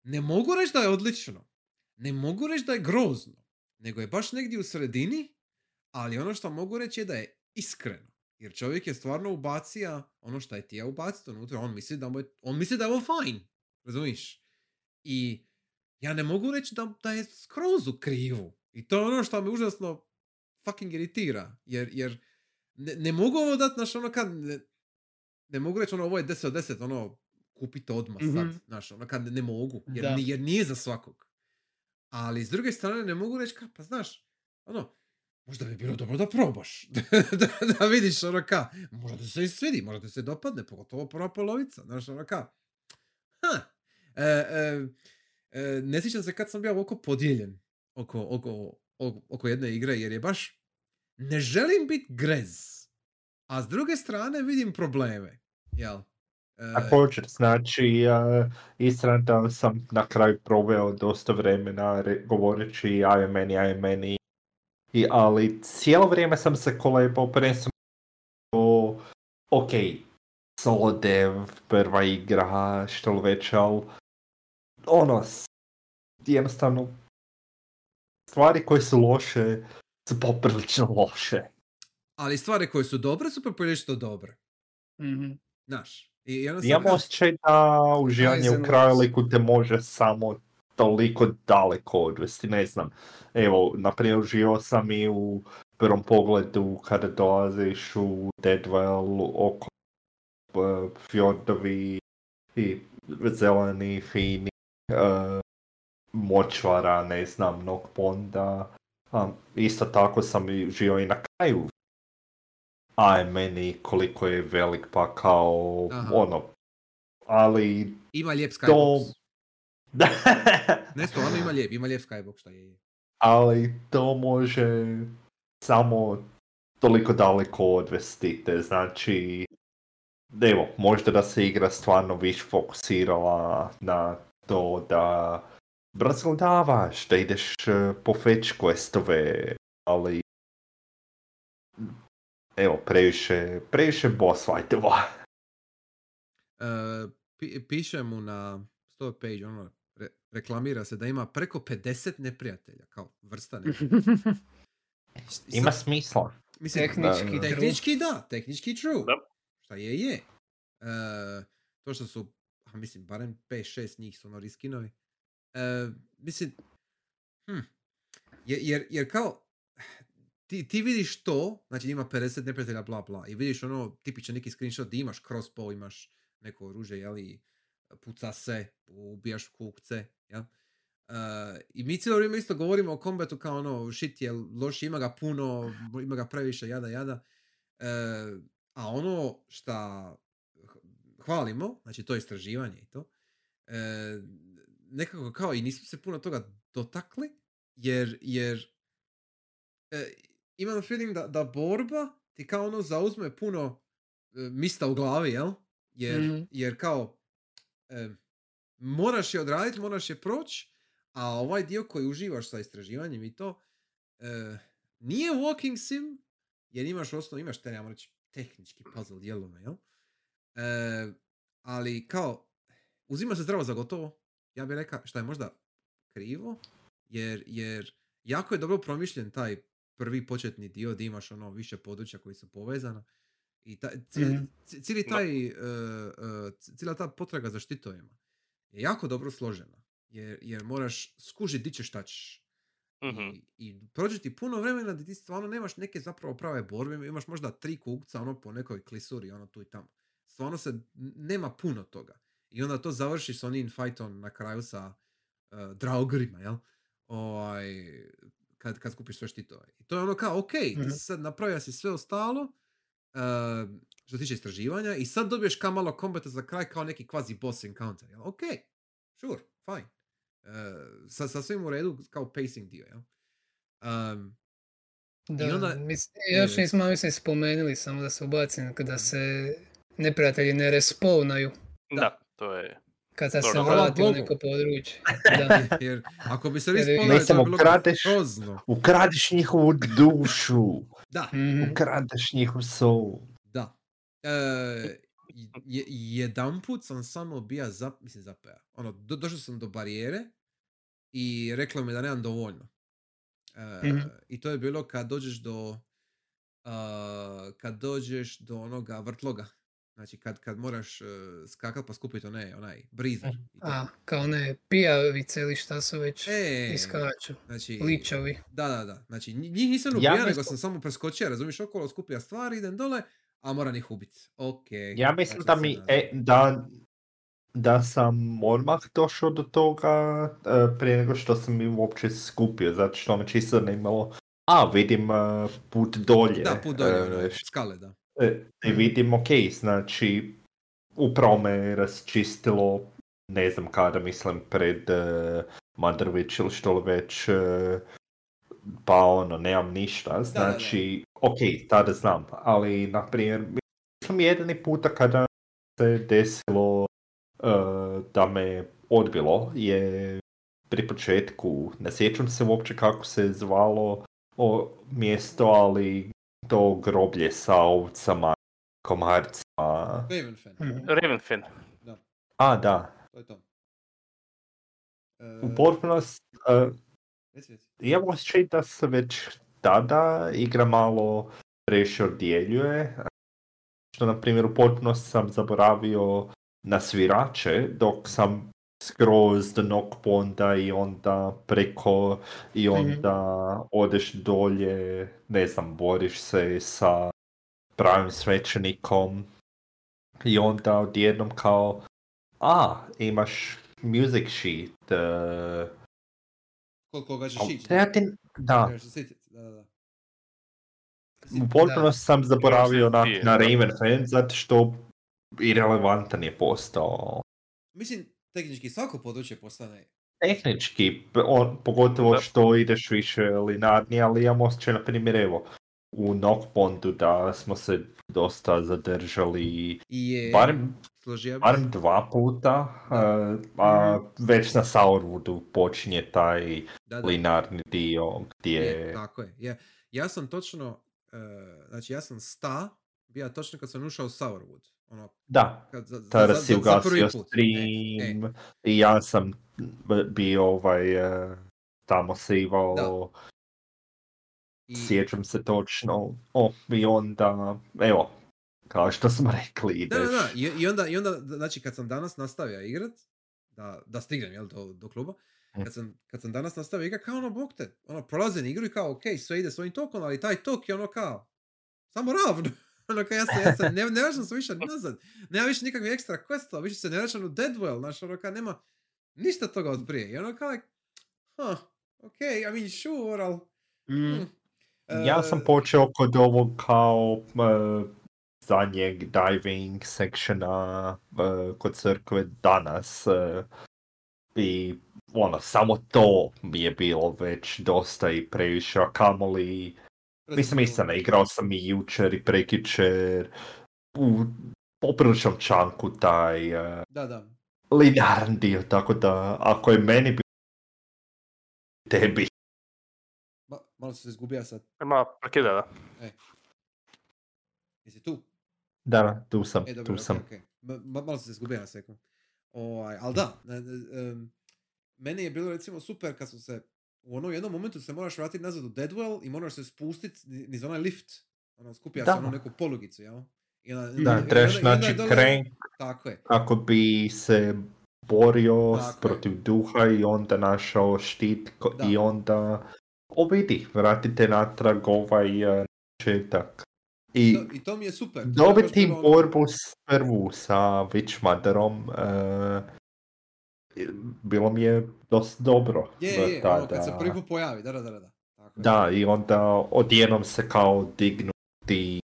ne mogu reći da je odlično, ne mogu reći da je grozno, nego je baš negdje u sredini, ali ono što mogu reći je da je iskreno. Jer čovjek je stvarno ubacija ono što je tija ubaciti unutra, on misli da, mu je, on misli da je ovo fajn, razumiješ? I ja ne mogu reći da, da je skroz u krivu. I to je ono što me užasno fucking iritira. Jer, jer ne, ne mogu ovo dati, znaš, ono kad... Ne, ne mogu reći ono, ovo je 10 od 10, ono, kupite odmah sad, Mhm. znaš, ono kad ne mogu, jer, Da. jer nije za svakog. Ali s druge strane ne mogu reći ka, pa znaš, ono, možda bi bilo dobro da probaš. [LAUGHS] da, da vidiš ono ka, možda se i svidi, možda se dopadne, pogotovo prva polovica, znaš ono ka. Ha, e, e, e, ne sjećam se kad sam bio ovako podijeljen oko, oko, oko, oko jedne igre, jer je baš, ne želim biti grez, a s druge strane vidim probleme, jel? E, Također, znači, uh, istina da sam na kraju proveo dosta vremena re- govoreći aj meni, aj meni, i, ali cijelo vrijeme sam se kolebao prvenstveno o, ok, solo dev, prva igra, što li već, ali ono, jednostavno, stvari koje su loše su poprilično loše. ali stvari koje su dobre su poprilično dobre, Mhm. znaš. I, Imam kao- osjećaj da uživanje u krajoliku te može samo toliko daleko odvesti, ne znam. Evo, na primjer, uživao sam i u prvom pogledu kada dolaziš u Deadwell oko e, fjordovi i zeleni, fini, močvara, ne znam, Nokponda. A, isto tako sam i uživao i na kraju aj meni koliko je velik pa kao Aha. ono ali Ima lijep to skybox. [LAUGHS] Ne, stvarno ima lijep, ima lijep skybox, šta je. je. ali to može samo toliko daleko odvesti te znači evo možda da se igra stvarno više fokusirala na to da brzo davaš da ideš eh, po fetch questove ali evo previše previše boss fightova [LAUGHS] E, pi- piše mu na store page, ono, re- reklamira se da ima preko 50 neprijatelja, kao vrsta neprijatelja. [LAUGHS] Ima smisla Mislim, Tehnički da. tehnički da, tehnički true. Da. Šta je, je. E, to što su, a mislim, barem 5-6 njih su ono riskinovi. E, mislim, hm, jer, jer, kao, ti, ti vidiš to, znači ima 50 neprijatelja, bla bla, i vidiš ono tipičan neki screenshot di imaš crossbow, imaš neko oružje, jeli, puca se, ubijaš kukce, jel? Uh, I mi cijelo vrijeme isto govorimo o kombatu kao ono, shit je loš, ima ga puno, ima ga previše, jada, jada. E, a ono šta hvalimo, znači to istraživanje i to, e, nekako kao i nismo se puno toga dotakli, jer, jer e, imam feeling da, da borba ti kao ono zauzme puno e, mista u glavi, jel? Jer, Mhm. jer kao e, moraš je odraditi, moraš je proći, a ovaj dio koji uživaš sa istraživanjem i to e, nije walking sim, jer imaš osnovno, imaš te, ja reći, tehnički puzzle dijelove, jel? E, ali kao, uzima se zdravo za gotovo, ja bih rekao, šta je možda krivo, jer, jer jako je dobro promišljen taj prvi početni dio gdje imaš ono više područja koji su povezana i ta, ci- Mhm. ci- cijeli Da. taj, e, e, c- cijela ta potraga za štitovima je jako dobro složena, jer, jer moraš skužiti di ćeš šta ćeš. Mhm. I, I prođe ti puno vremena da ti stvarno nemaš neke zapravo prave borbe, imaš možda tri kukca ono po nekoj klisuri, ono tu i tamo. Stvarno se, nema puno toga. I onda to završiš s onim fightom na kraju sa uh, draugorima, jel? Ovaj, kad, kad skupiš sve štitove. I to je ono kao, ok, ti Mhm. si sad napravio si sve ostalo, uh, što se tiče istraživanja, i sad dobiješ kao malo kombata za kraj kao neki kvazi boss encounter, jel? Ok, sure, fine. Uh, sa, sasvim u redu kao pacing dio, jel? Um, Da, onda- mis- e, još nismo mislim spomenuli, samo da se ubacim, kada se neprijatelji ne respawnaju Da, to je... kada se vrati u neko područje. [LAUGHS] Da. jer ako bi se respawnali, to bi bilo ukradeš- grozno. Ukradiš njihovu dušu, Da, Mhm. ukradeš njihov soul. da. E, je, jedan put sam samo bija za, mislim zapaja. Ono, do, došao sam do barijere i reklo mi da nemam dovoljno. E, Mhm. I to je bilo kad dođeš do a, kad dođeš do onoga vrtloga. Znači kad, kad moraš uh, skakat pa skupiti onaj, onaj brizer. to. A, kao ne pijavice ili šta su već E, iskaču. znači, Ličovi. Da, da, da. Znači, nji- njih nisam Ja ubijao, nego sam samo preskočio, razumiješ, okolo, skupio stvari, idem dole, a moram ih ubiti. Ok. Ja mislim vraćam da mi, e, da da sam odmah došao do toga e, prije nego što sam mi uopće skupio, zato što me čisto zanimalo. A, vidim e, put dolje. Da, put dolje, e, ono, skale, da. E, I vidim, ok, znači, upravo me rasčistilo, ne znam kada, mislim, pred uh, Mandrović ili što li već, e, pa ono, nemam ništa, da, da. znači, ok, tada znam, ali, na primjer, mislim, jedini puta kada se desilo e, da me odbilo je pri početku, ne sjećam se uopće kako se zvalo o mjesto, ali to groblje sa ovcama, komarcima. Ravenfen, Mhm. Ravenfin. A, da. to je to. U E, potpunosti, uh, imam osjećaj da se već tada igra malo previše odjeljuje. Što, na primjer, u potpunosti sam zaboravio na svirače, dok sam skroz do Knockponda i onda preko i Mhm. onda odeš dolje, ne znam, boriš se sa pravim svećenikom i onda odjednom kao a, imaš music sheet, uh, Koliko ga ćeš ići? treba ti- da, Trebaš se sjetit, da, da, da. u potpunosti sam zaboravio na, na da. Ravenfen zato što irelevantan je postao. Mislim, tehnički svako područje postane Tehnički, on, pogotovo Da. što ideš više linarni, ali imam osjećaj, na primjer, evo, u Knockpondu da smo se dosta zadržali, i je... barem, barem dva puta, Da. uh, a već na Sourwoodu počinje taj da, da. linarni dio gdje... Je, tako je. Je. Ja sam točno, e, znači ja sam sta bio točno kad sam ušao u Sourwood. Ono, Da, kad, za, za, tada za- si za- ugasio put. E, stream i ja sam bio ovaj, eh, tamo sivao, I, sjećam se točno, o, i onda, evo, kao što smo rekli, ideš. da, da, da. I, I, onda, I onda, znači kad sam danas nastavio igrat, da, da stignem jel, do, do kluba, Mm. kad sam, kad sam danas nastavio igrat, kao ono, bog te, ono, prolazim igru i kao, ok, sve ide svojim tokom, ali taj tok je ono kao, samo ravno. Ono kao ja se, ja se, ne, ne vraćam se više nazad. Nema više nikakvih ekstra questova, više se ne vraćam u Deadwell, znaš, ono kao nema ništa toga od prije. I ono kao, like, huh, ok, I mean, sure, ali... Mm. hmm. Ja E, sam počeo kod ovog kao eh, zadnjeg diving sectiona eh, kod crkve danas eh, i ono, samo to mi je bilo već dosta i previše, a kamoli Mislim, istina, igrao sam i jučer i prekjučer u popriličnom čanku taj uh, Da, da. linearan dio, tako da ako je meni bi tebi. Ma, malo se izgubio sad. Ima prekida, da. Jesi tu? Da, tu sam, E, dobro, tu okej, sam. okej. Ma- ma- malo se izgubio na sekund. Ovaj, ali da, e, e, em, meni je bilo recimo super kad su se u onom jednom momentu se moraš vratiti nazad u Deadwell i moraš se spustiti niz onaj lift. Ono, skupija se ono neku polugicu, jel? I onda, i Da, trebaš naći je dole- krenk Tako je. kako bi se borio Tako je. protiv duha i onda našao štit ko- Da. i onda o vidi, vratite natrag ovaj uh, početak. I To, I to mi je super. je dobiti borbu s prvu sa Witchmotherom uh, bilo mi je dosta dobro. Je, je, ono, kad se prvi put pojavi, da, da, da, da. Tako. Da, i onda odjednom se kao dignuti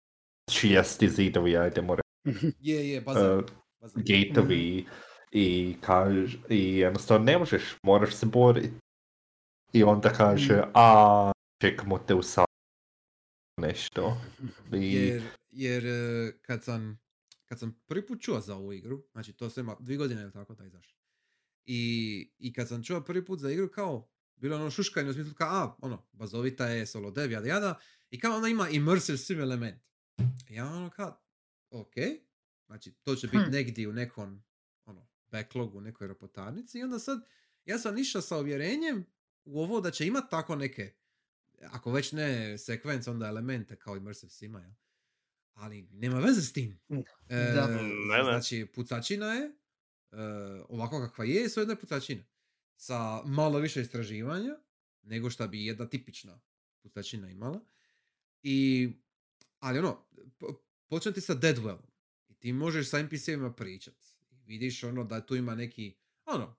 šijesti zidovi, ajdemo reći, [LAUGHS] Je, je, bazar. uh, bazar. gateovi i kaž, i jednostavno ne možeš, moraš se boriti. I onda kaže, Mhm. a čekamo te u sad nešto. [LAUGHS] I Jer, jer e, kad sam, kad sam prvi put čuo za ovu igru, znači to sve ima dvije godine ili tako da izašlo. I, I kad sam čuo prvi put za igru, kao, bilo ono šuškanje u smislu kao, a, ono, bazovita je, solo dev, jada, jada, i kao ona ima immersive sim element. I ja ono kao, ok, znači to će biti Hm. negdje u nekom, ono, backlogu, u nekoj repotarnici i onda sad, ja sam išao sa uvjerenjem u ovo da će imati tako neke, ako već ne sekvence, onda elemente kao immersive sima, jel? Ali nema veze s tim. E, Da. Ne, ne. Znači, pucačina je, e, ovako kakva je, sve jedna je pucačina. Sa malo više istraživanja, nego što bi jedna tipična pucačina imala. I, ali ono, po- počne ti sa Deadwellom. I ti možeš sa NPC-evima pričat. Vidiš ono da tu ima neki, ono,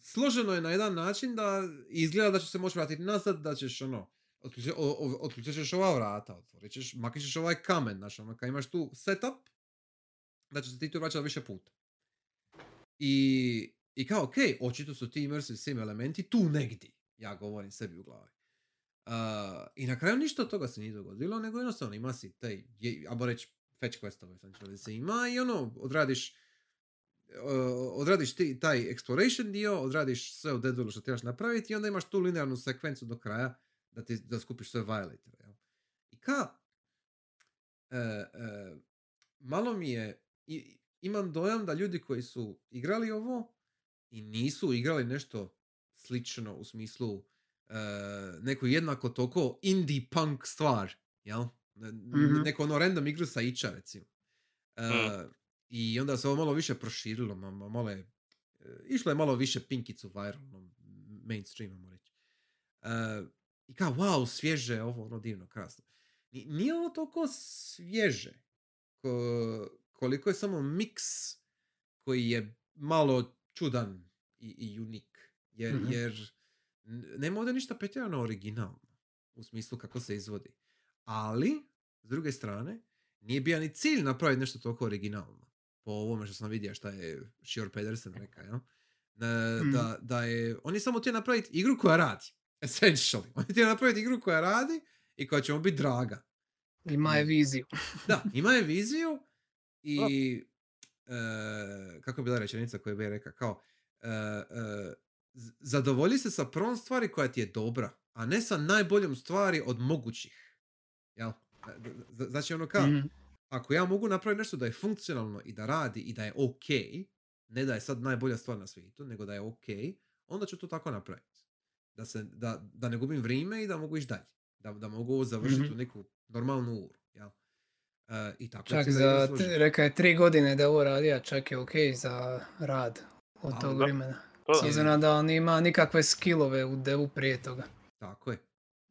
složeno je na jedan način da izgleda da će se moći vratiti nazad, da ćeš ono, otključit o- o- otključit ćeš ova vrata, otvorit ćeš, ćeš ovaj kamen, znaš, ono, kad imaš tu setup, da će se ti tu vraćati više puta. I, i kao, ok, očito su ti immersive sim elementi tu negdje, ja govorim sebi u glavi. Uh, I na kraju ništa od toga se nije dogodilo, nego jednostavno ima si taj, ajmo reći, fetch questove, znači se ima i ono, odradiš uh, odradiš ti taj exploration dio, odradiš sve u što trebaš napraviti i onda imaš tu linearnu sekvencu do kraja da, ti, da skupiš sve violator. Jel? I ka, e, e, malo mi je, i, imam dojam da ljudi koji su igrali ovo i nisu igrali nešto slično u smislu e, neku jednako toliko indie punk stvar, jel? Mhm. Neko ono random igru sa Ića, recimo. E, I onda se ovo malo više proširilo, ma- ma- malo je, e, išlo je malo više pinkicu viralno, mainstream, ajmo reći. E, I kao, wow, svježe, ovo ono divno, krasno. Ni- Nije ovo toliko svježe, ko- koliko je samo miks koji je malo čudan i, i unik. Jer, Mhm. jer nema ovdje ništa pretjerano originalno u smislu kako se izvodi. Ali, s druge strane, nije bio ni cilj napraviti nešto toliko originalno. Po ovome što sam vidio šta je Shior Pedersen rekao, ja? Mhm. da, da je, on je samo htio napraviti igru koja radi. [LAUGHS] Essentially. On je htio napraviti igru koja radi i koja će mu biti draga. Ima je viziju. Da, ima je viziju i e, kako je bila rečenica koju bi rekao, kao e, z- zadovolji se sa prvom stvari koja ti je dobra, a ne sa najboljom stvari od mogućih. Jel? Znači ono kao, Mhm. ako ja mogu napraviti nešto da je funkcionalno i da radi i da je ok, ne da je sad najbolja stvar na svijetu, nego da je ok, onda ću to tako napraviti. Da, se, da, da ne gubim vrijeme i da mogu ići dalje. Da, da mogu ovo završiti Mhm. u neku normalnu uru. E, I tako Čak za, složena. t- reka je tri godine da je ovo radio, čak je ok za rad od A, tog da. vremena. Obzirom da on nema nikakve skillove u devu prije toga. Tako je.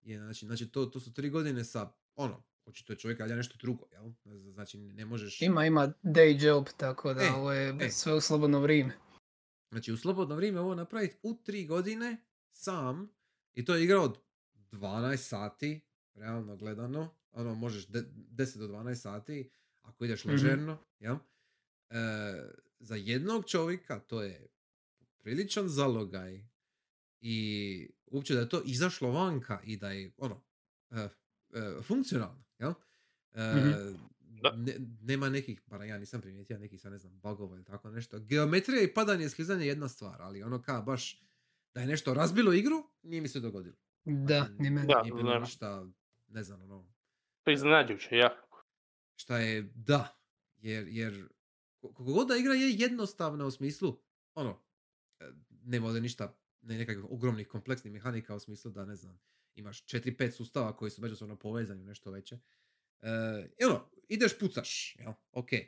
je znači, znači to, to su tri godine sa, ono, očito je čovjek radi nešto drugo, jel? Znači ne možeš... Ima, ima day job, tako da E, ovo je e. sve u slobodno vrijeme. Znači u slobodno vrijeme ovo napraviti u tri godine sam i to je igra od 12 sati, realno gledano, ono možeš de, 10 do 12 sati ako ideš Mhm. ležerno, jel? E, za jednog čovjeka to je priličan zalogaj i uopće da je to izašlo vanka i da je ono e, e, funkcionalno, jel? Da. ne- nema nekih, bar ja nisam primijetio nekih, sad ne znam, bugova ili tako nešto. Geometrija i padanje i sklizanje je jedna stvar, ali ono kao baš da je nešto razbilo igru, nije mi se dogodilo. Da, Znači, ni meni. Nije bilo ništa, ne znam, ono, To je iznenađujuće, jako. šta je da, jer, jer koliko god da igra je jednostavna u smislu, ono, e, nema ovdje ništa, ne nekakvih ogromnih kompleksnih mehanika u smislu da, ne znam, imaš 4-5 sustava koji su međusobno povezani u nešto veće. E, ono, ideš pucaš, jel, ok. E,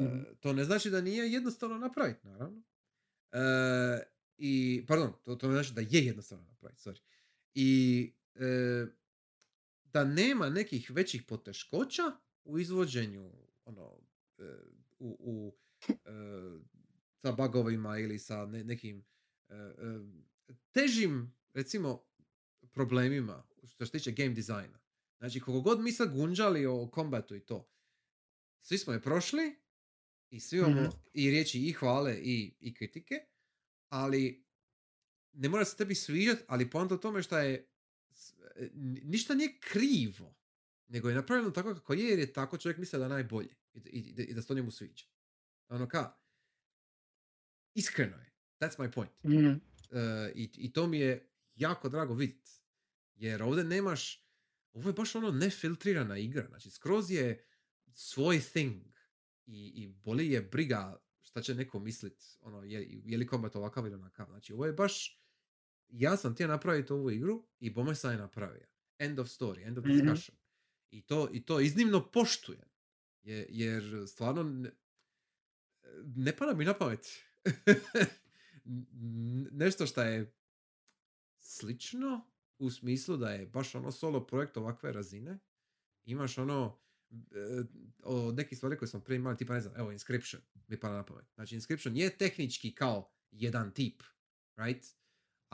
Mhm. To ne znači da nije jednostavno napraviti, naravno. E, I, pardon, to, to ne znači da je jednostavno napraviti, sorry. I e, da nema nekih većih poteškoća u izvođenju ono, e, u, u e, sa bugovima ili sa ne- nekim e, težim, recimo, problemima što se tiče game dizajna. Znači, koliko god mi sad gunđali o kombatu i to, svi smo je prošli i svi imamo Mhm. i riječi i hvale i, i kritike, ali ne mora se tebi sviđat, ali poanta u tome što je ništa nije krivo, nego je napravljeno tako kako je, jer je tako čovjek misle da je najbolje i, i, i- i da se to njemu sviđa. Ono ka, iskreno je. That's my point. Mhm. E, i, I to mi je jako drago vidjeti. Jer ovdje nemaš, ovo je baš ono nefiltrirana igra. Znači, skroz je svoj thing. I, i boli je briga šta će neko mislit, ono, je, je li kombat ovakav ili onakav. Znači, ovo je baš, ja sam htio napraviti ovu igru i bome sam je napravio. End of story, end of Mhm. discussion. I, to, I to iznimno poštujem. Je, jer stvarno ne, ne pada mi na pamet. [LAUGHS] Nešto što je slično u smislu da je baš ono solo projekt ovakve razine. Imaš ono e, od nekih stvari koje smo prije imali, tipa ne znam, evo Inscription, mi pada na pamet. Znači Inscription je tehnički kao jedan tip, right?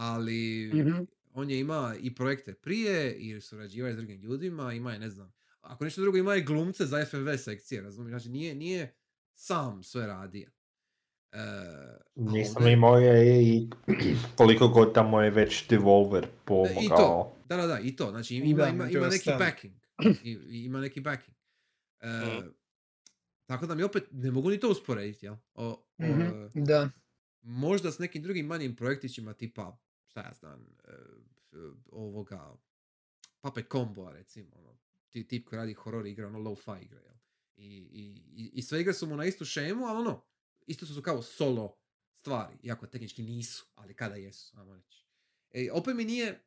Ali Mhm. on je ima i projekte prije i surađivao je s drugim ljudima, ima je, ne znam, ako nešto drugo ima i glumce za FMV sekcije, razumiješ? Znači nije, nije sam sve radio. E, Nisam ovdje- imao je i koliko god tamo je već Devolver I pomogao. to, da, da, da, i to. Znači ima, Da, ima, među ima neki backing. I, i ima neki backing. E, Mhm. Tako da mi opet ne mogu ni to usporediti, jel? O, o, Mhm, e, Da. možda s nekim drugim manjim projektićima tipa, šta ja znam, e, ovoga Puppet Combo, recimo, ono, ti tip koji radi horror igre, ono low-fi igre, jel? I, i, i- sve igre su mu na istu šemu, ali ono, isto su kao solo stvari, iako tehnički nisu, ali kada jesu, ajmo reći. E, opet mi nije,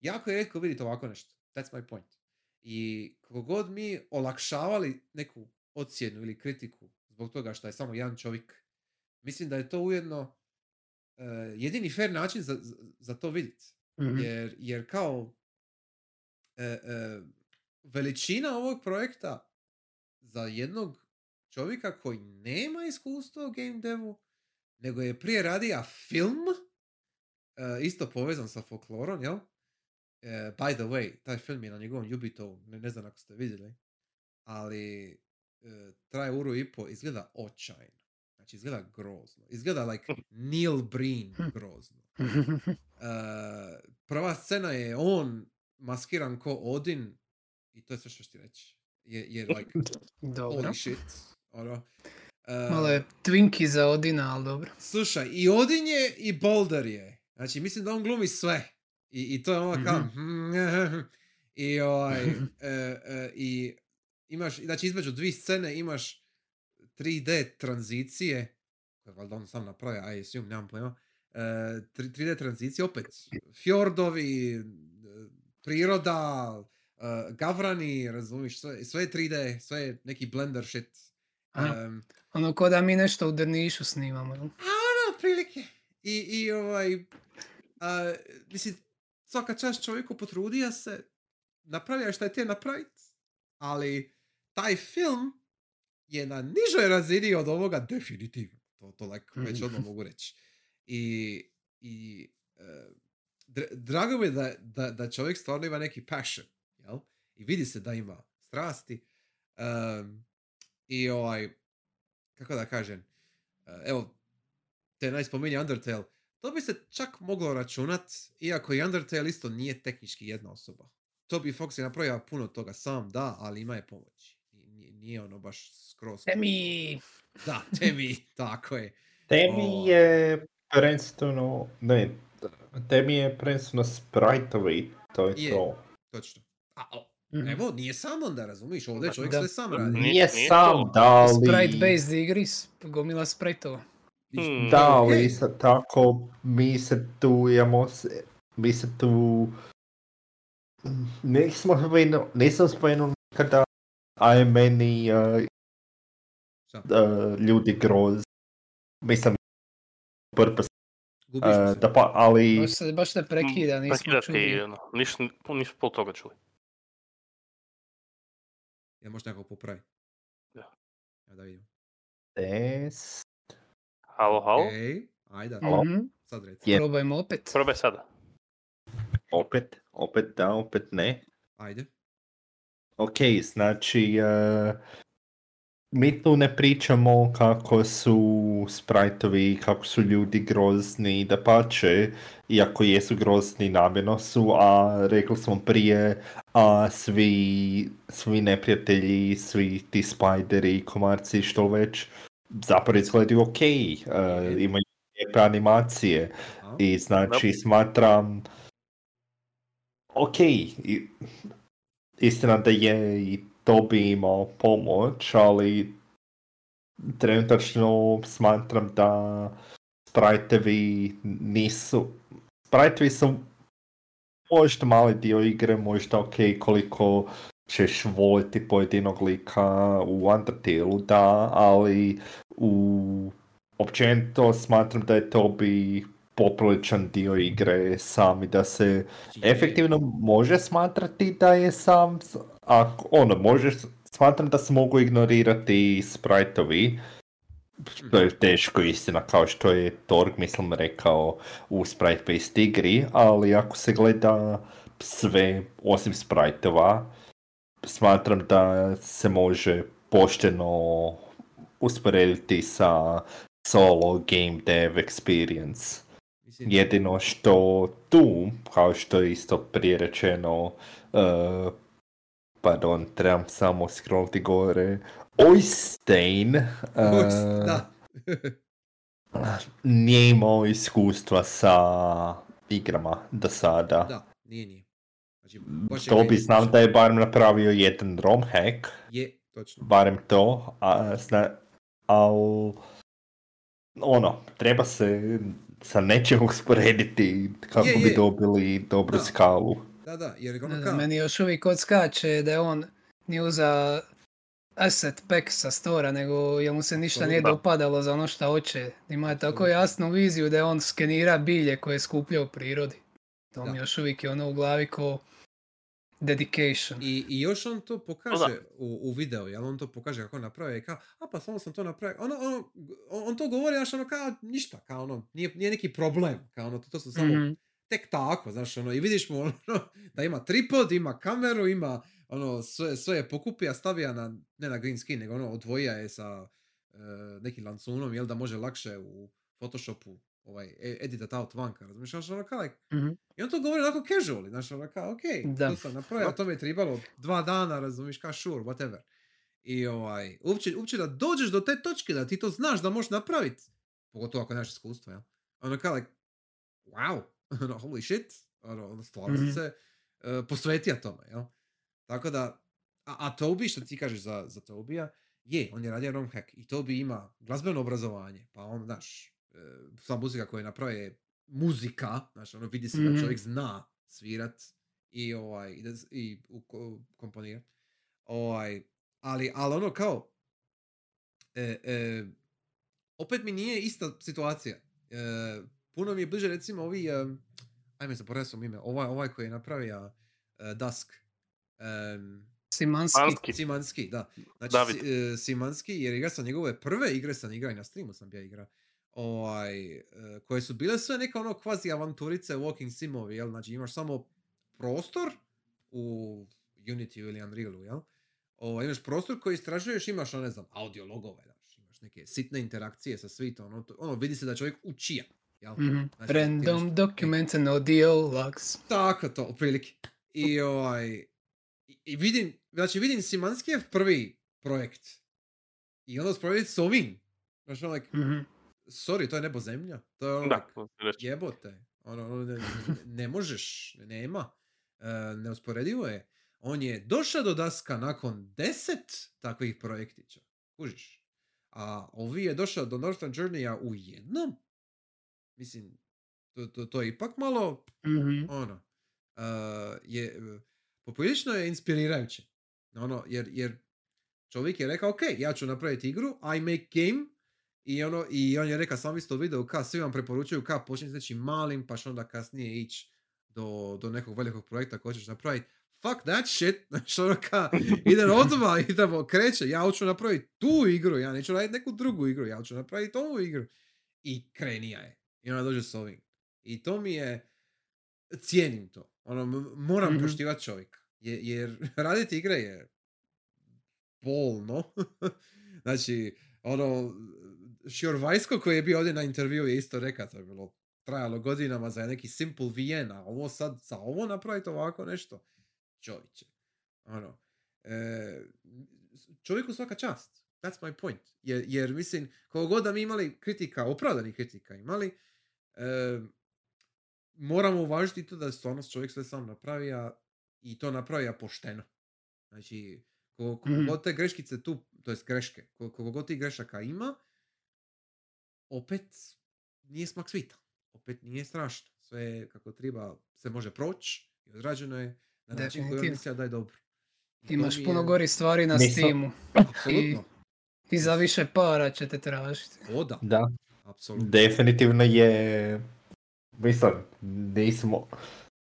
jako je rijetko vidjeti ovako nešto, that's my point. I kako god mi olakšavali neku ocjenu ili kritiku zbog toga što je samo jedan čovjek, mislim da je to ujedno jedini fair način za, za, to vidjeti. Mhm. Jer, jer kao e, e, veličina ovog projekta za jednog čovjeka koji nema iskustva u game devu, nego je prije radija film, e, isto povezan sa folklorom, jel? E, by the way, taj film je na njegovom Jubitovu, ne, ne znam ako ste vidjeli, ali e, traje uru i po, izgleda očajno. Znači, izgleda grozno. Izgleda like Neil Breen grozno. [LAUGHS] E, prva scena je on maskiran ko Odin i to je sve što ti reći. Je, jer like, Dobro. holy shit. Ono, e, Malo je Twinkie za Odina, ali dobro. Slušaj, i Odin je i Boulder je. Znači, mislim da on glumi sve. I, i to je ono kao... I ovaj... e, I imaš, znači između dvije scene imaš 3D tranzicije, koje valjda on sam napravio, I assume, nemam pojma. E, 3D tranzicije, opet, fjordovi, e, priroda, e, gavrani, razumiješ, sve, sve je 3D, sve je neki blender shit. Em, Ono ko da mi nešto u Drnišu snimamo. a ono, prilike. I, i ovaj, a, mislim, svaka čast čovjeku potrudija se, napravlja šta je te napravit, ali taj film je na nižoj razini od ovoga definitivno. To, to like, već Mhm. odmah [LAUGHS] mogu reći. I, i dra- drago mi je da, da, da čovjek stvarno ima neki passion, jel? I vidi se da ima strasti. Em, I ovaj, kako da kažem, e, evo, te najspominje Undertale, to bi se čak moglo računat, iako i Undertale isto nije tehnički jedna osoba. Toby Fox je napravio puno toga sam, da, ali ima je pomoć. Nije, ono baš skroz... Emi! Da, [LAUGHS] Temi, tako je. Temi O. je prvenstveno, ne, Temi je prvenstveno spriteovi, to je Je. to. Točno. A, o, Mhm. evo, nije sam onda, razumiješ, ovdje Da. čovjek Da. sve sam radi. Nije- sam, to. da ali... Sprite-based igri, gomila spriteova. Hmm. Da, ali isto tako mi se tu imamo, se- mi se tu nismo spomenuo, nisam spomenuo nikada, a je meni uh, uh, ljudi groz. Mislim, purpose, uh, da pa, ali Baš se, baš se prekida, nismo Prekidate čuli. i ono, ništa, ništa pol toga čuli. Ja možda nekako popravi. Da. Ja da vidim. des, Halo, halo? Ej, ajde, Halo? Mhm. sad reci. Je. Probajmo opet. Probaj sada. opet, opet da, opet ne. Ajde. Ok, znači, uh, mi tu ne pričamo kako su sprajtovi, kako su ljudi grozni, da pače, iako jesu grozni namjerno su, a rekli smo prije, a svi, svi neprijatelji, svi ti spajderi, komarci, što već, zapravo izgledaju ok, uh, imaju lijepe animacije. I znači smatram ok, i- istina da je i to bi imao pomoć, ali trenutačno smatram da sprajtevi nisu, sprajtevi su možda mali dio igre, možda ok koliko ćeš voljeti pojedinog lika u Undertale-u, da, ali u općenito smatram da je to bi popriličan dio igre sami da se efektivno može smatrati da je sam, ako ono može smatram da se mogu ignorirati sprajtovi, što je teško istina, kao što je Torg, mislim, rekao u sprite-based igri, ali ako se gleda sve osim sprajtova, smatram da se može pošteno usporediti sa solo game dev experience. Mislim, Jedino što tu, kao što je isto prije rečeno, uh, pardon, trebam samo scrolliti gore, Oystein uh, [LAUGHS] da. nije imao iskustva sa igrama do sada. da, nije, nije. Znači, To bi znam da je barem napravio jedan ROM hack, Je, točno. barem to, a, zna, al, ono, treba se sa nečim usporediti kako Je, bi je. dobili dobru Da. skalu. Da, da, jer ono kao, meni još uvijek odskače da je on nije uza asset pack sa stora, nego je mu se ništa nije Da. dopadalo za ono što hoće. Ima je tako jasnu viziju da je on skenira bilje koje je skupljao u prirodi. To mi još uvijek je ono u glavi ko dedication. I, I još on to pokaže u, u videu, jel on to pokaže kako napravio i kao, a pa samo sam to napravio. Ono, ono, on, on to govori, znaš, ono kao, ništa, kao ono, nije, nije neki problem, kao ono, to, to su samo Mhm. tek tako, znaš, ono, i vidiš mu [LAUGHS] ono, da ima tripod, ima kameru, ima, ono, sve, sve je pokupija, stavija na, ne na green screen, nego ono, odvojija je sa e, nekim lancunom, jel da može lakše u Photoshopu ovaj, e- editat out vanka, razumiješ, znaš, ono, kao, like, Mhm. i on to govori onako casually, znaš, ono kao, ok, Da. to sam napravio, a to mi je trebalo dva dana, razumiješ, kao sure, whatever. I ovaj, uopće, uopće da dođeš do te točke, da ti to znaš da možeš napraviti, pogotovo ako nemaš iskustva, jel? Ono kao, like, wow, [LAUGHS] ono, holy shit, ono, ono stvarno sam Mhm. se uh, posvetio tome, jel? Tako da, a, a Toby, što ti kažeš za, za Tobija, je, on je radio ROM hack i Toby ima glazbeno obrazovanje, pa on, znaš, sva muzika koju je muzika, znaš, ono vidi se da Mhm. čovjek zna svirat i, ovaj, i, da, i komponirat. Ovaj, ali, ali ono kao, e, e, opet mi nije ista situacija. E, puno mi je bliže recimo ovi, e, ajme zaboravio sam ime, ovaj, ovaj koji je napravio e, Dusk. Simanski. Manski. Simanski, da. Znači. Si- e, Simanski, jer igra sam njegove prve igre sam igrao i na streamu sam bio igra. Ovaj, e, koje su bile sve neka ono kvazi avanturice, walking simovi, jel? Znači imaš samo prostor u Unity ili Unrealu, jel? Ovaj, imaš prostor koji istražuješ, imaš, ono, ne znam, audio logove, znaš, imaš neke sitne interakcije sa svitom, ono, ono vidi se da čovjek učija, jel? Mhm. Znači, Random imaš- document and audio logs. tako to, otprilike. I ovaj, i, i vidim, znači vidim Simanskijev prvi projekt. I onda usporediti s ovim. Znači ono, like, Mhm. Sorry, to je nebo zemlja. To je ono, Da, jebote. Ono, ono, ne, ne možeš, nema. E, neusporedivo je. On je došao do Daska nakon deset takvih projektića. Kužiš. A ovi je došao do Northern Journeya u jednom. Mislim, to, to, to je ipak malo Mhm. ono, uh, je, poprilično je inspirirajuće. Ono, jer, jer čovjek je rekao, ok, ja ću napraviti igru, I make game, i, ono, i on je rekao sam isto u videu, ka svi vam preporučuju ka počniti s nečim malim, pa će onda kasnije ići do, do nekog velikog projekta koji ćeš napraviti. Fuck that shit, [LAUGHS] znači ono ka, idem odmah, [LAUGHS] idemo, kreće, ja hoću napraviti tu igru, ja neću raditi neku drugu igru, ja hoću napraviti ovu igru. I krenija je. I ona dođe s ovim. I to mi je, cijenim to. Ono, moram Mhm. poštivati čovjeka. Je- jer [LAUGHS] raditi igre je bolno. znači, ono, Šjorvajsko koji je bio ovdje na intervju je isto rekao, to je bilo trajalo godinama za neki simple VN, a ovo sad, za ovo napraviti ovako nešto, čovječe. Ono, e, čovjeku svaka čast. That's my point. Jer, jer mislim, koliko god da mi imali kritika, opravdanih kritika imali, e, moramo uvažiti to da je stvarno čovjek sve sam napravio i to napravio pošteno. Znači, koliko Mhm. god te greškice tu, to jest greške, kol- koliko god tih grešaka ima, opet nije smak svita. Opet nije strašno. Sve je kako treba, se može proći i odrađeno je na način koji on da je dobro. I Imaš mi puno je- gori stvari na Nisam- Steamu. Apsolutno. I za više para će te tražiti. O da, Da, apsolutno. definitivno je, mislim, nismo,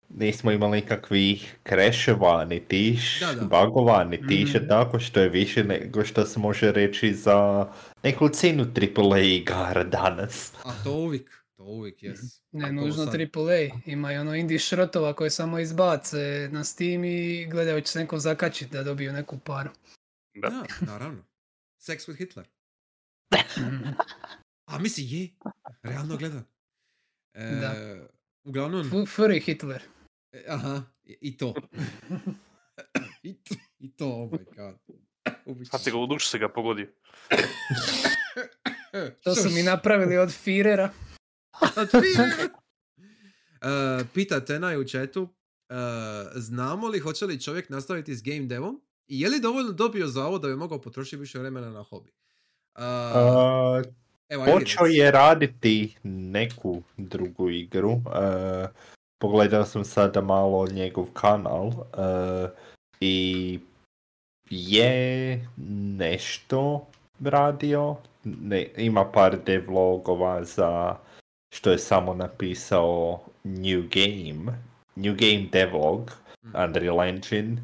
nismo imali nikakvih kreševa, ni tiš, Da, da. bagova, ni tiše Mhm. tako što je više nego što se može reći za nekolicinu AAA igara danas. A to uvijek, to uvijek jes. Ne A nužno sad- AAA, ima i ono indie šrotova koje samo izbace na Steam i gledaju hoće se nekom zakačiti da dobiju neku paru. Da. Da, naravno. Sex with Hitler. A misli je, realno gleda. E, Da. Uglavnom, Fu- Furry Hitler. E, aha, i, to. [LAUGHS] I, to. I to, oh my god. Sad si ga u si ga pogodio. [COUGHS] To su mi napravili od Firera. [LAUGHS] Od Firera. E, pita Tenaj u chatu, e, znamo li hoće li čovjek nastaviti s game devom i je li dovoljno dobio za ovo da bi mogao potrošiti više vremena na hobi? Uh, evo, Počeo je raditi neku drugu igru. Pogledao sam sada malo njegov kanal e, i je nešto radio. Ne, ima par devlogova za što je samo napisao New Game. New Game devlog, Mhm. Unreal Engine.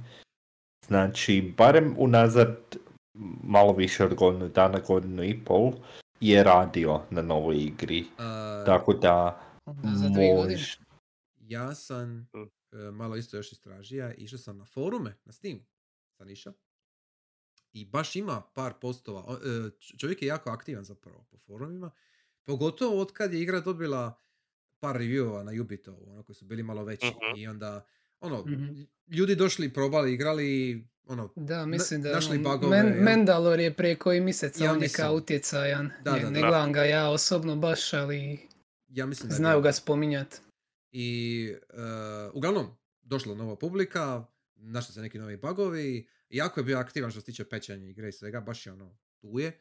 Znači, barem unazad malo više od godinu dana, godinu i pol, je radio na novoj igri. E, Tako da godine. Ja sam Mm. e, malo isto još istražija, išao sam na forume, na Steam, sam išao. I baš ima par postova, e, čovjek je jako aktivan zapravo po forumima, pogotovo od kad je igra dobila par reviewova na Ubitovu, ono koji su bili malo veći. Mhm. I onda, ono, Mhm. ljudi došli, probali, igrali, ono, Da, mislim da našli bugove, Men-? Mandalor je prije koji mjesec, Ja on je kao utjecajan. Da, ne, da, ne da. gledam ga ja osobno baš, ali ja mislim da znaju ga spominjat. I e, uglavnom, došla nova publika, našli se neki novi bugovi, jako je bio aktivan što se tiče pečenja igre i svega, baš je ono, tu je. E,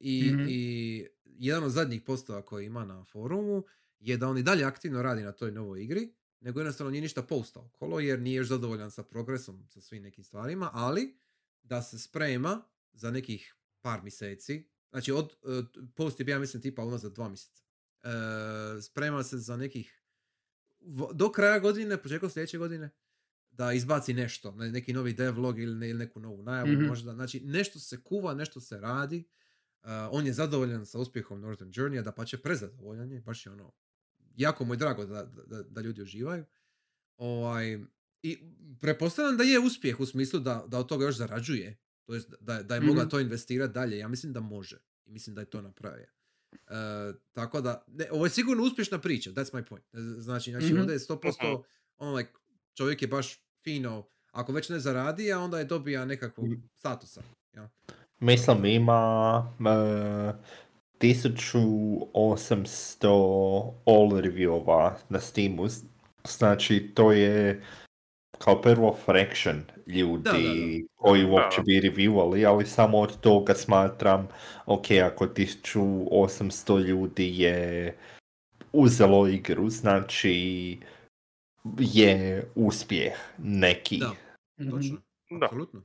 i, Mhm. I jedan od zadnjih postova koji ima na forumu je da on i dalje aktivno radi na toj novoj igri, nego jednostavno nije ništa postao okolo jer nije još zadovoljan sa progresom, sa svim nekim stvarima, ali da se sprema za nekih par mjeseci, znači od, e, post je bio, ja mislim, tipa unazad dva mjeseca. E, sprema se za nekih do kraja godine, početkom sljedeće godine, da izbaci nešto, ne- neki novi devlog ili, ne, ili neku novu najavu Mhm. možda. Znači, nešto se kuva, nešto se radi. Uh, on je zadovoljan sa uspjehom Northern Journey, da pa će prezadovoljan je, baš je ono, jako mu je drago da, da, da ljudi uživaju. Ovaj, I prepostavljam da je uspjeh u smislu da, da od toga još zarađuje, to jest da, da je mogao Mhm. to investirati dalje. Ja mislim da može i mislim da je to napravio. E, tako da, ne, ovo je sigurno uspješna priča, that's my point. E, Znači, znači Mhm. ovdje je 100% ono, like, čovjek je baš fino, ako već ne zaradi, a onda je dobija nekakvog Mhm. statusa. Ja. Mislim, ima e, 1800 all reviewova na Steamu. Znači, to je kao prvo fraction ljudi Da, da, da. koji uopće bi reviewali, ali samo od toga smatram, ok, ako 1800 ljudi je uzelo igru, znači je uspjeh neki. Da, Mhm. točno. Apsolutno.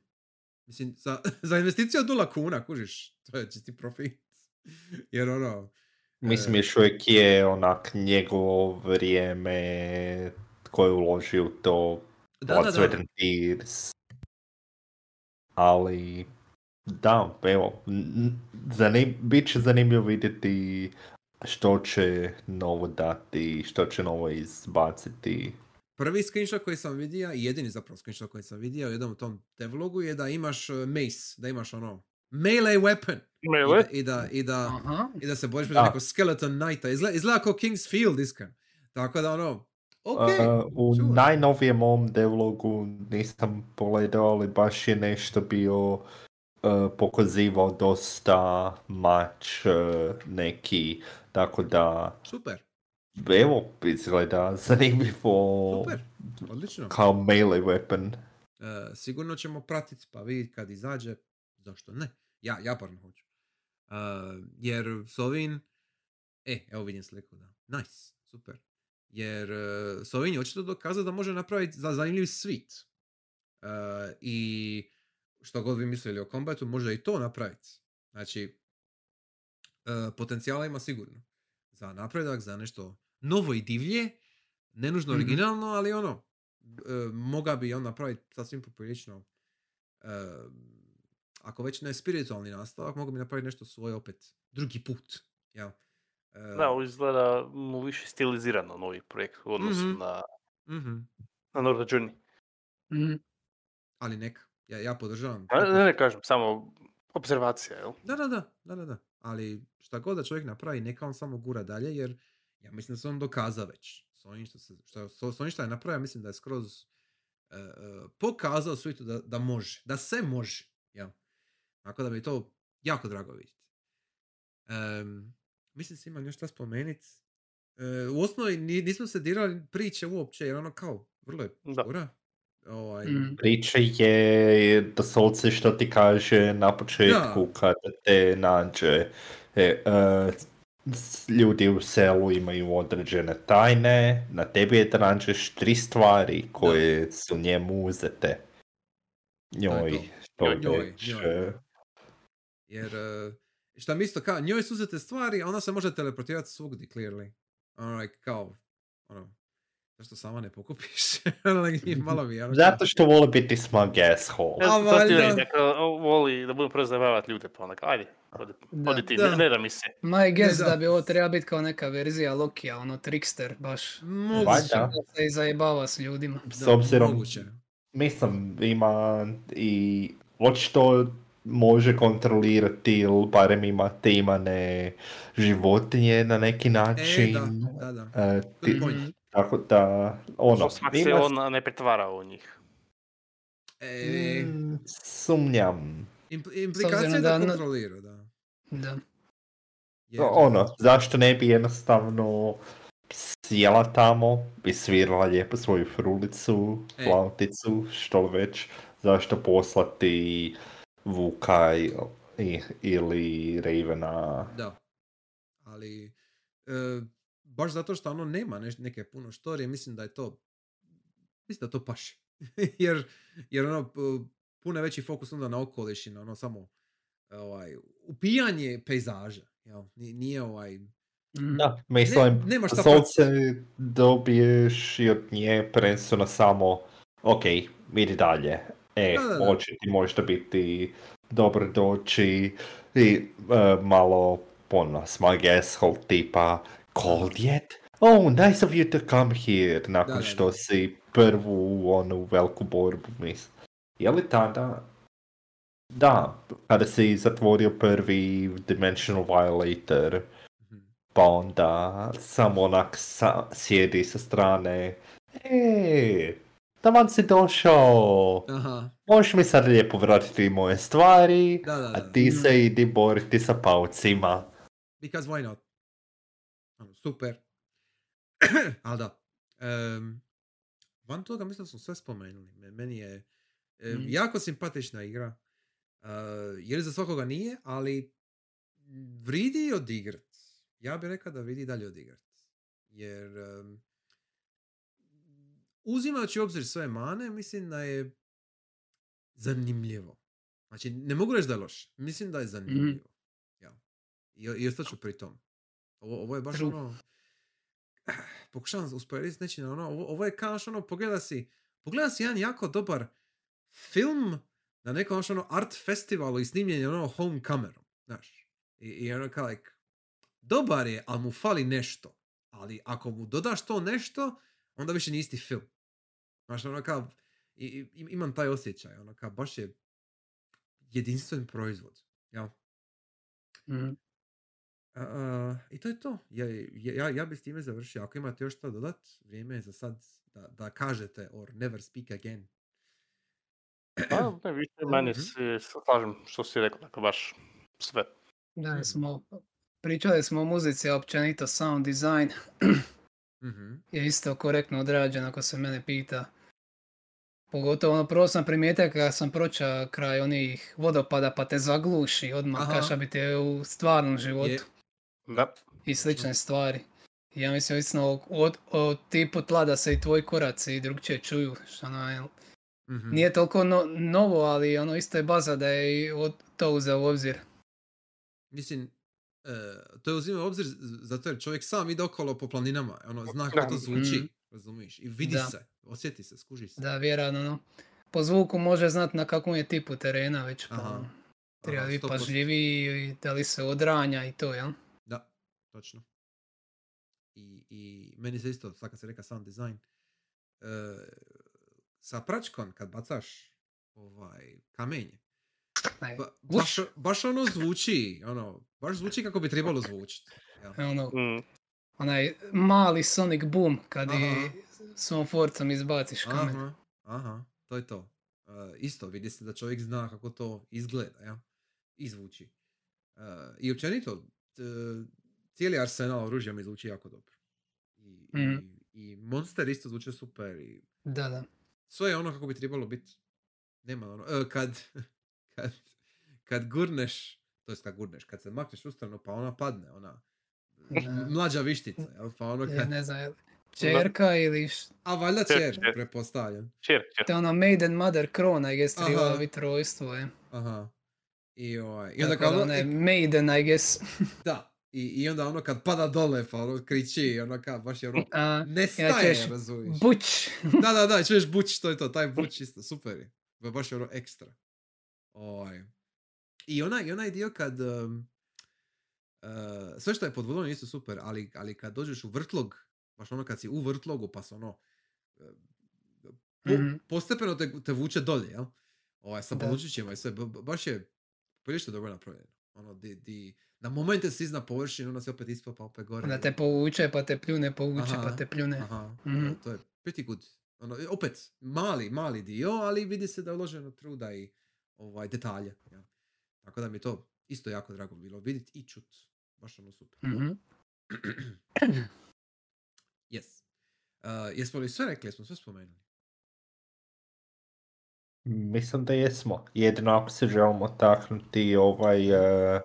Mislim, za, [LAUGHS] za investiciju od nula kuna, kužiš, to je čisti profit. [LAUGHS] Jer ono, Mislim, E. još uvijek je onak njegovo vrijeme koje je uložio u to da, Blood, da, da. Ali, da, evo, zanim, bit će zanimljivo vidjeti što će novo dati, što će novo izbaciti. Prvi screenshot koji sam vidio, i jedini zapravo screenshot koji sam vidio u jednom tom devlogu je da imaš uh, mace, da imaš ono melee weapon. Mele? I da, i da, i da, i da se boriš protiv nekog skeleton knighta. Izgleda, izgleda kao King's Field iskren. Tako da ono, ok. Uh, u čuvaj. najnovijem ovom devlogu nisam pogledao, ali baš je nešto bio uh, pokazivao dosta mač uh, neki, tako da Super, evo izgleda zanimljivo super, odlično. kao melee weapon. Sigurno ćemo pratiti, pa vidjeti kad izađe, zašto ne? Ja, ja parno hoću. Jer s ovim, e, evo vidim sliku, da. Nice, super. Jer e, s ovim je očito dokazati da može napraviti za zanimljiv svit. E, I što god vi mislili o kombatu, može i to napraviti. Znači, e, potencijala ima sigurno. Za napredak, za nešto novo i divlje, Ne nužno Mhm. originalno, ali ono, e, moga bi on napraviti sasvim poprilično ako već ne spiritualni nastavak, mogu bi napraviti nešto svoje opet drugi put. Jel? Da, ovo izgleda mu više stilizirano novi projekt u odnosu Mhm. na, mhm. na Norda Journey. Mhm. Ali neka, ja, ja podržavam. Ne, ne, ne kažem, samo observacija, jel? Da, da, da, da, da, da. Ali šta god da čovjek napravi, neka on samo gura dalje, jer ja mislim da se on dokazao već. S onim što, se, što, s- s onim što je napravio, mislim da je skroz e, pokazao svijetu da, da može, da se može. Jel? Tako da bi to jako drago vidjeti. Em, mislim se imam još šta spomenit. E, u osnovi ni- nismo se dirali priče uopće, jer ono kao, vrlo je Da. štura. Ovaj, Mhm. Priča je doslovce što ti kaže na početku kada te nađe. E, e, ljudi u selu imaju određene tajne, na tebi je da nađeš tri stvari koje su njemu uzete. Njoj, to. što Njoj, već, njoj. e, Jer, e, šta mi isto kao, njoj su uzete stvari, a ona se može teleportirati svugdje, clearly. Ono, like, kao, ono, zašto sama ne pokupiš? [LAUGHS] Ono, like, malo mi, je, ono, Zato što vole biti smug asshole. A, to ti valjda. dakle, o- voli da budem prvo zabavati ljude, pa onak, ajde, odi, Da. odi ti, Da. ne, ne da mi se. My guess da. da bi ovo treba biti kao neka verzija Lokija, ono trickster, baš. Moguće. Da se i zajebava s ljudima. S Da, obzirom, moguće. mislim, ima i očito može kontrolirati ili barem ima te imane životinje na neki E, način. da, da, da. E, ti- tako da, ono, smak se on ne pretvara u njih. E, Mm, sumnjam. impl- implikacija da, da- kontrolira, da. Da. Jer, Ono, zašto ne bi jednostavno sjela tamo i svirala lijepo svoju frulicu, E. flauticu, što već, zašto poslati Vuka i, i- ili Ravena. Da. Ali, e, baš zato što ono nema neš- neke puno štorije, mislim da je to, mislim da to paše. [LAUGHS] jer, jer ono, puno veći fokus onda na okoliš i na ono samo ovaj, upijanje pejzaža. Jel? Ni- Nije ovaj... Mhm. Da, mislim, nema šta solce dobiješ i od nje prvenstveno samo, ok, vidi dalje. E, Da, da, da. hoće ti možda biti dobro doći i e, malo ono, smug asshole tipa cold yet? Oh, nice of you to come here, nakon što da. si prvu onu veliku borbu, mislim. Je li tada da, kada si zatvorio prvi Dimensional Violator, Mhm. pa onda samo onak sa, sjedi sa strane. E, taman si došao. Aha, Možeš mi sad lijepo vratiti moje stvari, da, da, da. a ti se idi boriti sa paucima. Because why not? Ono, super. [CLEARS THROAT] Ali da. em, van toga mislim da smo sve spomenuli. Me- Meni je em, Mhm. jako simpatična igra. Uh, jer za svakoga nije, ali vridi odigrat. Ja bih rekao da vridi dalje odigrat. Jer em, uzimajući u obzir sve mane, mislim da je zanimljivo. Znači, ne mogu reći da je loše. Mislim da je zanimljivo. Ja. I, i ostat ću pri tom. Ovo, ovo je baš True. ono... [CLEARS THROAT] Pokušavam usporediti s nečim, ono, ovo, ovo je kao ono, pogleda si, pogleda si jedan jako dobar film na nekom ono, art festivalu i snimljen je ono home kamerom, znaš. I, i ono kao, like, dobar je, ali mu fali nešto. Ali ako mu dodaš to nešto, onda više nije isti film. Znaš, ono kao, i, i- imam taj osjećaj, ono kao, baš je jedinstven proizvod. Jel? Mhm. A, a, I to je to. Ja, ja, ja bi s time završio. Ako imate još što dodat, vrijeme je za sad da, da kažete or never speak again. Pa, ne, više manje Mhm. se slažem što si rekao, dakle, baš sve. Da, Mhm. smo, pričali smo o muzici, a općenito sound design Mhm. je isto korektno odrađen ako se mene pita. Pogotovo ono prvo sam primijetio kada sam proča kraj onih vodopada pa te zagluši odmah Aha. kaša bi te u stvarnom životu Je. Da. i slične stvari. I Ja mislim istina o, o, o tipu tla da se i tvoji koraci drugčije čuju. Što ono, je- Mhm. nije toliko no- novo, ali ono isto je baza da je i od- to uzeo u obzir. Mislim, e, to je uzima u obzir zato jer čovjek sam ide okolo po planinama. Ono, zna kako to zvuči. Mhm. Razumiješ? I vidi Da. se, osjeti se, skuži se. Da, vjerojatno, no. Po zvuku može znat na kakvom je tipu terena već, pa Aha, ono, treba biti 100%. pažljiviji i da li se odranja i to, jel? Da, točno. I, I meni se isto, sad kad se reka sound design, e, sa pračkom kad bacaš ovaj, kamenje, ba, baš, baš ono zvuči, ono, baš zvuči kako bi trebalo zvučiti. jel? ono, Mm. Onaj mali Sonic Boom kad Aha. i svom forcom izbaciš kamen. Aha, aha, to je to. E, isto, vidi se da čovjek zna kako to izgleda, ja? I zvuči. E, I općenito, t- cijeli arsenal oružja mi zvuči jako dobro. I, Mhm. i, i Monster isto zvuče super i Da, da. sve je ono kako bi trebalo biti. Nema ono, e, kad, [LAUGHS] kad, kad gurneš, to jest kad gurneš, kad se makneš ustrano pa ona padne, ona. Mlađa vištica, jel? Pa ono Ja kad, ne znam, jel, čerka ili š... a valjda Čer, čer, čer. prepostavljam. Čer, čer. To je ono Maiden Mother Krona, I guess, treba Aha. biti trojstvo, je. Aha. I, ovaj, i onda kao ono, ne, Maiden, I guess. [LAUGHS] da, i, i onda ono kad pada dole pa ono kriči, ono kao baš je ono, A, nestaje, ćeš razumiješ. buć. [LAUGHS] Da, da, da, čuješ buć, to je to, taj buć [LAUGHS] isto, super je. Ba- Baš je ono ekstra. Ovaj. I onaj, i onaj dio kad, um, uh, sve što je pod vodom isto super, ali, ali kad dođeš u vrtlog, baš ono kad si u vrtlogu pa se ono, uh, po- Mhm. postepeno te, te vuče dolje, jel? Ovaj, sa polučićima i sve, ba- ba- baš je prilično dobro napravljeno. Ono, di, di, na momente si iznad površine, onda se opet ispa pa opet gore. Da te povuče, pa te pljune, povuče, Aha, pa te pljune. Aha, Mhm. to je pretty good. Ono, opet, mali, mali dio, ali vidi se da je uloženo truda i ovaj, detalje. Ja. Tako da mi je to isto jako drago bilo vidjeti i čut. Baš ono super. Mhm. [CLEARS THROAT] Yes. Uh, jesmo li sve rekli, jesmo sve spomenuli? Mislim da jesmo. Jedino ako se želimo taknuti ovaj uh,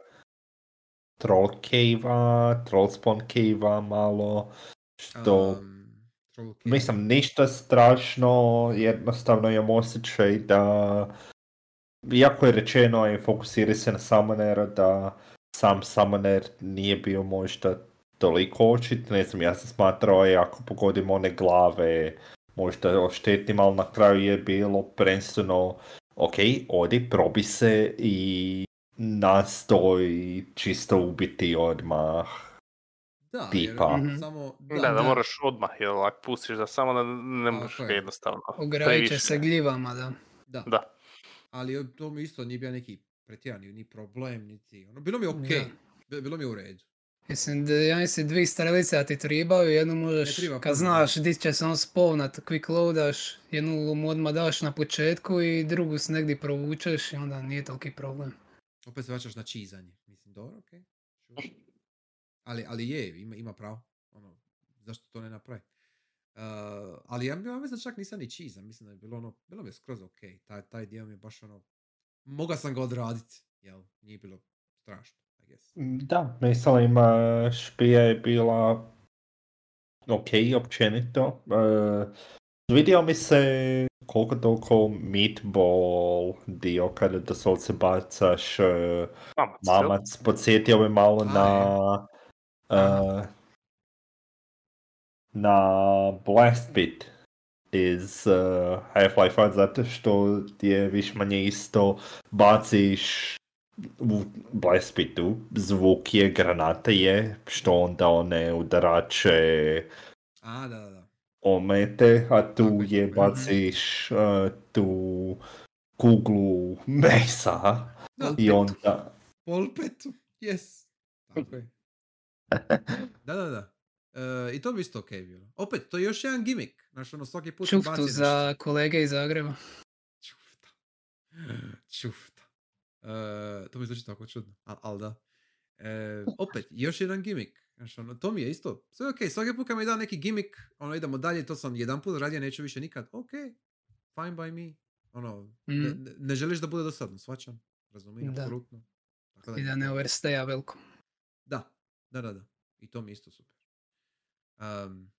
Troll Cave-a, Trollspawn Cave-a malo, što Um, Troll. Mislim, ništa strašno, jednostavno imam osjećaj da, iako je rečeno i fokusira se na Summonera, da sam Summoner nije bio možda toliko očit, ne znam, ja sam smatrao i ako pogodim one glave, možda oštetnim, ali na kraju je bilo prvenstveno, ok, odi, probi se i nastoj čisto ubiti odmah. da, jer tipa. Mhm. samo, Da, da, da. moraš odmah, jer ako pustiš da samo da ne možeš je. jednostavno. Ograniče Previše. se gljivama, da. da. Da. Ali to mi isto nije bio neki pretjerani ni problem, niti, ono, bilo mi je Da. okej, Bi- bilo mi je u redu. Mislim da ja mislim dvi strelice a ti tribaju, jednu možeš, triba kad znaš di će se on spavnat, quick loadaš, jednu mu odmah daš na početku i drugu se negdje provučeš i onda nije toliki problem. Opet se vraćaš na čizanje. Mislim, dobro, okej. sure. Ali, ali je, ima, ima pravo. Ono, zašto to ne napravi? Uh, ali ja, ja mislim da čak nisam ni čizan. Mislim da je bilo ono, bilo mi je skroz okej. Taj, taj dio mi je baš ono, moga sam ga odradit, jel? Nije bilo strašno, I guess. Da, mislim, špija je bila ok, općenito. Uh, vidio mi se koliko toliko meatball dio kada doslovce bacaš uh, Mamac, mamac, podsjetio me malo A, na uh, na Blast Beat iz uh, Half-Life zato što je više manje isto baciš u Blast Beatu zvuk je, granata je, što onda one udarače A, da, da, da. omete, a tu je. baciš uh, tu kuglu mesa Da, i onda polpetu, yes. Tako je. [LAUGHS] Da, da, da. E, I to bi isto okej bilo. Opet, to je još jedan gimmick. Znaš, ono, svaki put Čuftu baci nešto. za kolege iz Zagreba. Čufta. Čufta. E, to mi zvuči tako čudno, al, al da. E, opet, još jedan gimmick. Znaš, ono, to mi je isto, sve ok, svaki put kad mi da neki gimmick, ono, idemo dalje, to sam jedan put radio, neću više nikad, ok, fine by me. Ono, Mhm. ne- ne želiš da bude dosadno, svačam, razumijem, apsolutno. Tako I da ne oversteja veliko. da, da, da, da. I to mi isto super. Um,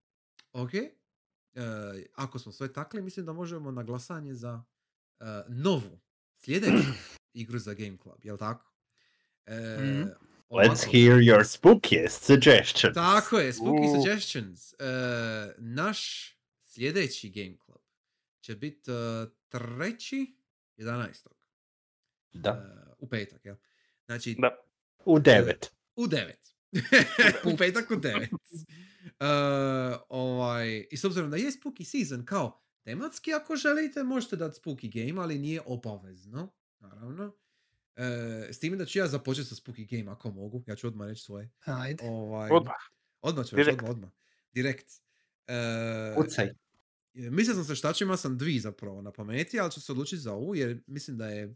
ok. E, ako smo sve takli, mislim da možemo na glasanje za e, novu, sljedeću [CLEARS THROAT] igru za Game Club, jel tako? E, Mhm. Let's ovako. hear your spookiest suggestions. Tako je, Spooky U. Suggestions. E, naš sljedeći Game Club će biti uh, treći 11. Da. E, u petak, jel? Znači, Da. U devet. u devet. u [LAUGHS] petak u devet. E, ovaj, I s obzirom da je Spooky Season kao tematski, ako želite, možete dati Spooky Game, ali nije obavezno, naravno. E, s time da ću ja započeti sa Spooky Game ako mogu, ja ću odmah reći svoje. Ajde. Ovaj, Odmah. Odmah ću reći, odmah, odmah. Direkt. E, Pucaj. mislio sam se šta ću, sam dvi zapravo na pameti, ali ću se odlučiti za ovu jer mislim da je,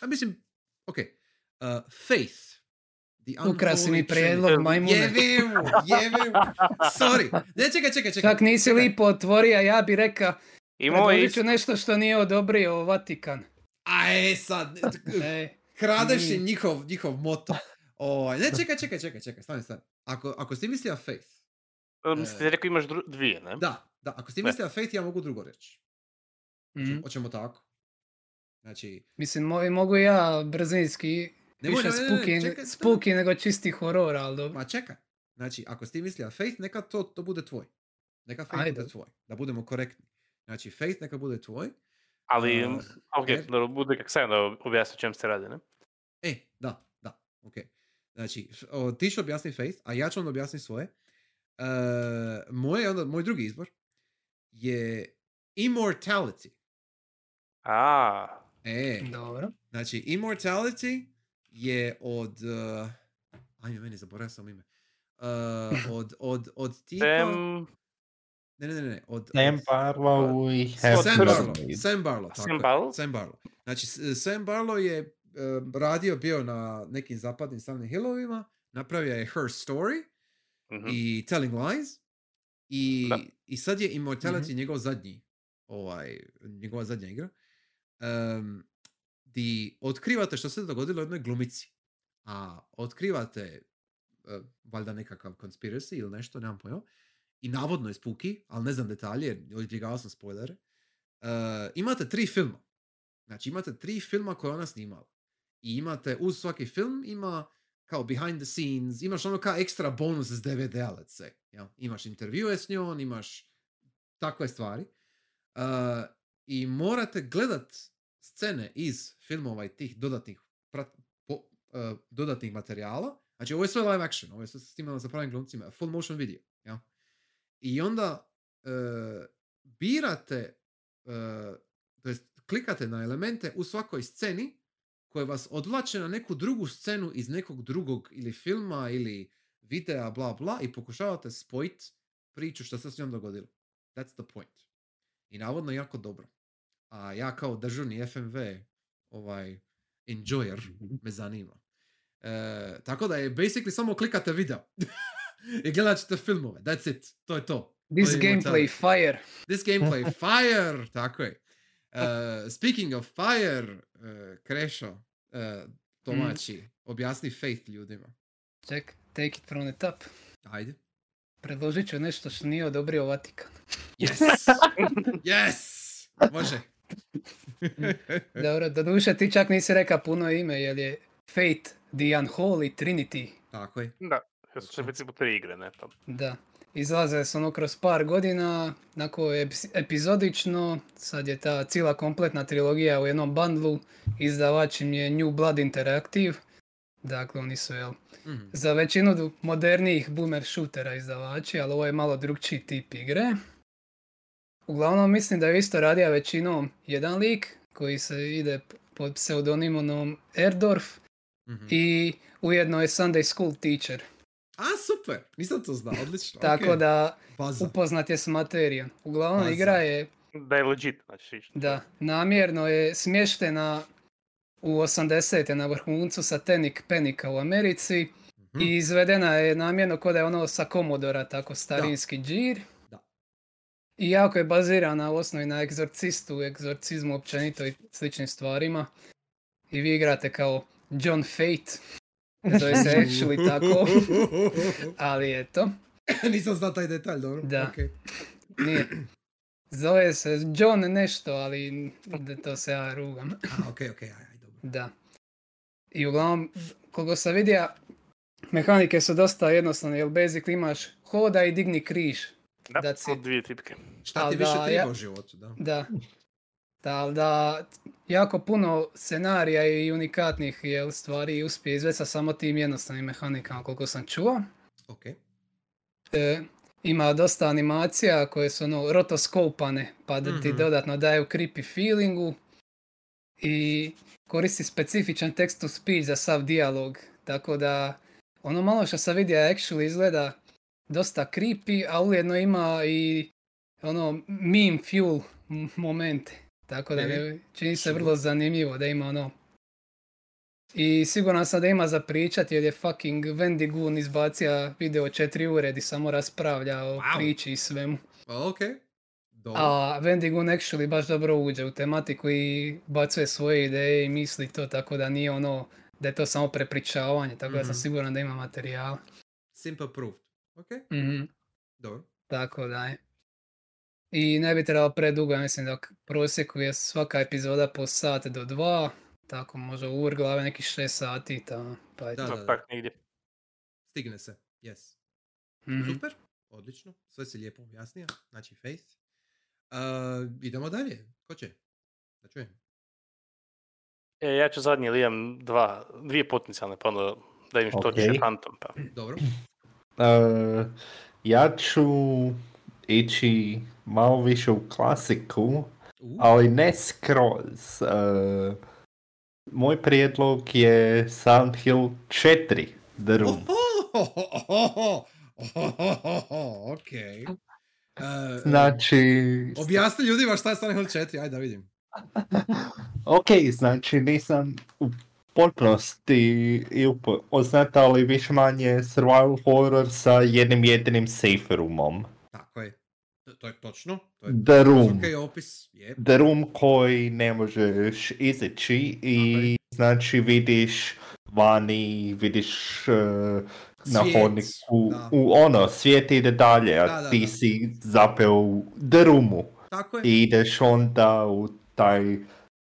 a mislim, ok, uh, Faith. Unholy prijedlog, majmune. Jebe mu, jebe mu. Sorry. Ne, čekaj, čekaj, čekaj. Čak nisi čekaj. lipo otvorio, ja bi rekao, I moj predložit ću nešto što nije odobrio Vatikan. A e, sad, E, [LAUGHS] kradeš je njihov, njihov moto. Ovaj, ne, čekaj, čekaj, čekaj, čekaj, stani, stani. Ako, ako si mislio Faith, Mislim, ti rekao imaš dru- dvije, ne? da, da, ako si mislio Faith, ja mogu drugo reći. mm. Hoćemo tako. Znači, Mislim, mo- mogu ja brzinski Nemoj, više ne, ne, ne, spooky, čekaj, spooky nego čisti horor, ali dobro. Ma čekaj. Znači, ako si ti mislio Faith, neka to, to bude tvoj. Neka Faith Ajde. bude tvoj. Da budemo korektni. Znači, Faith neka bude tvoj. Ali, A, ok, jer- dobro, bude kak sam da objasnim čem se radi, ne? E, da, da, ok. Znači, o, ti ću objasniti Faith, a ja ću onda objasniti svoje. E, moje, onda, moj drugi izbor je Immortality. A, E, Dobro. znači, Immortality je od... Uh, ajme, meni zaboravio sam ime. Uh, [LAUGHS] od, od, od tipa... Tem... Ne, ne, ne, ne. Od, Sam Barlow i Sam Sam Barlow. Sam Barlow, tako Sam je. Barlow? Sam Barlow. Znači, S- Sam Barlow je e, radio, bio na nekim zapadnim Silent Hillovima, napravio je Her Story mhm. i Telling Lies i, Da. i sad je Immortality njegov zadnji, ovaj, njegova zadnja igra. Um, di otkrivate što se dogodilo jednoj glumici. A otkrivate e, valjda nekakav conspiracy ili nešto, nemam pojma. I navodno je spooky, ali ne znam detalje, jer izbjegavao sam spoilere. Uh, imate tri filma. Znači imate tri filma koje je ona snimala. I imate, uz svaki film ima kao behind the scenes, imaš ono kao ekstra bonus s DVD-a, let's say. Jel? Imaš intervjue s njom, imaš takve stvari. Uh, I morate gledat scene iz filmova i tih dodatnih, prat, po, uh, dodatnih materijala. Znači ovo je sve live action, ovo je sve snimano sa pravim glumcima, full motion video. Jel? I onda uh, birate, uh, to jest klikate na elemente u svakoj sceni koje vas odvlače na neku drugu scenu iz nekog drugog ili filma ili videa, bla bla, i pokušavate spojiti priču što se s njom dogodilo. That's the point. I navodno jako dobro. A ja kao državni FMV ovaj, enjoyer me zanima. E, tako da je basically samo klikate video. [LAUGHS] I gledat ćete filmove. That's it. To je to. This To gameplay fire. This gameplay [LAUGHS] fire, tako je. Uh, speaking of fire, uh, Krešo, uh, domaći, objasni Faith ljudima. Ček, take it from the top. Ajde. Predložit ću nešto što nije odobrio Vatikan. Yes! [LAUGHS] yes! Može. [LAUGHS] Dobro, doduše ti čak nisi rekao puno ime, jer je Fate, The Unholy Trinity. tako je. Da, jer su principu tri igre, ne? Pa, Da. Izlaze se ono kroz par godina, onako epi- epizodično, sad je ta cijela kompletna trilogija u jednom bundlu, izdavač im je New Blood Interactive, dakle oni su jel, Mhm. za većinu modernijih boomer shootera izdavači, ali ovo je malo drugčiji tip igre. Uglavnom mislim da je isto radio većinom jedan lik koji se ide pod pseudonimom Erdorf Mhm. i ujedno je Sunday School teacher. A, super! Nisam to znao, odlično. Tako da Baza. upoznat je s materijom. Uglavnom Baza. igra je, da je legit, znači. isto. da, namjerno je smještena u 80. na vrhuncu satelnik Penika u Americi Mhm. i izvedena je namjerno kod da je ono sa Komodora, tako starinski džir. I jako je bazirana u osnovi na egzorcistu, egzorcizmu općenito i sličnim stvarima. I vi igrate kao John Fate. Zove se [LAUGHS] actually tako, ali eto. [LAUGHS] Nisam znao taj detalj, dobro. Da. ok. Nije. Zove se John nešto, ali da to se ja rugam. A, ok, ok, aj, aj, dobro. Da. I uglavnom, koliko sam vidio, mehanike su dosta jednostavne, jer basically imaš hoda i digni križ. Da, That's to it. dvije tipke. Šta Al ti više da, treba ja- u životu, da. Da. Da, ali da jako puno scenarija i unikatnih jel, stvari uspije izvesti sa samo tim jednostavnim mehanikama koliko sam čuo. Ok. E, ima dosta animacija koje su ono rotoskopane pa da ti Mhm. dodatno daju creepy feelingu i koristi specifičan text to speech za sav dijalog. Tako da ono malo što sam vidio actually izgleda dosta creepy, a ujedno ima i ono meme fuel momente. Tako da mi čini se vrlo zanimljivo da ima ono i siguran sam da ima za pričat jer je fucking Wendy Goon izbacija video četiri ure di samo raspravlja o Wow. priči i svemu. Pa ok. Dobro. A Wendy Goon actually baš dobro uđe u tematiku i bacuje svoje ideje i misli to tako da nije ono da je to samo prepričavanje, tako da sam Mhm. siguran da ima materijala. Simple proved. Ok, Mhm, dobro. tako da je. I ne bi trebalo predugo, mislim da prosjeku je svaka epizoda po sat do dva, tako možda u ur glave nekih šest sati, ta, pa je Da, to. da, da. tak negdje. Stigne se. Yes. Mhm. Super. Odlično. Sve si lijepo objasnio. Znači Faith. Uh, idemo dalje. Ko će? Da čujem. E, ja ću zadnji ili imam dva, dvije potencijalne, pa onda da im što će Ok. Phantom. Pa. Dobro. Uh, ja ću ići malo više u klasiku, Uh, ali ne skroz. Uh, moj prijedlog je Silent Hill 4, The Room. Ok. Uh, Znači, Objasni ljudima šta je Silent Hill 4, ajde da vidim. ok, znači nisam u potpunosti i upoznat, ali više manje survival horror sa jednim jedinim safe roomom. Tako je. To, je točno. To je The Room. ok opis. Je. The room koji ne možeš izići i znači vidiš vani, vidiš uh, na hodniku, da. u ono, svijet ide dalje, a Da, da, ti da. si zapeo u The Roomu Tako je. i ideš onda u taj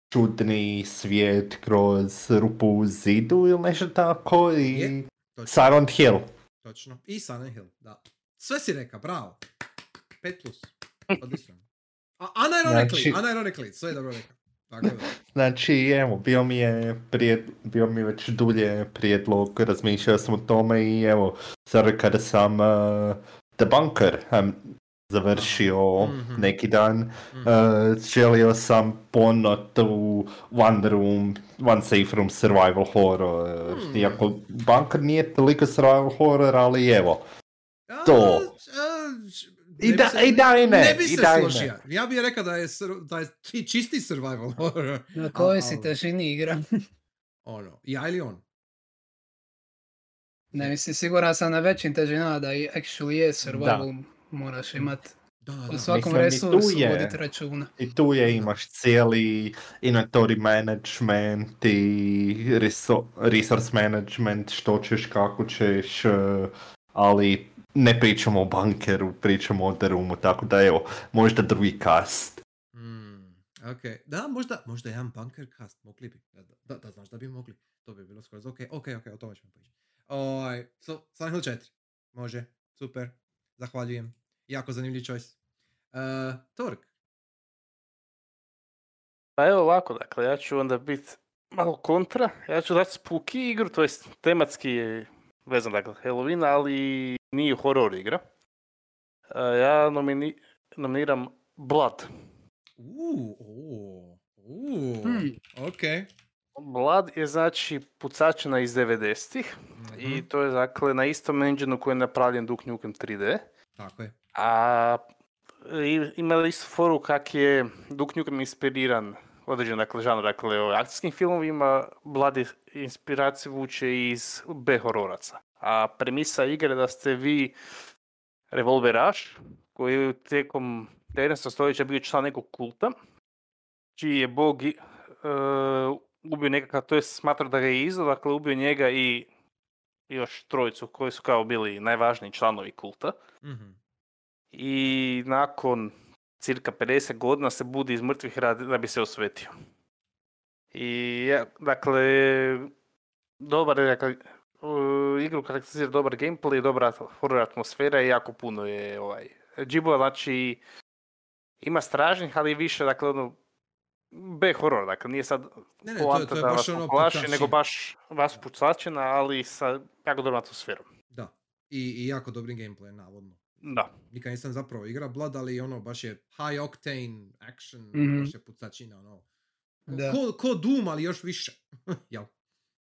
čudni svijet kroz rupu u zidu ili nešto tako i Je. Silent Hill. Točno. I Silent Hill, da. Sve si reka, bravo. 5 plus. Odlično. A, unironically, Znači- unironically, sve je dobro reka. Tako da. [LAUGHS] Znači, evo, bio mi je prijed, bio mi već dulje prijedlog, razmišljao sam o tome i evo, sad kada sam uh, The Bunker završio Mhm. neki dan, Mhm. uh, želio sam ponot u One Room, One Safe Room Survival Horror, Hmm. iako Bunker nije toliko Survival Horror, ali evo, to. A, a, I da- se- i da i ne, Ne bi se da složio. Ja bih rekao da je, da je či- čisti survival horror. Na kojoj si težini igra? [LAUGHS] Ono, ja ili on. ne mislim, siguran sam na većim težinama da i actually je survival moraš imat Da, da, u svakom Mislim, i tu resursu je. voditi računa. I tu je imaš cijeli inventory management i reso- resource management, što ćeš, kako ćeš, eh, ali ne pričamo o bunkeru, pričamo o The Roomu, tako da evo, možda drugi cast. Mm, ok, da, možda, možda jedan bunker cast, mogli bi. Da, da, da, znaš da bi mogli. To bi bilo skoro ok, ok, ok, o tome ćemo pričati. Oj, so, Silent Hill 4. Može, super, zahvaljujem. Jako zanimljiv choice. Uh, Tork. Pa evo ovako, dakle, ja ću onda biti malo kontra. Ja ću dati spooky igru, to jest tematski je vezan, dakle, Halloween, ali nije horror igra. E, ja nomini- nominiram Blood. Uuu, uuu, uuu, Hmm. ok. Blood je znači pucačina iz 90-ih i Mhm, to je dakle na istom engineu koji je napravljen Duke Nukem 3D. Tako je. A i- ima istu foru kak je Duke Nukem inspiriran određen dakle, žanr, dakle o akcijskim filmovima, je inspiraciju vuče iz B-hororaca. A premisa igre da ste vi revolveraš koji je tijekom 19. stoljeća bio član nekog kulta, čiji je bog e, ubio nekakav, to je smatra da ga je izdao, dakle ubio njega i još trojicu koji su kao bili najvažniji članovi kulta Mhm. I nakon cirka 50 godina se budi iz mrtvih radi da bi se osvetio. I ja, dakle, dobar je dakle, uh, igru karakterizira dobar gameplay, dobra horror atmosfera i jako puno je ovaj, džibova, znači ima stražnjih, ali više, dakle, ono, B horror, dakle, nije sad Ne, ne, to, to je da baš vas ono poplaši, nego baš vas pucačina, ali sa jako dobrom atmosferom. Da. I, I jako dobrim gameplay, navodno. Da. Nikad nisam zapravo igra Blood, ali ono, baš je high octane action, Mhm. baš je pucačina, ono. Da. Ko, ko Doom, ali još više. [LAUGHS] Jel?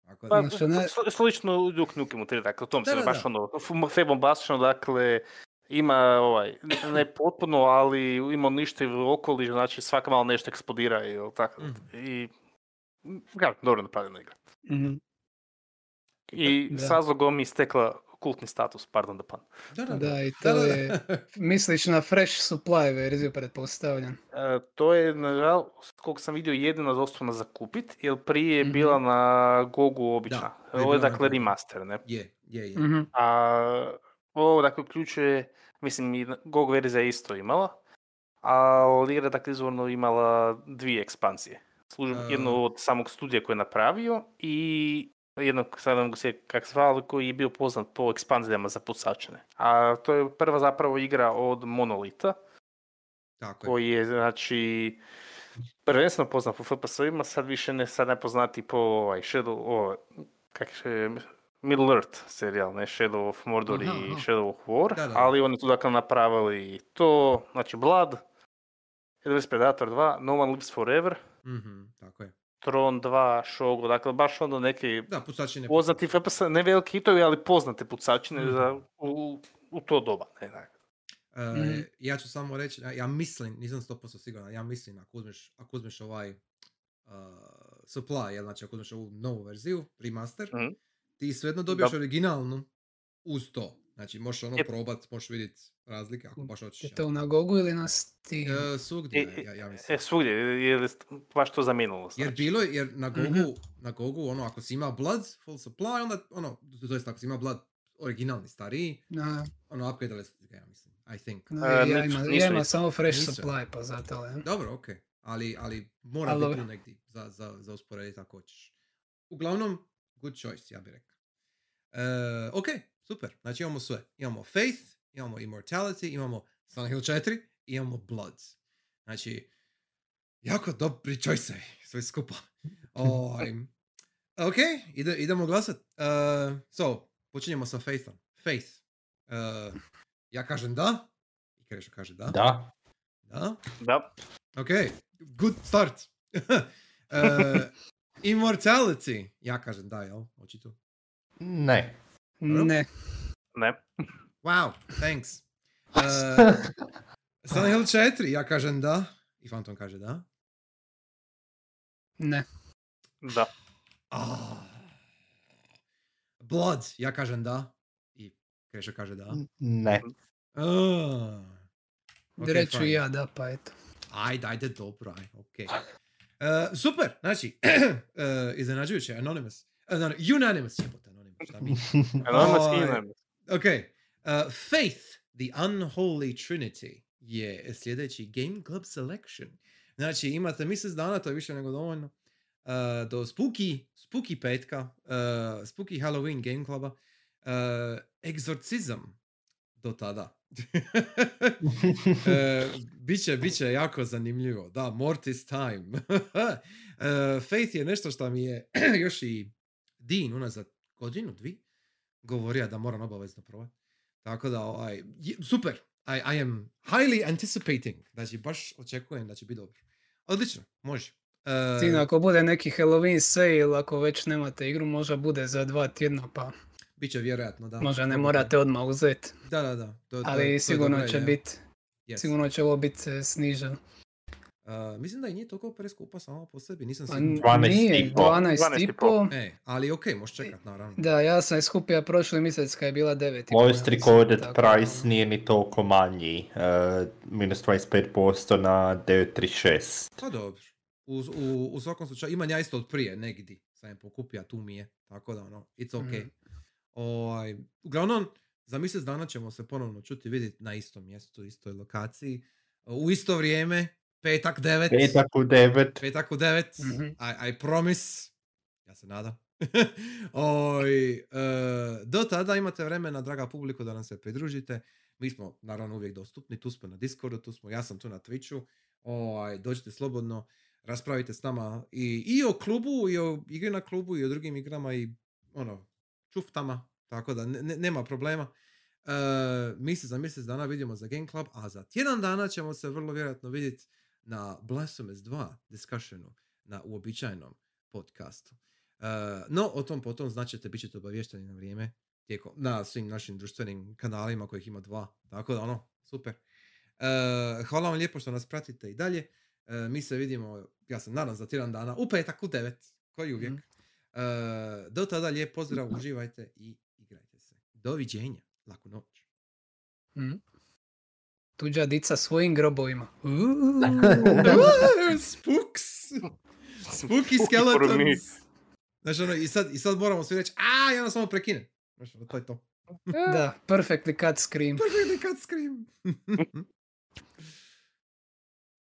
Tako Pa, da, Znači, ne- sli- slično Duke Nukem u 3, dakle, u tom Da, se da, baš da. ono, f- fe bombastično, dakle, ima ovaj, ne potpuno, ali ima ništa okoliš, znači svaka malo nešto eksplodira i tako. Mhm. I, ja, dobro napravljena igra. Mhm. I Da. s razlogom je stekla kultni status, pardon da pan. da, da, Da, i to da, je, misliš na Fresh Supply verziju, pretpostavljam. E, to je, nažalost, koliko sam vidio, jedino dostupno za kupit, jer prije je bila na Gogu obična. Da, to je Ovo je dakle remaster, ne? je, je, je. Mhm. A ovo dakle uključuje, mislim i GOG verzija je isto imala, a igra dakle izvorno imala dvije ekspanzije. Služ, E. Jednu od samog studija koji je napravio i jednog, sad ne mogu se kak zvali, koji je bio poznat po ekspanzijama za pucačine. A to je prva zapravo igra od Monolita, Tako je. koji je znači prvenstveno poznat po FPS-ovima, sad više ne, sad nepoznati po ovaj, Shadow, ovaj, kak je, Middle Earth serijal, ne Shadow of Mordor Aha, i aha. Shadow of War, Da, da. ali oni su dakle napravili to, znači Blood, Elvis Predator 2, No One Lives Forever, Mhm, tako je. Tron 2, Shogun, dakle baš onda neke Da, pucačine. poznati FPS, ne veliki hitovi, ali poznate pucačine Mhm. za, u, u to doba. Ne, ne. E, Mhm. Ja ću samo reći, ja- ja mislim, nisam 100% siguran, ja mislim ako uzmeš, ako uzmeš ovaj uh, supply, jel, znači ako uzmeš ovu novu verziju, remaster, Mhm. ti svejedno dobiješ Da. originalnu uz to. Znači možeš ono probat, možeš vidjeti razlike ako baš hoćeš. Je to na Gogu ili na Steam? E, svugdje, E, ja, ja mislim. E, svugdje, jer je baš to zamijenilo. Jer Znači. bilo je, jer na Gogu, Mhm. na Gogu, ono, ako si imao Blood, full supply, onda, ono, to jest ako si imao Blood originalni, stariji, Na, ono, upgradeali su ga, ja mislim, I think. na, E, ja, nisu- ima, nisu ja ima samo Fresh Nisu. Supply, pa zato. ne? Dobro, okej, ali, ali mora biti tu negdje za, za, za usporediti ako hoćeš. Uglavnom, good choice, ja bih rekao. E, ok, super, znači imamo sve. Imamo Faith, imamo Immortality, imamo Silent Hill 4, imamo Blood. Znači, jako dobri choice sve skupa. Ovaj, ok, ide, idemo glasat. Uh, so, počinjemo sa Faithom. Faith. Uh, ja kažem da. I Krešo kaže da. Da. Da. Da, Ok, good start. uh, [LAUGHS] immortality. Ja kažem da, jel? Očito. Ne. Ne. ne. Wow, thanks. [LAUGHS] Uh, Silent Hill 4, ja kažem da. I Phantom kaže da. Ne. Da. Ah. Blood, ja kažem da. I Krešo kaže da. Ne. Ah. Ok, Reću fine. ja da, pa eto. Ajde, ajde, dobro, aj, ok. Uh, super, znači, uh, [CLEARS THROAT] iznenađujuće, Anonymous. Uh, no, unanimous, jebote, Anonymous, šta mi? [LAUGHS] Anonymous. Ok, uh, Faith, the Unholy Trinity, je sljedeći Game Club Selection. Znači, imate mjesec dana, to je više nego dovoljno, uh, do Spooky, Spooky petka, uh, Spooky Halloween Game Cluba, uh, Exorcism do tada. E, biće, biće jako zanimljivo. Da, Mortis time. [LAUGHS] E, Faith je nešto što mi je [CLEARS THROAT] još i Dean unazad godinu, dvi, govorio da moram obavezno probati. Tako da, ovaj, super. I, I am highly anticipating. Znači, baš očekujem da će biti dobro. Odlično, može. E, Sino, ako bude neki Halloween sale, ako već nemate igru, možda bude za dva tjedna, pa Biće vjerojatno, da. možda ne morate odmah uzeti. Da, da, da. To, to je- to Ali je sigurno će biti Yes. sigurno će ovo biti e, sniženo. Uh, mislim da i nije toliko preskupa samo po sebi, nisam Pa n- 12 nije, i pol. 12 i 12 i pol. E, ali okej, možeš čekat, naravno. Da, ja sam je skupio prošli mjesec kad je bila 9 i Moj pol, recorded tako price nije ni toliko manji. Uh, minus 25% na 936. Pa dobro. U, u, u svakom slučaju, imam ja isto od prije, negdje. Sam je pokupio, tu mi je. Tako da, ono, it's okay. Mhm. Ovaj, uglavnom, za mjesec dana ćemo se ponovno čuti vidjeti na istom mjestu, istoj lokaciji. U isto vrijeme, petak 9. Petak u 9. Petak u 9. Mhm. I, I promise. Ja se nadam. [LAUGHS] Oj, e, do tada imate vremena, draga publiko, da nam se pridružite. Mi smo, naravno, uvijek dostupni. Tu smo na Discordu, tu smo, ja sam tu na Twitchu. Oj, dođite slobodno, raspravite s nama i, i o klubu, i o igri na klubu, i o drugim igrama, i ono, čuftama. Tako da, ne- ne- nema problema. E, mi se za mjesec dana vidimo za Game Club, a za tjedan dana ćemo se vrlo vjerojatno vidjeti na Blasphemous 2 discussionu na uobičajenom podcastu. E, no, o tom potom značite, bit ćete obavješteni na vrijeme tijekom, na svim našim društvenim kanalima kojih ima dva. Tako da, ono, super. E, hvala vam lijepo što nas pratite i dalje. E, mi se vidimo, ja sam nadam za tjedan dana, u petak u 9, koji uvijek. E, do tada lijep pozdrav, uživajte i igrajte se. Doviđenja, laku noć. Mm. Tuđa dica svojim grobovima. Uuu. Spooks! Spooky skeletons! Znaš, ono, i sad, i sad moramo svi reći, a, i onda samo prekinem. Znaš, ono, to je to. Da, perfectly cut scream. Perfectly cut scream. [LAUGHS]